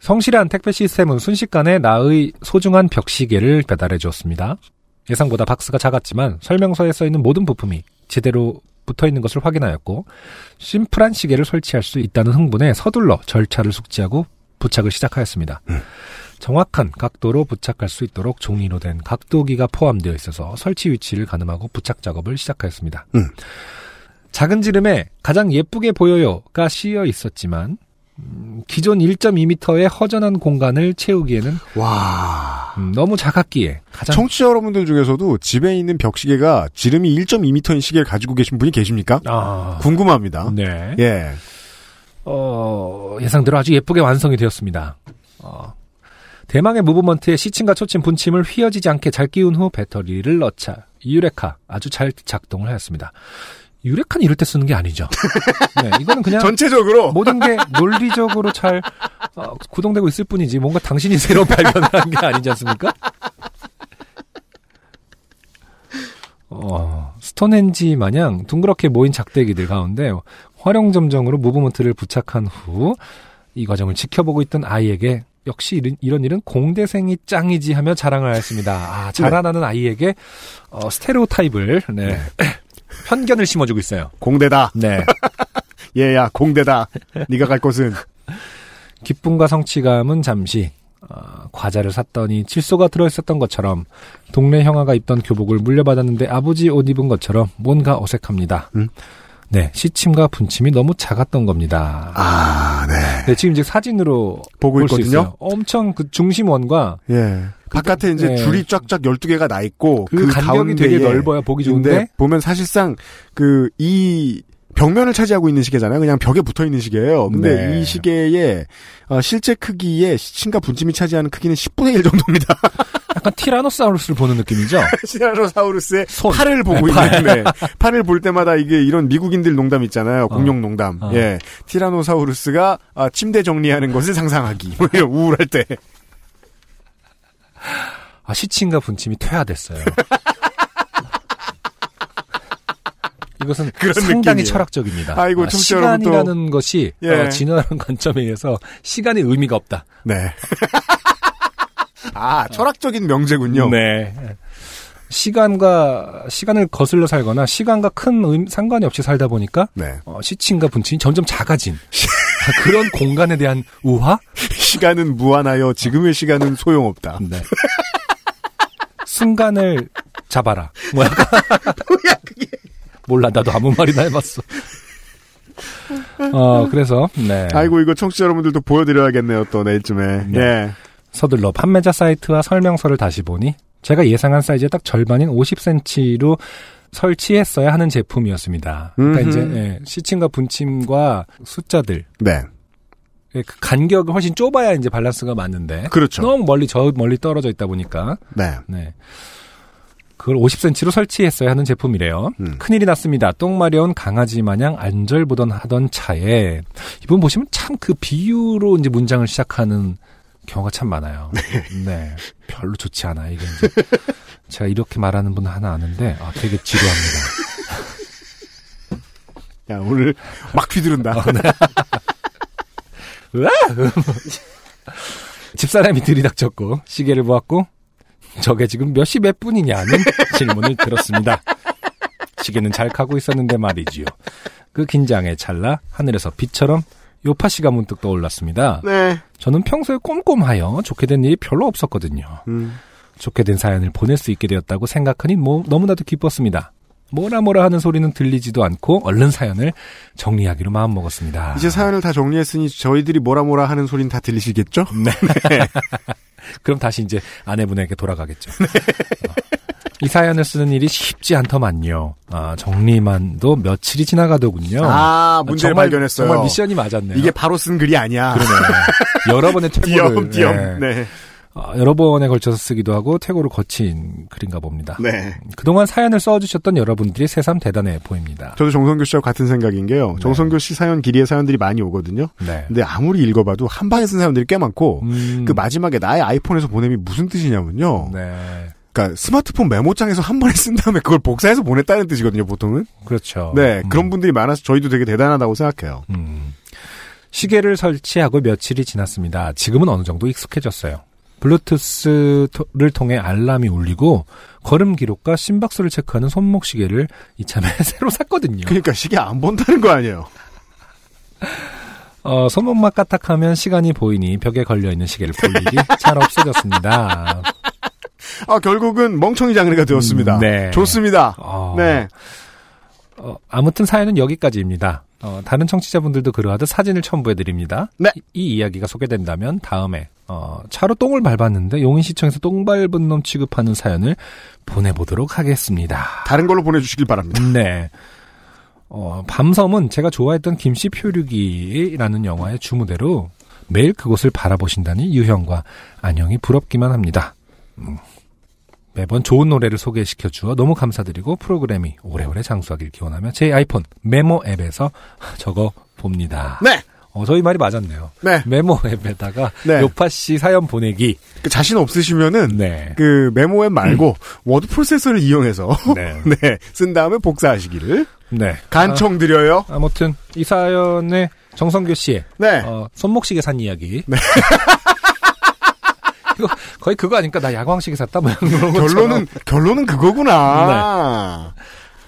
B: 성실한 택배 시스템은 순식간에 나의 소중한 벽시계를 배달해 주었습니다. 예상보다 박스가 작았지만 설명서에 써 있는 모든 부품이 제대로 붙어 있는 것을 확인하였고 심플한 시계를 설치할 수 있다는 흥분에 서둘러 절차를 숙지하고 부착을 시작하였습니다. 정확한 각도로 부착할 수 있도록 종이로 된 각도기가 포함되어 있어서 설치 위치를 가늠하고 부착 작업을 시작하였습니다.
A: 음.
B: 작은 지름에 가장 예쁘게 보여요가 씌어 있었지만 음, 기존 1.2m의 허전한 공간을 채우기에는
A: 와.
B: 음, 너무 작았기에 가장
A: 청취자 여러분들 중에서도 집에 있는 벽시계가 지름이 1.2m인 시계를 가지고 계신 분이 계십니까?
B: 아,
A: 궁금합니다.
B: 네.
A: 예.
B: 어, 예상대로 아주 예쁘게 완성이 되었습니다. 어, 대망의 무브먼트에 시침과 초침, 분침을 휘어지지 않게 잘 끼운 후 배터리를 넣자 유레카 아주 잘 작동을 하였습니다. 유레카는 이럴 때 쓰는 게 아니죠. 네, 이거는 그냥
A: 전체적으로
B: 모든 게 논리적으로 잘 어, 구동되고 있을 뿐이지 뭔가 당신이 새로 발견을 한게 아니지 않습니까? 어, 스톤헨지 마냥 둥그렇게 모인 작대기들 가운데 활용점정으로 무브먼트를 부착한 후 이 과정을 지켜보고 있던 아이에게 역시 이런, 이런 일은 공대생이 짱이지 하며 자랑을 하였습니다. 아, 자라나는 아이에게 어, 스테레오 타입을 네. 편견을 심어주고 있어요.
A: 공대다.
B: 네.
A: 얘야 공대다. 네가 갈 곳은
B: 기쁨과 성취감은 잠시 어, 과자를 샀더니 칠소가 들어있었던 것처럼 동네 형아가 입던 교복을 물려받았는데 아버지 옷 입은 것처럼 뭔가 어색합니다.
A: 음?
B: 네, 시침과 분침이 너무 작았던 겁니다.
A: 아, 네.
B: 네, 지금 이제 사진으로
A: 보고 있거든요.
B: 엄청 그 중심원과
A: 예. 바깥에 이제
B: 네.
A: 줄이 쫙쫙 12개가 나 있고
B: 그 간격이 되게 넓어요. 보기 좋은데
A: 보면 사실상 그 이 벽면을 차지하고 있는 시계잖아요. 그냥 벽에 붙어 있는 시계예요. 근데
B: 네.
A: 이 시계의 어, 실제 크기의 시침과 분침이 차지하는 크기는 10분의 1 정도입니다.
B: 약간 티라노사우루스를 보는 느낌이죠.
A: 시라노사우루스의
B: 손.
A: 팔을 보고
B: 네,
A: 있는
B: 팔.
A: 네. 팔을 볼 때마다 이게 이런 미국인들 농담 있잖아요. 공룡 농담.
B: 어.
A: 예. 티라노사우루스가 아, 침대 정리하는 것을 상상하기. 뭐 우울할 때.
B: 아, 시침과 분침이 퇴화됐어요. 이것은
A: 그런
B: 상당히
A: 느낌이에요.
B: 철학적입니다.
A: 아이고,
B: 아,
A: 청취자 여러분 또-
B: 시간이라는 것이
A: 예.
B: 어, 진화라는 관점에 의해서 시간의 의미가 없다.
A: 네. 아, 철학적인 명제군요.
B: 네. 시간과 시간을 거슬러 살거나 시간과 큰 의- 상관이 없이 살다 보니까
A: 네.
B: 어, 시침과 분침이 점점 작아진 아, 그런 공간에 대한 우화?
A: 시간은 무한하여 지금의 시간은 소용없다.
B: 네. 순간을 잡아라. 뭐야?
A: 뭐야 그게?
B: 몰라 나도 아무 말이나 해봤어. 어 그래서 네.
A: 아이고 이거 청취자 여러분들도 보여드려야겠네요 또 내일쯤에.
B: 네.
A: 예.
B: 서둘러 판매자 사이트와 설명서를 다시 보니 제가 예상한 사이즈의 딱 절반인 50cm로 설치했어야 하는 제품이었습니다. 그러니까
A: 음흠.
B: 이제 예, 시침과 분침과 숫자들
A: 네.
B: 예, 그 간격이 훨씬 좁아야 이제 밸런스가 맞는데
A: 그렇죠.
B: 너무 멀리 저 멀리 떨어져 있다 보니까
A: 네.
B: 네. 그걸 50cm로 설치했어야 하는 제품이래요.
A: 음.
B: 큰일이 났습니다. 똥 마려운 강아지 마냥 안절부던 하던 차에 이분 보시면 참 그 비유로 이제 문장을 시작하는 경우가 참 많아요. 네. 별로 좋지 않아. 이게 이제 제가 이렇게 말하는 분 하나 아는데 아 되게 지루합니다.
A: 야 오늘 막 휘두른다.
B: 아, 네. 집사람이 들이닥쳤고 시계를 보았고 저게 지금 몇 시 몇 분이냐는 질문을 들었습니다. 시계는 잘 가고 있었는데 말이지요. 그 긴장에 찰나 하늘에서 빛처럼 요파 씨가 문득 떠올랐습니다.
A: 네.
B: 저는 평소에 꼼꼼하여 좋게 된 일이 별로 없었거든요.
A: 음.
B: 좋게 된 사연을 보낼 수 있게 되었다고 생각하니 뭐, 너무나도 기뻤습니다. 뭐라 뭐라 하는 소리는 들리지도 않고 얼른 사연을 정리하기로 마음먹었습니다.
A: 이제 사연을 다 정리했으니 저희들이 뭐라 뭐라 하는 소리는 다 들리시겠죠?
B: 네. 그럼 다시 이제 아내분에게 돌아가겠죠. 어, 이 사연을 쓰는 일이 쉽지 않더만요. 아, 정리만도 며칠이 지나가더군요.
A: 아, 문제를
B: 정말,
A: 발견했어요.
B: 정말 미션이 맞았네요.
A: 이게 바로 쓴 글이 아니야.
B: 그러네. 여러 번의 퇴고를
A: 띄엄띄엄.
B: 네.
A: 네.
B: 어, 여러 번에 걸쳐서 쓰기도 하고 퇴고를 거친 글인가 봅니다.
A: 네.
B: 그동안 사연을 써주셨던 여러분들이 새삼 대단해 보입니다.
A: 저도 정성교 씨하고 같은 생각인 게요. 정성교 씨 사연 길이의 사연들이 많이 오거든요.
B: 네.
A: 근데 아무리 읽어봐도 한 방에 쓴 사연들이 꽤 많고
B: 음,
A: 그 마지막에 나의 아이폰에서 보냄이 무슨 뜻이냐면요.
B: 네.
A: 그러니까 스마트폰 메모장에서 한 번에 쓴 다음에 그걸 복사해서 보냈다는 뜻이거든요. 보통은.
B: 그렇죠.
A: 네.
B: 음.
A: 그런 분들이 많아서 저희도 되게 대단하다고 생각해요.
B: 음. 시계를 설치하고 며칠이 지났습니다. 지금은 어느 정도 익숙해졌어요. 블루투스를 통해 알람이 울리고 걸음 기록과 심박수를 체크하는 손목 시계를 이참에 새로 샀거든요.
A: 그러니까 시계 안 본다는 거 아니에요.
B: 어, 손목만 까딱하면 시간이 보이니 벽에 걸려 있는 시계를 볼 일이 잘 없어졌습니다.
A: 아, 결국은 멍청이 장르가 되었습니다.
B: 음, 네.
A: 좋습니다.
B: 어,
A: 네.
B: 어, 아무튼 사연은 여기까지입니다. 어, 다른 청취자분들도 그러하듯 사진을 첨부해드립니다.
A: 네.
B: 이, 이 이야기가 소개된다면 다음에 어, 차로 똥을 밟았는데 용인시청에서 똥 밟은 놈 취급하는 사연을 보내보도록 하겠습니다.
A: 다른 걸로 보내주시길 바랍니다.
B: 네. 어, 밤섬은 제가 좋아했던 김씨 표류기라는 영화의 주무대로 매일 그곳을 바라보신다니 유형과 안녕이 부럽기만 합니다. 음. 매번 좋은 노래를 소개시켜 주어 너무 감사드리고 프로그램이 오래오래 장수하길 기원하며 제 아이폰 메모 앱에서 적어 봅니다.
A: 네.
B: 어, 저희 말이 맞았네요.
A: 네.
B: 메모 앱에다가
A: 네.
B: 요팟시 사연 보내기.
A: 그 자신 없으시면은
B: 네.
A: 그 메모 앱 말고 워드 프로세서를 이용해서
B: 네.
A: 네, 쓴 다음에 복사하시기를
B: 네.
A: 간청 드려요.
B: 아, 아무튼 이 사연에 정성교 씨의
A: 네.
B: 어, 손목시계 산 이야기. 이거 거의 그거 아닐까? 나 야광시계 샀다 뭐 이런.
A: 결론은 결론은 그거구나.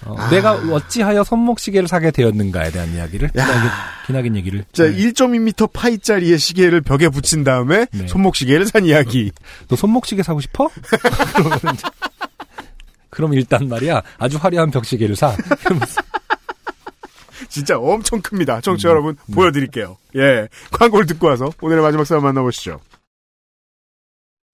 B: 어,
A: 아.
B: 내가 어찌하여 손목시계를 사게 되었는가에 대한 이야기를 기나긴, 기나긴 얘기를
A: 자,
B: 네.
A: 1.2m 파이짜리의 시계를 벽에 붙인 다음에
B: 네.
A: 손목시계를 산 이야기.
B: 너 손목시계 사고 싶어? 그럼 일단 말이야 아주 화려한 벽시계를 사.
A: 진짜 엄청 큽니다.
B: 음.
A: 청취자 여러분 보여드릴게요. 예, 광고를 듣고 와서 오늘의 마지막 사연 만나보시죠.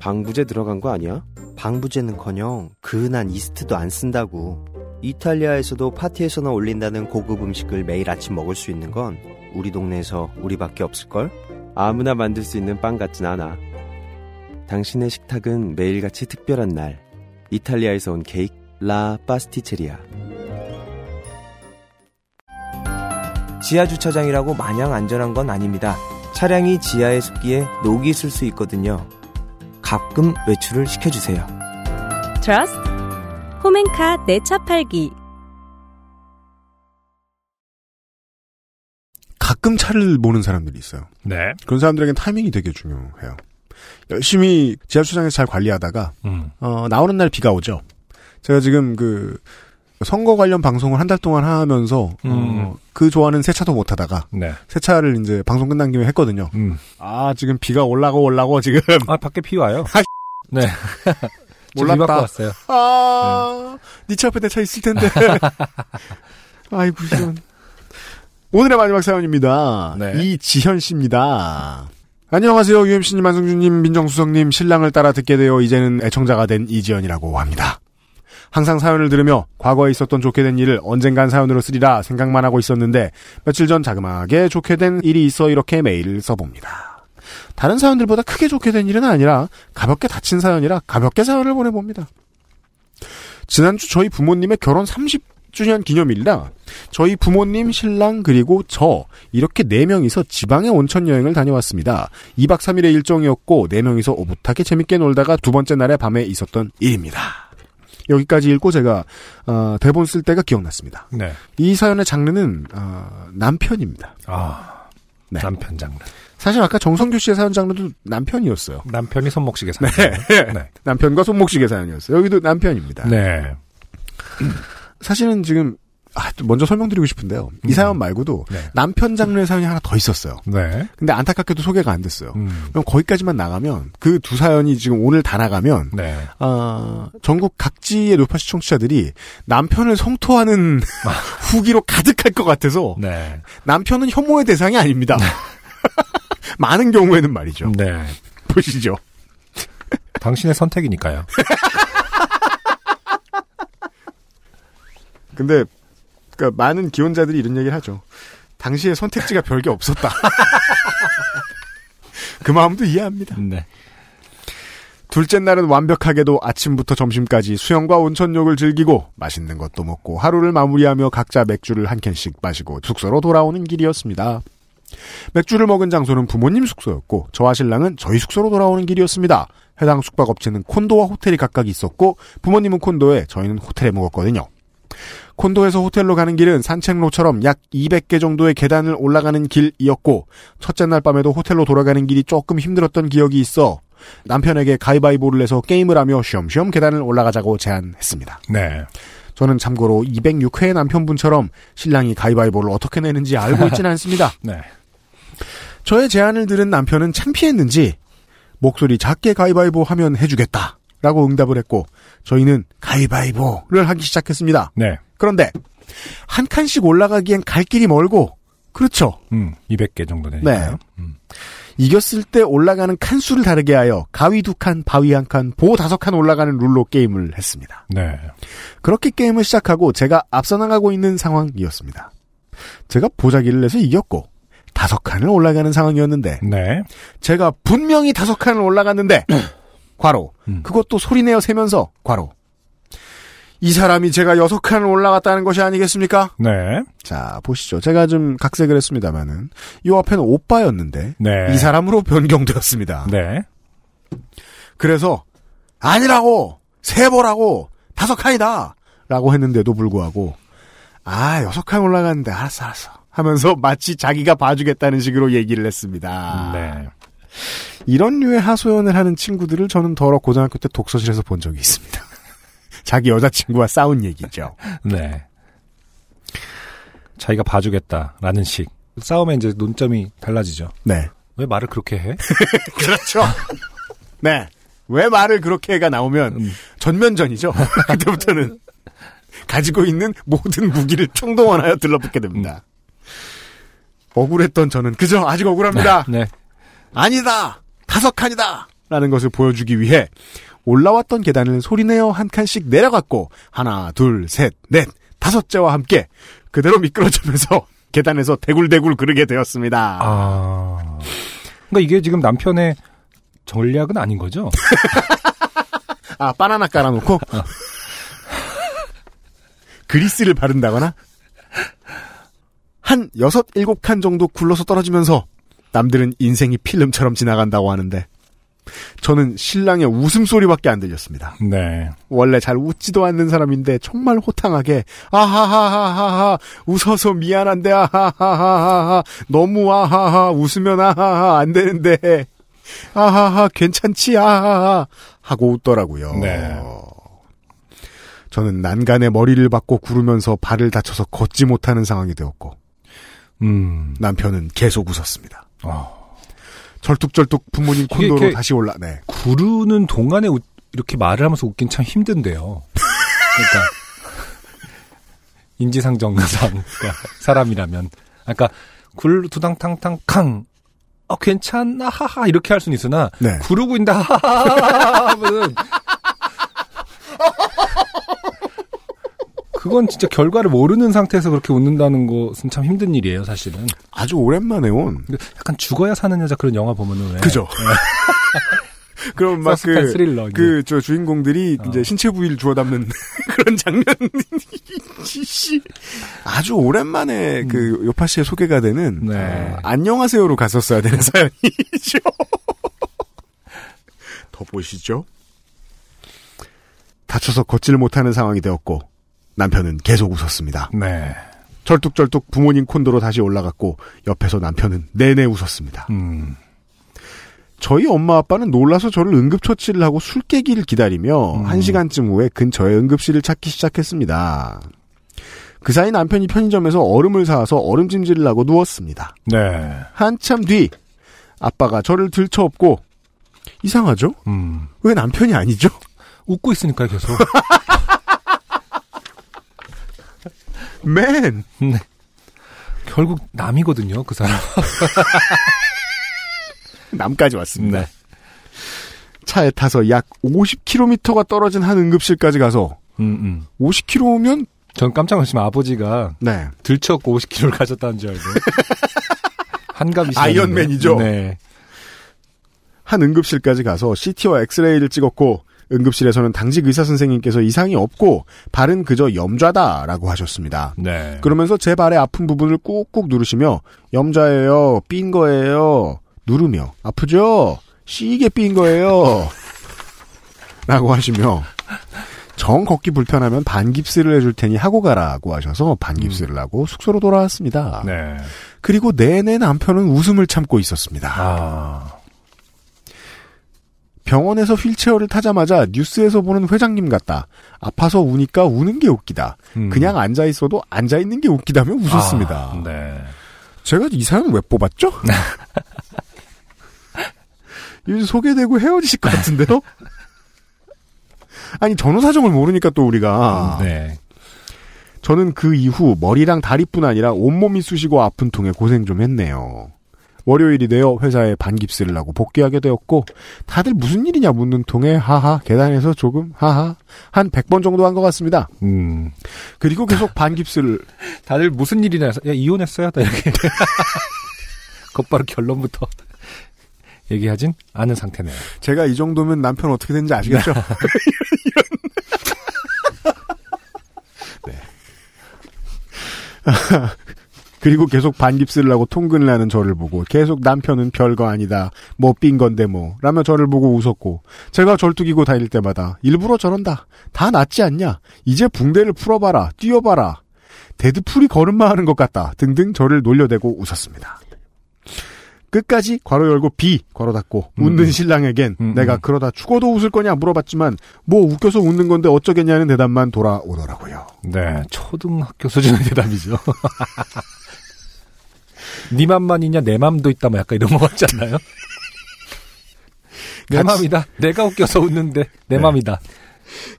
F: 방부제 들어간 거 아니야?
D: 방부제는커녕 그은한 이스트도 안 쓴다고. 이탈리아에서도 파티에서나 올린다는 고급 음식을 매일 아침 먹을 수 있는 건 우리 동네에서 우리밖에 없을걸?
F: 아무나 만들 수 있는 빵 같진 않아. 당신의 식탁은 매일같이 특별한 날. 이탈리아에서 온 케이크 라 파스티체리아.
D: 지하 주차장이라고 마냥 안전한 건 아닙니다. 차량이 지하에 습기에 녹이 있을 수 있거든요. 가끔 외출을 시켜주세요.
E: 트러스트 홈앤카 내차 팔기
A: 가끔 차를 모는 사람들이 있어요.
B: 네.
A: 그런 사람들에겐 타이밍이 되게 중요해요. 열심히 지하주차장에서 잘 관리하다가
B: 음.
A: 어, 나오는 날 비가 오죠. 제가 지금 그 선거 관련 방송을 한 달 동안 하면서
B: 음.
A: 어, 그 좋아하는 세차도 못 하다가
B: 네.
A: 세차를 이제 방송 끝난 김에 했거든요.
B: 음.
A: 아 지금 비가 올라고 올라고 지금
B: 아 밖에 비 와요.
A: 아,
B: 네. 저
A: 몰랐다.
B: 왔어요.
A: 아, 니차 앞에 내 차 있을 텐데. 아이, 부시런. 오늘의 마지막 사연입니다.
B: 네.
A: 이지현 씨입니다. 안녕하세요. UMC님, 안승준님, 민정수석님, 신랑을 따라 듣게 되어 이제는 애청자가 된 이지연이라고 합니다. 항상 사연을 들으며 과거에 있었던 좋게 된 일을 언젠간 사연으로 쓰리라 생각만 하고 있었는데 며칠 전 자그마하게 좋게 된 일이 있어 이렇게 메일을 써봅니다. 다른 사연들보다 크게 좋게 된 일은 아니라 가볍게 다친 사연이라 가볍게 사연을 보내봅니다. 지난주 저희 부모님의 결혼 30주년 기념일이라 저희 부모님, 신랑 그리고 저 이렇게 4명이서 지방의 온천 여행을 다녀왔습니다. 2박 3일의 일정이었고 4명이서 오붓하게 재밌게 놀다가 두 번째 날의 밤에 있었던 일입니다. 여기까지 읽고 제가 어, 대본 쓸 때가 기억났습니다.
B: 네.
A: 이 사연의 장르는 어, 남편입니다.
B: 아.
A: 네.
B: 남편 장르.
A: 사실 아까 정성규 씨의 사연 장르도 남편이었어요.
B: 남편이 손목시계 사.
A: 네.
B: 네.
A: 남편과 손목시계 사연이었어요. 여기도 남편입니다.
B: 네.
A: 사실은 지금 아, 또 먼저 설명드리고 싶은데요. 이
B: 음.
A: 사연 말고도
B: 네.
A: 남편 장르의 사연이 하나 더 있었어요.
B: 네.
A: 근데 안타깝게도 소개가 안 됐어요.
B: 음.
A: 그럼 거기까지만 나가면 그 두 사연이 지금 오늘 다 나가면
B: 네.
A: 아, 전국 각지의 노파 시청자들이 남편을 성토하는 후기로 가득할 것 같아서
B: 네.
A: 남편은 혐오의 대상이 아닙니다. 많은 경우에는 말이죠.
B: 네.
A: 보시죠.
B: 당신의 선택이니까요.
A: 근데 그러니까 많은 기혼자들이 이런 얘기를 하죠. 당시에 선택지가 별게 없었다. 그 마음도 이해합니다.
B: 네.
A: 둘째 날은 완벽하게도 아침부터 점심까지 수영과 온천욕을 즐기고 맛있는 것도 먹고 하루를 마무리하며 각자 맥주를 한 캔씩 마시고 숙소로 돌아오는 길이었습니다. 맥주를 먹은 장소는 부모님 숙소였고 저와 신랑은 저희 숙소로 돌아오는 길이었습니다. 해당 숙박업체는 콘도와 호텔이 각각 있었고 부모님은 콘도에 저희는 호텔에 묵었거든요. 콘도에서 호텔로 가는 길은 산책로처럼 약 200개 정도의 계단을 올라가는 길이었고 첫째 날 밤에도 호텔로 돌아가는 길이 조금 힘들었던 기억이 있어 남편에게 가위바위보를 해서 게임을 하며 쉬엄쉬엄 계단을 올라가자고 제안했습니다.
B: 네.
A: 저는 참고로 206회 남편분처럼 신랑이 가위바위보를 어떻게 내는지 알고 있지는 않습니다.
B: 네.
A: 저의 제안을 들은 남편은 창피했는지 목소리 작게 가위바위보 하면 해주겠다 라고 응답을 했고 저희는 가위바위보를 하기 시작했습니다.
B: 네.
A: 그런데 한 칸씩 올라가기엔 갈 길이 멀고 그렇죠.
B: 음, 200개 정도 되니까요.
A: 네. 이겼을 때 올라가는 칸 수를 다르게 하여 가위 두 칸, 바위 한 칸, 보 다섯 칸 올라가는 룰로 게임을 했습니다.
B: 네.
A: 그렇게 게임을 시작하고 제가 앞서 나가고 있는 상황이었습니다. 제가 보자기를 내서 이겼고 다섯 칸을 올라가는 상황이었는데
B: 네.
A: 제가 분명히 다섯 칸을 올라갔는데 과로 그것도 소리내어 세면서 과로 이 사람이 제가 여섯 칸을 올라갔다는 것이 아니겠습니까?
B: 네.
A: 자 보시죠. 제가 좀 각색을 했습니다만은 이 앞에는 오빠였는데
B: 네.
A: 이 사람으로 변경되었습니다.
B: 네.
A: 그래서 아니라고 세 보라고 다섯 칸이다 라고 했는데도 불구하고 아 여섯 칸 올라갔는데 알았어 알았어 하면서 마치 자기가 봐주겠다는 식으로 얘기를 했습니다.
B: 네.
A: 이런 류의 하소연을 하는 친구들을 저는 더러 고등학교 때 독서실에서 본 적이 있습니다. 자기 여자친구와 싸운 얘기죠.
B: 네. 자기가 봐주겠다라는 식. 싸움에 이제 논점이 달라지죠.
A: 네.
B: 왜 말을 그렇게 해?
A: 그렇죠. 네. 왜 말을 그렇게 해가 나오면 전면전이죠. 그때부터는 가지고 있는 모든 무기를 총동원하여 들러붙게 됩니다. 억울했던 저는 그저 아직 억울합니다.
B: 네.
A: 아니다. 다섯 칸이다. 라는 것을 보여주기 위해 올라왔던 계단을 소리내어 한 칸씩 내려갔고 하나, 둘, 셋, 넷, 다섯째와 함께 그대로 미끄러지면서 계단에서 대굴대굴 그르게 되었습니다.
B: 아. 그러니까 이게 지금 남편의 전략은 아닌 거죠?
A: 아, 바나나 깔아놓고 그리스를 바른다거나 한 여섯 일곱 칸 정도 굴러서 떨어지면서 남들은 인생이 필름처럼 지나간다고 하는데 저는 신랑의 웃음소리밖에 안 들렸습니다.
B: 네.
A: 원래 잘 웃지도 않는 사람인데 정말 호탕하게 아하하하하하 웃어서 미안한데 아하하하하 너무 아하하 웃으면 아하하 안 되는데 아하하 괜찮지 아하하 하고 웃더라고요.
B: 네.
A: 저는 난간에 머리를 박고 구르면서 발을 다쳐서 걷지 못하는 상황이 되었고
B: 음.
A: 남편은 계속 웃었습니다.
B: 어.
A: 절뚝절뚝 부모님 콘도로 다시 올라. 네.
B: 구르는 동안에 웃- 이렇게 말을 하면서 웃긴 참 힘든데요. 그러니까 인지상정상 그러니까 사람이라면 아까 굴 두당탕탕 캉. 어 괜찮나 하하 이렇게 할 수는 있으나
A: 네.
B: 구르고 있다 하하하 하면은 그건 진짜 결과를 모르는 상태에서 그렇게 웃는다는 것은 참 힘든 일이에요, 사실은.
A: 아주 오랜만에 온.
B: 약간 죽어야 사는 여자 그런 영화 보면은 왜?
A: 그죠. 그럼 막 그,
B: 스릴러.
A: 그, 저 주인공들이 이제 신체 부위를 주워 담는 그런 장면, 씨. 아주 오랜만에 그 요파 씨의 소개가 되는,
B: 네.
A: 어, 안녕하세요로 갔었어야 되는 사연이죠. 더 보시죠. 다쳐서 걷지를 못하는 상황이 되었고, 남편은 계속 웃었습니다.
B: 네.
A: 절뚝절뚝 부모님 콘도로 다시 올라갔고, 옆에서 남편은 내내 웃었습니다.
B: 음.
A: 저희 엄마 아빠는 놀라서 저를 응급처치를 하고 술 깨기를 기다리며 한 시간쯤 후에 근처에 응급실을 찾기 시작했습니다. 그 사이 남편이 편의점에서 얼음을 사와서 얼음 찜질을 하고 누웠습니다.
B: 네.
A: 한참 뒤 아빠가 저를 들쳐업고 이상하죠?
B: 음.
A: 왜 남편이 아니죠?
B: 웃고 있으니까 계속.
A: 맨.
B: 네. 결국 남이거든요, 그 사람.
A: 남까지 왔습니다.
B: 네.
A: 차에 타서 약 50km가 떨어진 한 응급실까지 가서
B: 음, 음.
A: 50km면
B: 전 깜짝 놀랐지만 아버지가
A: 네.
B: 들쳐갖고 50km를 가셨다는 줄 알고. 한갑이
A: 아이언맨이죠.
B: 네.
A: 한 응급실까지 가서 CT와 엑스레이를 찍었고 응급실에서는 당직 의사 선생님께서 이상이 없고 발은 그저 염좌다라고 하셨습니다.
B: 네.
A: 그러면서 제 발의 아픈 부분을 꾹꾹 누르시며 염좌예요, 삔 거예요, 누르며 아프죠? 시게 삔 거예요. 라고 하시며 정 걷기 불편하면 반깁스를 해줄 테니 하고 가라고 하셔서 반깁스를 하고 숙소로 돌아왔습니다.
B: 네.
A: 그리고 내내 남편은 웃음을 참고 있었습니다.
B: 아.
A: 병원에서 휠체어를 타자마자 뉴스에서 보는 회장님 같다. 아파서 우니까 우는 게 웃기다.
B: 음.
A: 그냥 앉아 있어도 앉아 있는 게 웃기다며 웃었습니다.
B: 아, 네.
A: 제가 이 사연 왜 뽑았죠? 이제 소개되고 헤어지실 것 같은데요? 아니 전후 사정을 모르니까 또 우리가
B: 네.
A: 저는 그 이후 머리랑 다리뿐 아니라 온몸이 쑤시고 아픈 통에 고생 좀 했네요. 월요일이 되어 회사에 반깁스를 하고 복귀하게 되었고 다들 무슨 일이냐 묻는 통에 하하 계단에서 조금 하하 한 100번 정도 한 것 같습니다.
B: 음.
A: 그리고 계속 반깁스를
B: 다들 무슨 일이냐 해서 야 이혼했어요? 다 이렇게 곧바로 결론부터 얘기하진 않은 상태네요.
A: 제가 이 정도면 남편 어떻게 되는지 아시겠죠? 네. 그리고 계속 반깁스를 하고 통근을 하는 저를 보고 계속 남편은 별거 아니다. 뭐 삔 건데 뭐. 라며 저를 보고 웃었고 제가 절뚝이고 다닐 때마다 일부러 저런다. 다 낫지 않냐. 이제 붕대를 풀어봐라. 뛰어봐라. 데드풀이 걸음마 하는 것 같다. 등등 저를 놀려대고 웃었습니다. 끝까지 괄호 열고 비 괄호 닫고
B: 음.
A: 웃는 신랑에겐 내가 그러다 죽어도 웃을 거냐 물어봤지만 뭐 웃겨서 웃는 건데 어쩌겠냐는 대답만 돌아오더라고요.
B: 네, 초등학교 수준의 대답이죠. 네 맘만이냐 내 맘도 있다 뭐 약간 이런 거 같지 않나요? 내 맘이다. 내가 웃겨서 웃는데 내
A: 네.
B: 맘이다.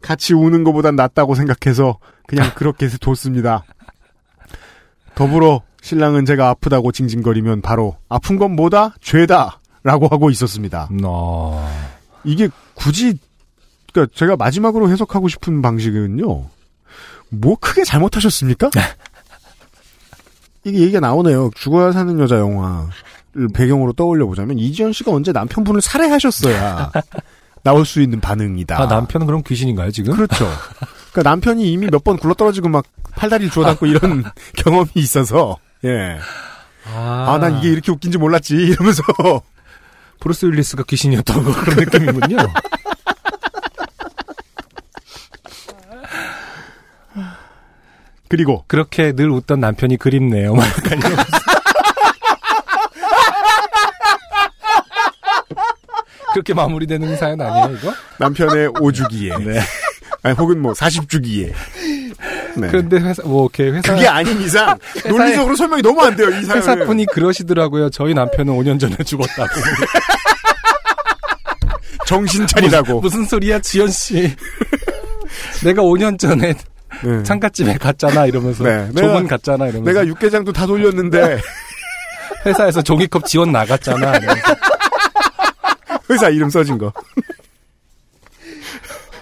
A: 같이 우는 것보단 낫다고 생각해서 그냥 그렇게 뒀습니다. 더불어 신랑은 제가 아프다고 징징거리면 바로 아픈 건 뭐다? 죄다! 라고 하고 있었습니다.
B: 어...
A: 이게 굳이 그러니까 제가 마지막으로 해석하고 싶은 방식은요. 뭐 크게 잘못하셨습니까? 이게 얘기가 나오네요. 죽어야 사는 여자 영화를 배경으로 떠올려 보자면 이지연 씨가 언제 남편분을 살해하셨어야 나올 수 있는 반응이다.
B: 아, 남편은 그럼 귀신인가요, 지금?
A: 그렇죠. 그러니까 남편이 이미 몇 번 굴러떨어지고 막 팔다리를 주워 담고 이런 경험이 있어서 예. 아, 난 이게 이렇게 웃긴지 몰랐지 이러면서
B: 브루스 윌리스가 귀신이었던 거 그런 느낌이군요.
A: 그리고
B: 그렇게 늘 웃던 남편이 그립네요. 막 약간 이러면서. 그렇게 마무리되는 사연 아니에요, 이거?
A: 남편의 오주기에
B: 네.
A: 아니 혹은 뭐 40주기에 네.
B: 그런데 회사, 뭐, 이렇게 회사.
A: 그게 아닌 이상 논리적으로 설명이 너무 안 돼요 이 사연은.
B: 회사분이 그러시더라고요. 저희 남편은 5년 전에 죽었다고.
A: 정신 차리라고.
B: 무슨, 무슨 소리야, 지연씨. 내가 5년 전에
A: 네.
B: 창가집에 갔잖아, 이러면서.
A: 네. 내가-
B: 갔잖아, 이러면서.
A: 내가 육개장도 다 돌렸는데
B: 회사에서 종이컵 지원 나갔잖아. 이러면서.
A: 회사 이름 써진 거.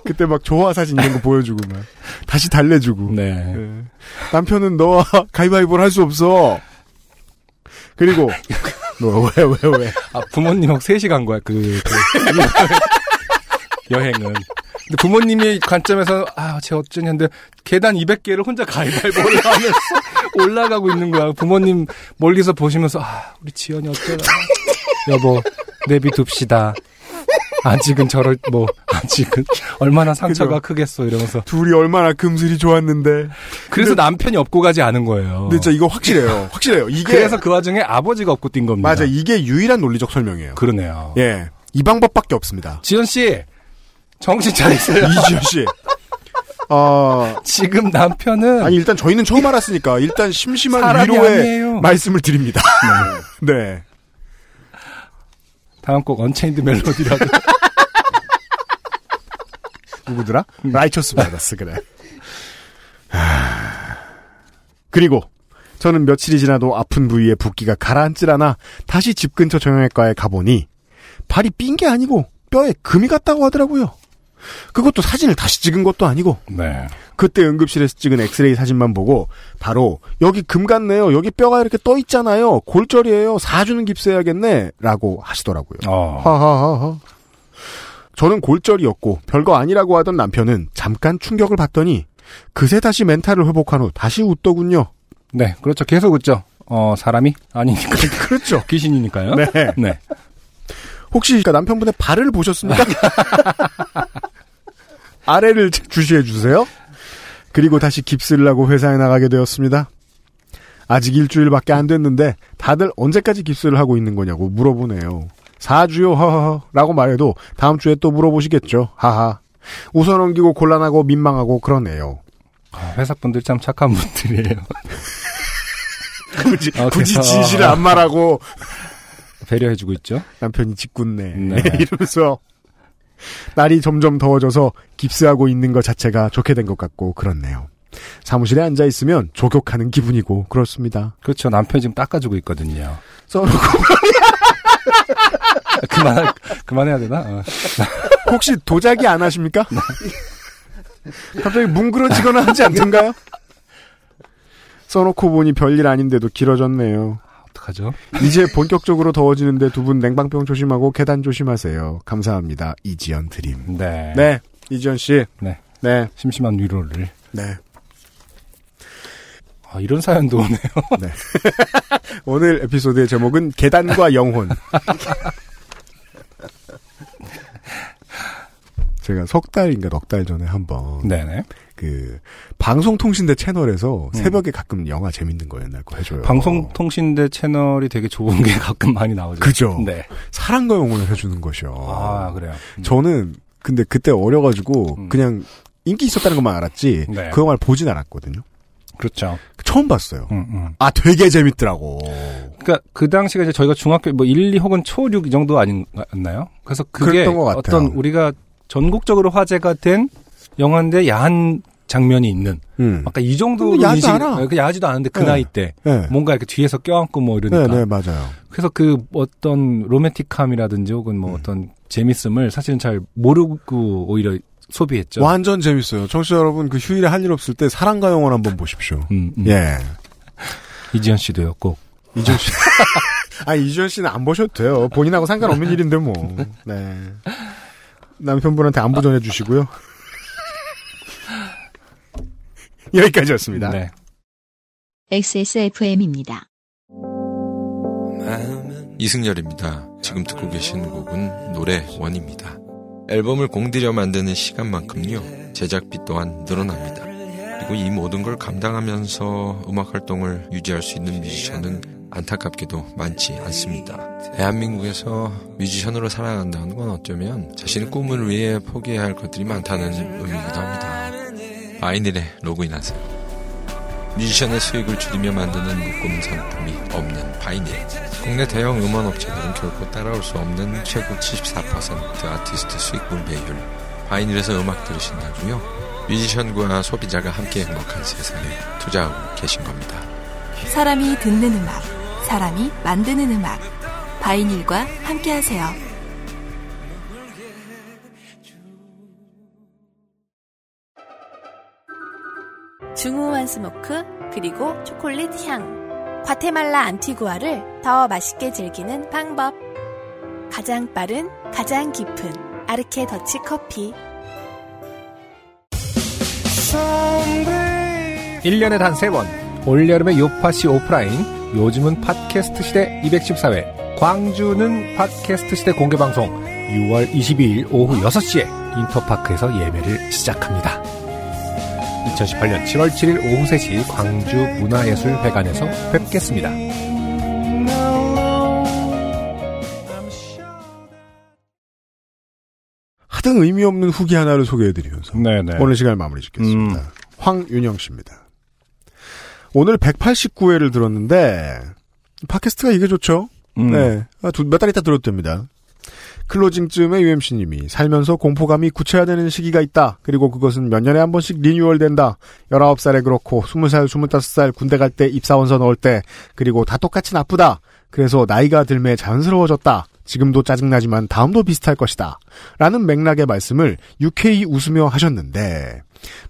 A: 그때 막 조화 사진 이런 거 보여주고 막 다시 달래주고.
B: 네.
A: 예. 남편은 너와 가위바위보를 할 수 없어. 그리고 뭐왜 왜 왜?
B: 아, 부모님하고 셋이 간 거야, 그, 그 여행은. 근데 부모님의 관점에서, 아, 쟤 어쩌냐는데, 계단 200개를 혼자 가위바위보 올라가면서 올라가고 있는 거야. 부모님 멀리서 보시면서, 아, 우리 지연이 어쩌나. 여보, 내비둡시다. 아직은 저럴, 뭐, 아직은 얼마나 상처가 크겠어, 이러면서.
A: 둘이 얼마나 금슬이 좋았는데.
B: 그래서 남편이 업고 가지 않은 거예요.
A: 근데 진짜 이거 확실해요. 확실해요. 이게
B: 그래서 그 와중에 아버지가 업고 뛴 겁니다.
A: 맞아 이게 유일한 논리적 설명이에요.
B: 그러네요.
A: 예. 이 방법밖에 없습니다.
B: 지연 씨, 정신 차리세요.
A: 이지현 씨. 어,
B: 지금 남편은
A: 아니 일단 저희는 처음 알았으니까 일단 심심한 위로의
B: 아니에요.
A: 말씀을 드립니다. 네.
B: 다음 곡 Unchained Melody라고.
A: 누구더라? Righteous Brothers 그래. 하... 그리고 저는 며칠이 지나도 아픈 부위에 붓기가 가라앉질 않아 다시 집 근처 정형외과에 가보니 발이 삔 게 아니고 뼈에 금이 갔다고 하더라고요. 그것도 사진을 다시 찍은 것도 아니고
B: 네.
A: 그때 응급실에서 찍은 엑스레이 사진만 보고 바로 여기 금 갔네요. 여기 뼈가 이렇게 떠 있잖아요. 골절이에요. 사주는 깁스 해야겠네라고 하시더라고요.
B: 어.
A: 하하하하. 저는 골절이었고 별거 아니라고 하던 남편은 잠깐 충격을 받더니 그새 다시 멘탈을 회복한 후 다시 웃더군요.
B: 네, 그렇죠. 계속 웃죠. 어, 사람이? 아니니까.
A: 그렇죠.
B: 귀신이니까요.
A: 네.
B: 네.
A: 혹시 그러니까 남편분의 발을 보셨습니까? 아래를 주시해 주세요. 그리고 다시 깁스를 하고 회사에 나가게 되었습니다. 아직 일주일밖에 안 됐는데 다들 언제까지 깁스를 하고 있는 거냐고 물어보네요. 4주요 하하하 라고 말해도 다음 주에 또 물어보시겠죠. 하하. 웃어 넘기고 곤란하고 민망하고 그러네요.
B: 아, 회사분들 참 착한 분들이에요.
A: 굳이,
B: 어,
A: 굳이 진실을 안 말하고
B: 배려해주고 있죠.
A: 남편이 짓궂네.
B: 네.
A: 이러면서 날이 점점 더워져서 깁스하고 있는 것 자체가 좋게 된 것 같고 그렇네요. 사무실에 앉아 있으면 조격하는 기분이고 그렇습니다.
B: 그렇죠. 남편이 지금 닦아주고 있거든요.
A: 써놓고
B: 그만 그만해야 되나? 어.
A: 혹시 도자기 안 하십니까? 갑자기 뭉그러지거나 하지 않던가요? 써놓고 보니 별일 아닌데도 길어졌네요.
B: 어떡하죠?
A: 이제 본격적으로 더워지는데 두 분 냉방병 조심하고 계단 조심하세요. 감사합니다. 이지연 드림.
B: 네.
A: 네. 이지연 씨.
B: 네.
A: 네.
B: 심심한 위로를.
A: 네.
B: 아, 이런 사연도 오네요.
A: 네. 오늘 에피소드의 제목은 계단과 영혼. 제가 석 달인가 넉 달 전에 한번
B: 네네.
A: 그 방송통신대 채널에서 새벽에 가끔 영화 재밌는 거 옛날 거 해줘요.
B: 방송통신대 채널이 되게 좋은 게 가끔 많이 나오죠.
A: 그죠.
B: 네.
A: 사랑과 영혼을 해주는 것이요.
B: 아, 그래요. 음.
A: 저는 근데 그때 어려가지고 그냥 인기 있었다는 것만 알았지
B: 네.
A: 그 영화를 보진 않았거든요.
B: 그렇죠.
A: 처음 봤어요.
B: 음, 음.
A: 아 되게 재밌더라고.
B: 그러니까 그 당시가 이제 저희가 중학교 뭐 1, 2 혹은 초 6 이 정도 아닌가요? 그래서 그게
A: 그랬던 것 같아요.
B: 어떤 우리가 전국적으로 화제가 된 영화인데 야한 장면이 있는
A: 음.
B: 아까 이 정도
A: 야하지 않아.
B: 그 야하지도 않은데 그
A: 네.
B: 나이 때
A: 네.
B: 뭔가 이렇게 뒤에서 껴안고 뭐 이러니까
A: 네, 네, 맞아요.
B: 그래서 그 어떤 로맨틱함이라든지 혹은
A: 음.
B: 뭐 어떤 재밌음을 사실은 잘 모르고 오히려 소비했죠.
A: 완전 재밌어요. 청취자 여러분 그 휴일에 할 일 없을 때 사랑과 영혼 한번 보십시오.
B: 음, 음.
A: 예.
B: 이지연 씨도요, 꼭.
A: 이지연 씨. 아, 이지연 씨는 안 보셔도 돼요. 본인하고 상관없는 일인데 뭐. 네. 남편분한테 안부 전해주시고요. 여기까지였습니다.
B: 네.
C: XSFM입니다.
K: 이승열입니다. 지금 듣고 계신 곡은 노래 원입니다. 앨범을 공들여 만드는 시간만큼요, 제작비 또한 늘어납니다. 그리고 이 모든 걸 감당하면서 음악 활동을 유지할 수 있는 뮤지션은 안타깝게도 많지 않습니다. 대한민국에서 뮤지션으로 살아간다는 건 어쩌면 자신의 꿈을 위해 포기해야 할 것들이 많다는 의미이기도 합니다. 바이닐에 로그인하세요. 뮤지션의 수익을 줄이며 만드는 묶음 상품이 없는 바이닐. 국내 대형 음원 업체들은 결코 따라올 수 없는 최고 74% 아티스트 수익 분배율. 바이닐에서 음악 들으신다고요? 뮤지션과 소비자가 함께 행복한 세상에 투자하고 계신 겁니다.
L: 사람이 듣는 음악, 사람이 만드는 음악. 바이닐과 함께하세요.
J: 중후한 스모크 그리고 초콜릿 향. 과테말라 안티구아를 더 맛있게 즐기는 방법. 가장 빠른, 가장 깊은 아르케 더치 커피.
B: 1년에 단 3번 올여름의 요파시 오프라인 요즘은 팟캐스트 시대 214회 광주는 팟캐스트 시대 공개방송 6월 22일 오후 6시에 인터파크에서 예매를 시작합니다. 2018년 7월 7일 오후 3시 광주 문화예술회관에서 뵙겠습니다.
A: 하등 의미 없는 후기 하나를 소개해드리면서
B: 네네.
A: 오늘 시간을 마무리 짓겠습니다. 황윤영 씨입니다. 오늘 189회를 들었는데 팟캐스트가 이게 좋죠.
B: 음.
A: 네, 몇 달 있다 들어도 됩니다. 클로징쯤에 UMC님이 살면서 공포감이 구체화되는 시기가 있다. 그리고 그것은 몇 년에 한 번씩 리뉴얼 된다. 19살에 그렇고 20살, 25살 군대 갈 때 입사원서 넣을 때 그리고 다 똑같이 나쁘다. 그래서 나이가 들매 자연스러워졌다. 지금도 짜증나지만 다음도 비슷할 것이다. 라는 맥락의 말씀을 유쾌히 웃으며 하셨는데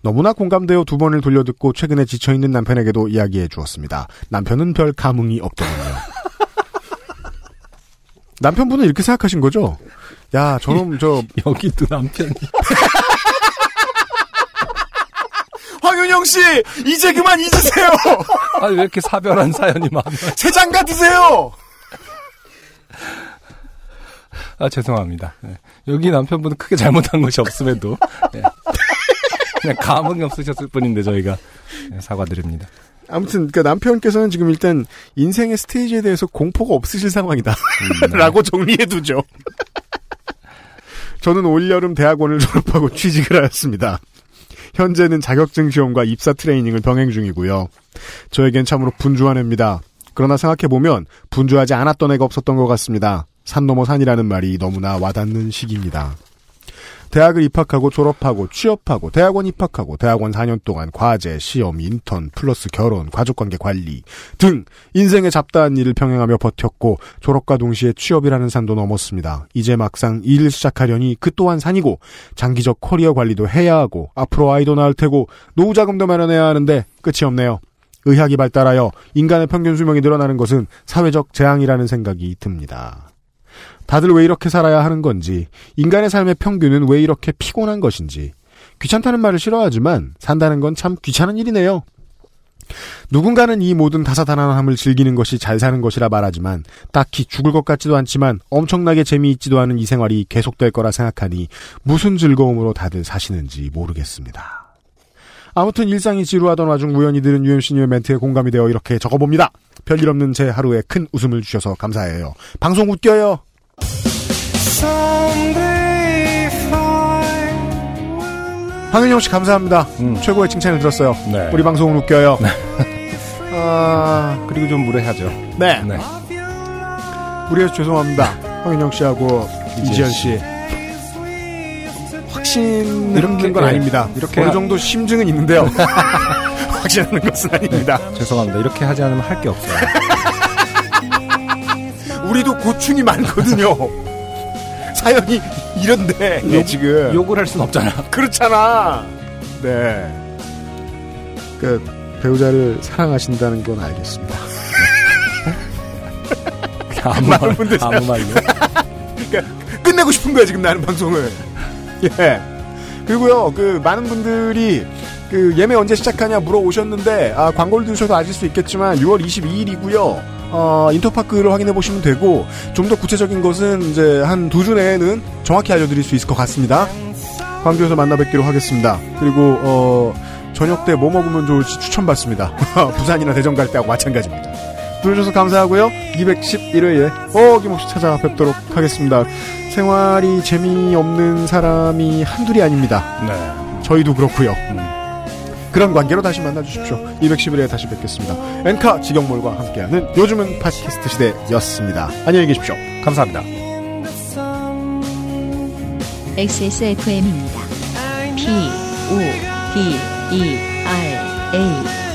A: 너무나 공감되어 두 번을 돌려듣고 최근에 지쳐있는 남편에게도 이야기해 주었습니다. 남편은 별 감흥이 없더군요. 남편분은 이렇게 생각하신 거죠? 야, 저놈 저
B: 여기도 남편이
A: 황윤영 씨 이제 그만 잊으세요.
B: 아, 왜 이렇게 사별한 사연이 많아요?
A: 새 장가 드세요.
B: 아, 죄송합니다. 네. 여기 남편분은 크게 잘못한 것이 없음에도 네. 그냥 감흥이 없으셨을 뿐인데 저희가 네, 사과드립니다.
A: 아무튼 그 남편께서는 지금 일단 인생의 스테이지에 대해서 공포가 없으실 상황이다. 라고 정리해 두죠. 저는 올여름 대학원을 졸업하고 취직을 하였습니다. 현재는 자격증 시험과 입사 트레이닝을 병행 중이고요. 저에겐 참으로 분주한 해입니다. 그러나 생각해보면 분주하지 않았던 애가 없었던 것 같습니다. 산 넘어 산이라는 말이 너무나 와닿는 시기입니다. 대학을 입학하고 졸업하고 취업하고 대학원 입학하고 대학원 4년 동안 과제, 시험, 인턴, 플러스 결혼, 가족관계 관리 등 인생의 잡다한 일을 병행하며 버텼고 졸업과 동시에 취업이라는 산도 넘었습니다. 이제 막상 일을 시작하려니 그 또한 산이고 장기적 커리어 관리도 해야 하고 앞으로 아이도 낳을 테고 노후 자금도 마련해야 하는데 끝이 없네요. 의학이 발달하여 인간의 평균 수명이 늘어나는 것은 사회적 재앙이라는 생각이 듭니다. 다들 왜 이렇게 살아야 하는 건지, 인간의 삶의 평균은 왜 이렇게 피곤한 것인지, 귀찮다는 말을 싫어하지만 산다는 건 참 귀찮은 일이네요. 누군가는 이 모든 다사다난함을 즐기는 것이 잘 사는 것이라 말하지만 딱히 죽을 것 같지도 않지만 엄청나게 재미있지도 않은 이 생활이 계속될 거라 생각하니 무슨 즐거움으로 다들 사시는지 모르겠습니다. 아무튼 일상이 지루하던 와중 우연히 들은 UMC님의 멘트에 공감이 되어 이렇게 적어봅니다. 별일 없는 제 하루에 큰 웃음을 주셔서 감사해요. 방송 웃겨요. 황윤영 씨 감사합니다. 최고의 칭찬을 들었어요.
B: 네.
A: 우리 방송은 웃겨요. 아,
B: 그리고 좀 무례하죠.
A: 네.
B: 네.
A: 무리해서 죄송합니다. 황윤영 씨하고 이지연 씨. 확신을 하는 건
B: 예,
A: 아닙니다.
B: 이렇게
A: 어느
B: 하-
A: 정도 심증은 있는데요. 확신하는 것은 아닙니다.
B: 죄송합니다. 이렇게 하지 않으면 할 게 없어요.
A: 우리도 고충이 많거든요. 사연이 이런데
B: 욕-
A: 지금
B: 욕을 할 순 없잖아.
A: 그렇잖아. 네. 그 배우자를 사랑하신다는 건 알겠습니다.
B: 아무
A: 많은
B: 말,
A: 분들
B: 아무 말요.
A: 그러니까 끝내고 싶은 거야 지금 나는 방송을. 예. 그리고요 그 많은 분들이 그 예매 언제 시작하냐 물어오셨는데 아 광고를 들으셔도 아실 수 있겠지만 6월 22일이고요. 어, 인터파크를 확인해 보시면 되고 좀 더 구체적인 것은 이제 한 두 주 내에는 정확히 알려드릴 수 있을 것 같습니다. 광주에서 만나 뵙기로 하겠습니다. 그리고 어, 저녁 때 뭐 먹으면 좋을지 추천받습니다. 부산이나 대전 갈 때하고 마찬가지입니다. 들어주셔서 감사하고요. 211회에 어김없이 찾아뵙도록 하겠습니다. 생활이 재미없는 사람이 한둘이 아닙니다.
B: 네.
A: 저희도 그렇고요. 그런 관계로 다시 만나주십시오. 211회에 다시 뵙겠습니다. 엔카 직영몰과 함께하는 요즘은 팟캐스트 시대였습니다. 안녕히 계십시오.
B: 감사합니다.
C: XSFM입니다. P, O, D, E, R, A.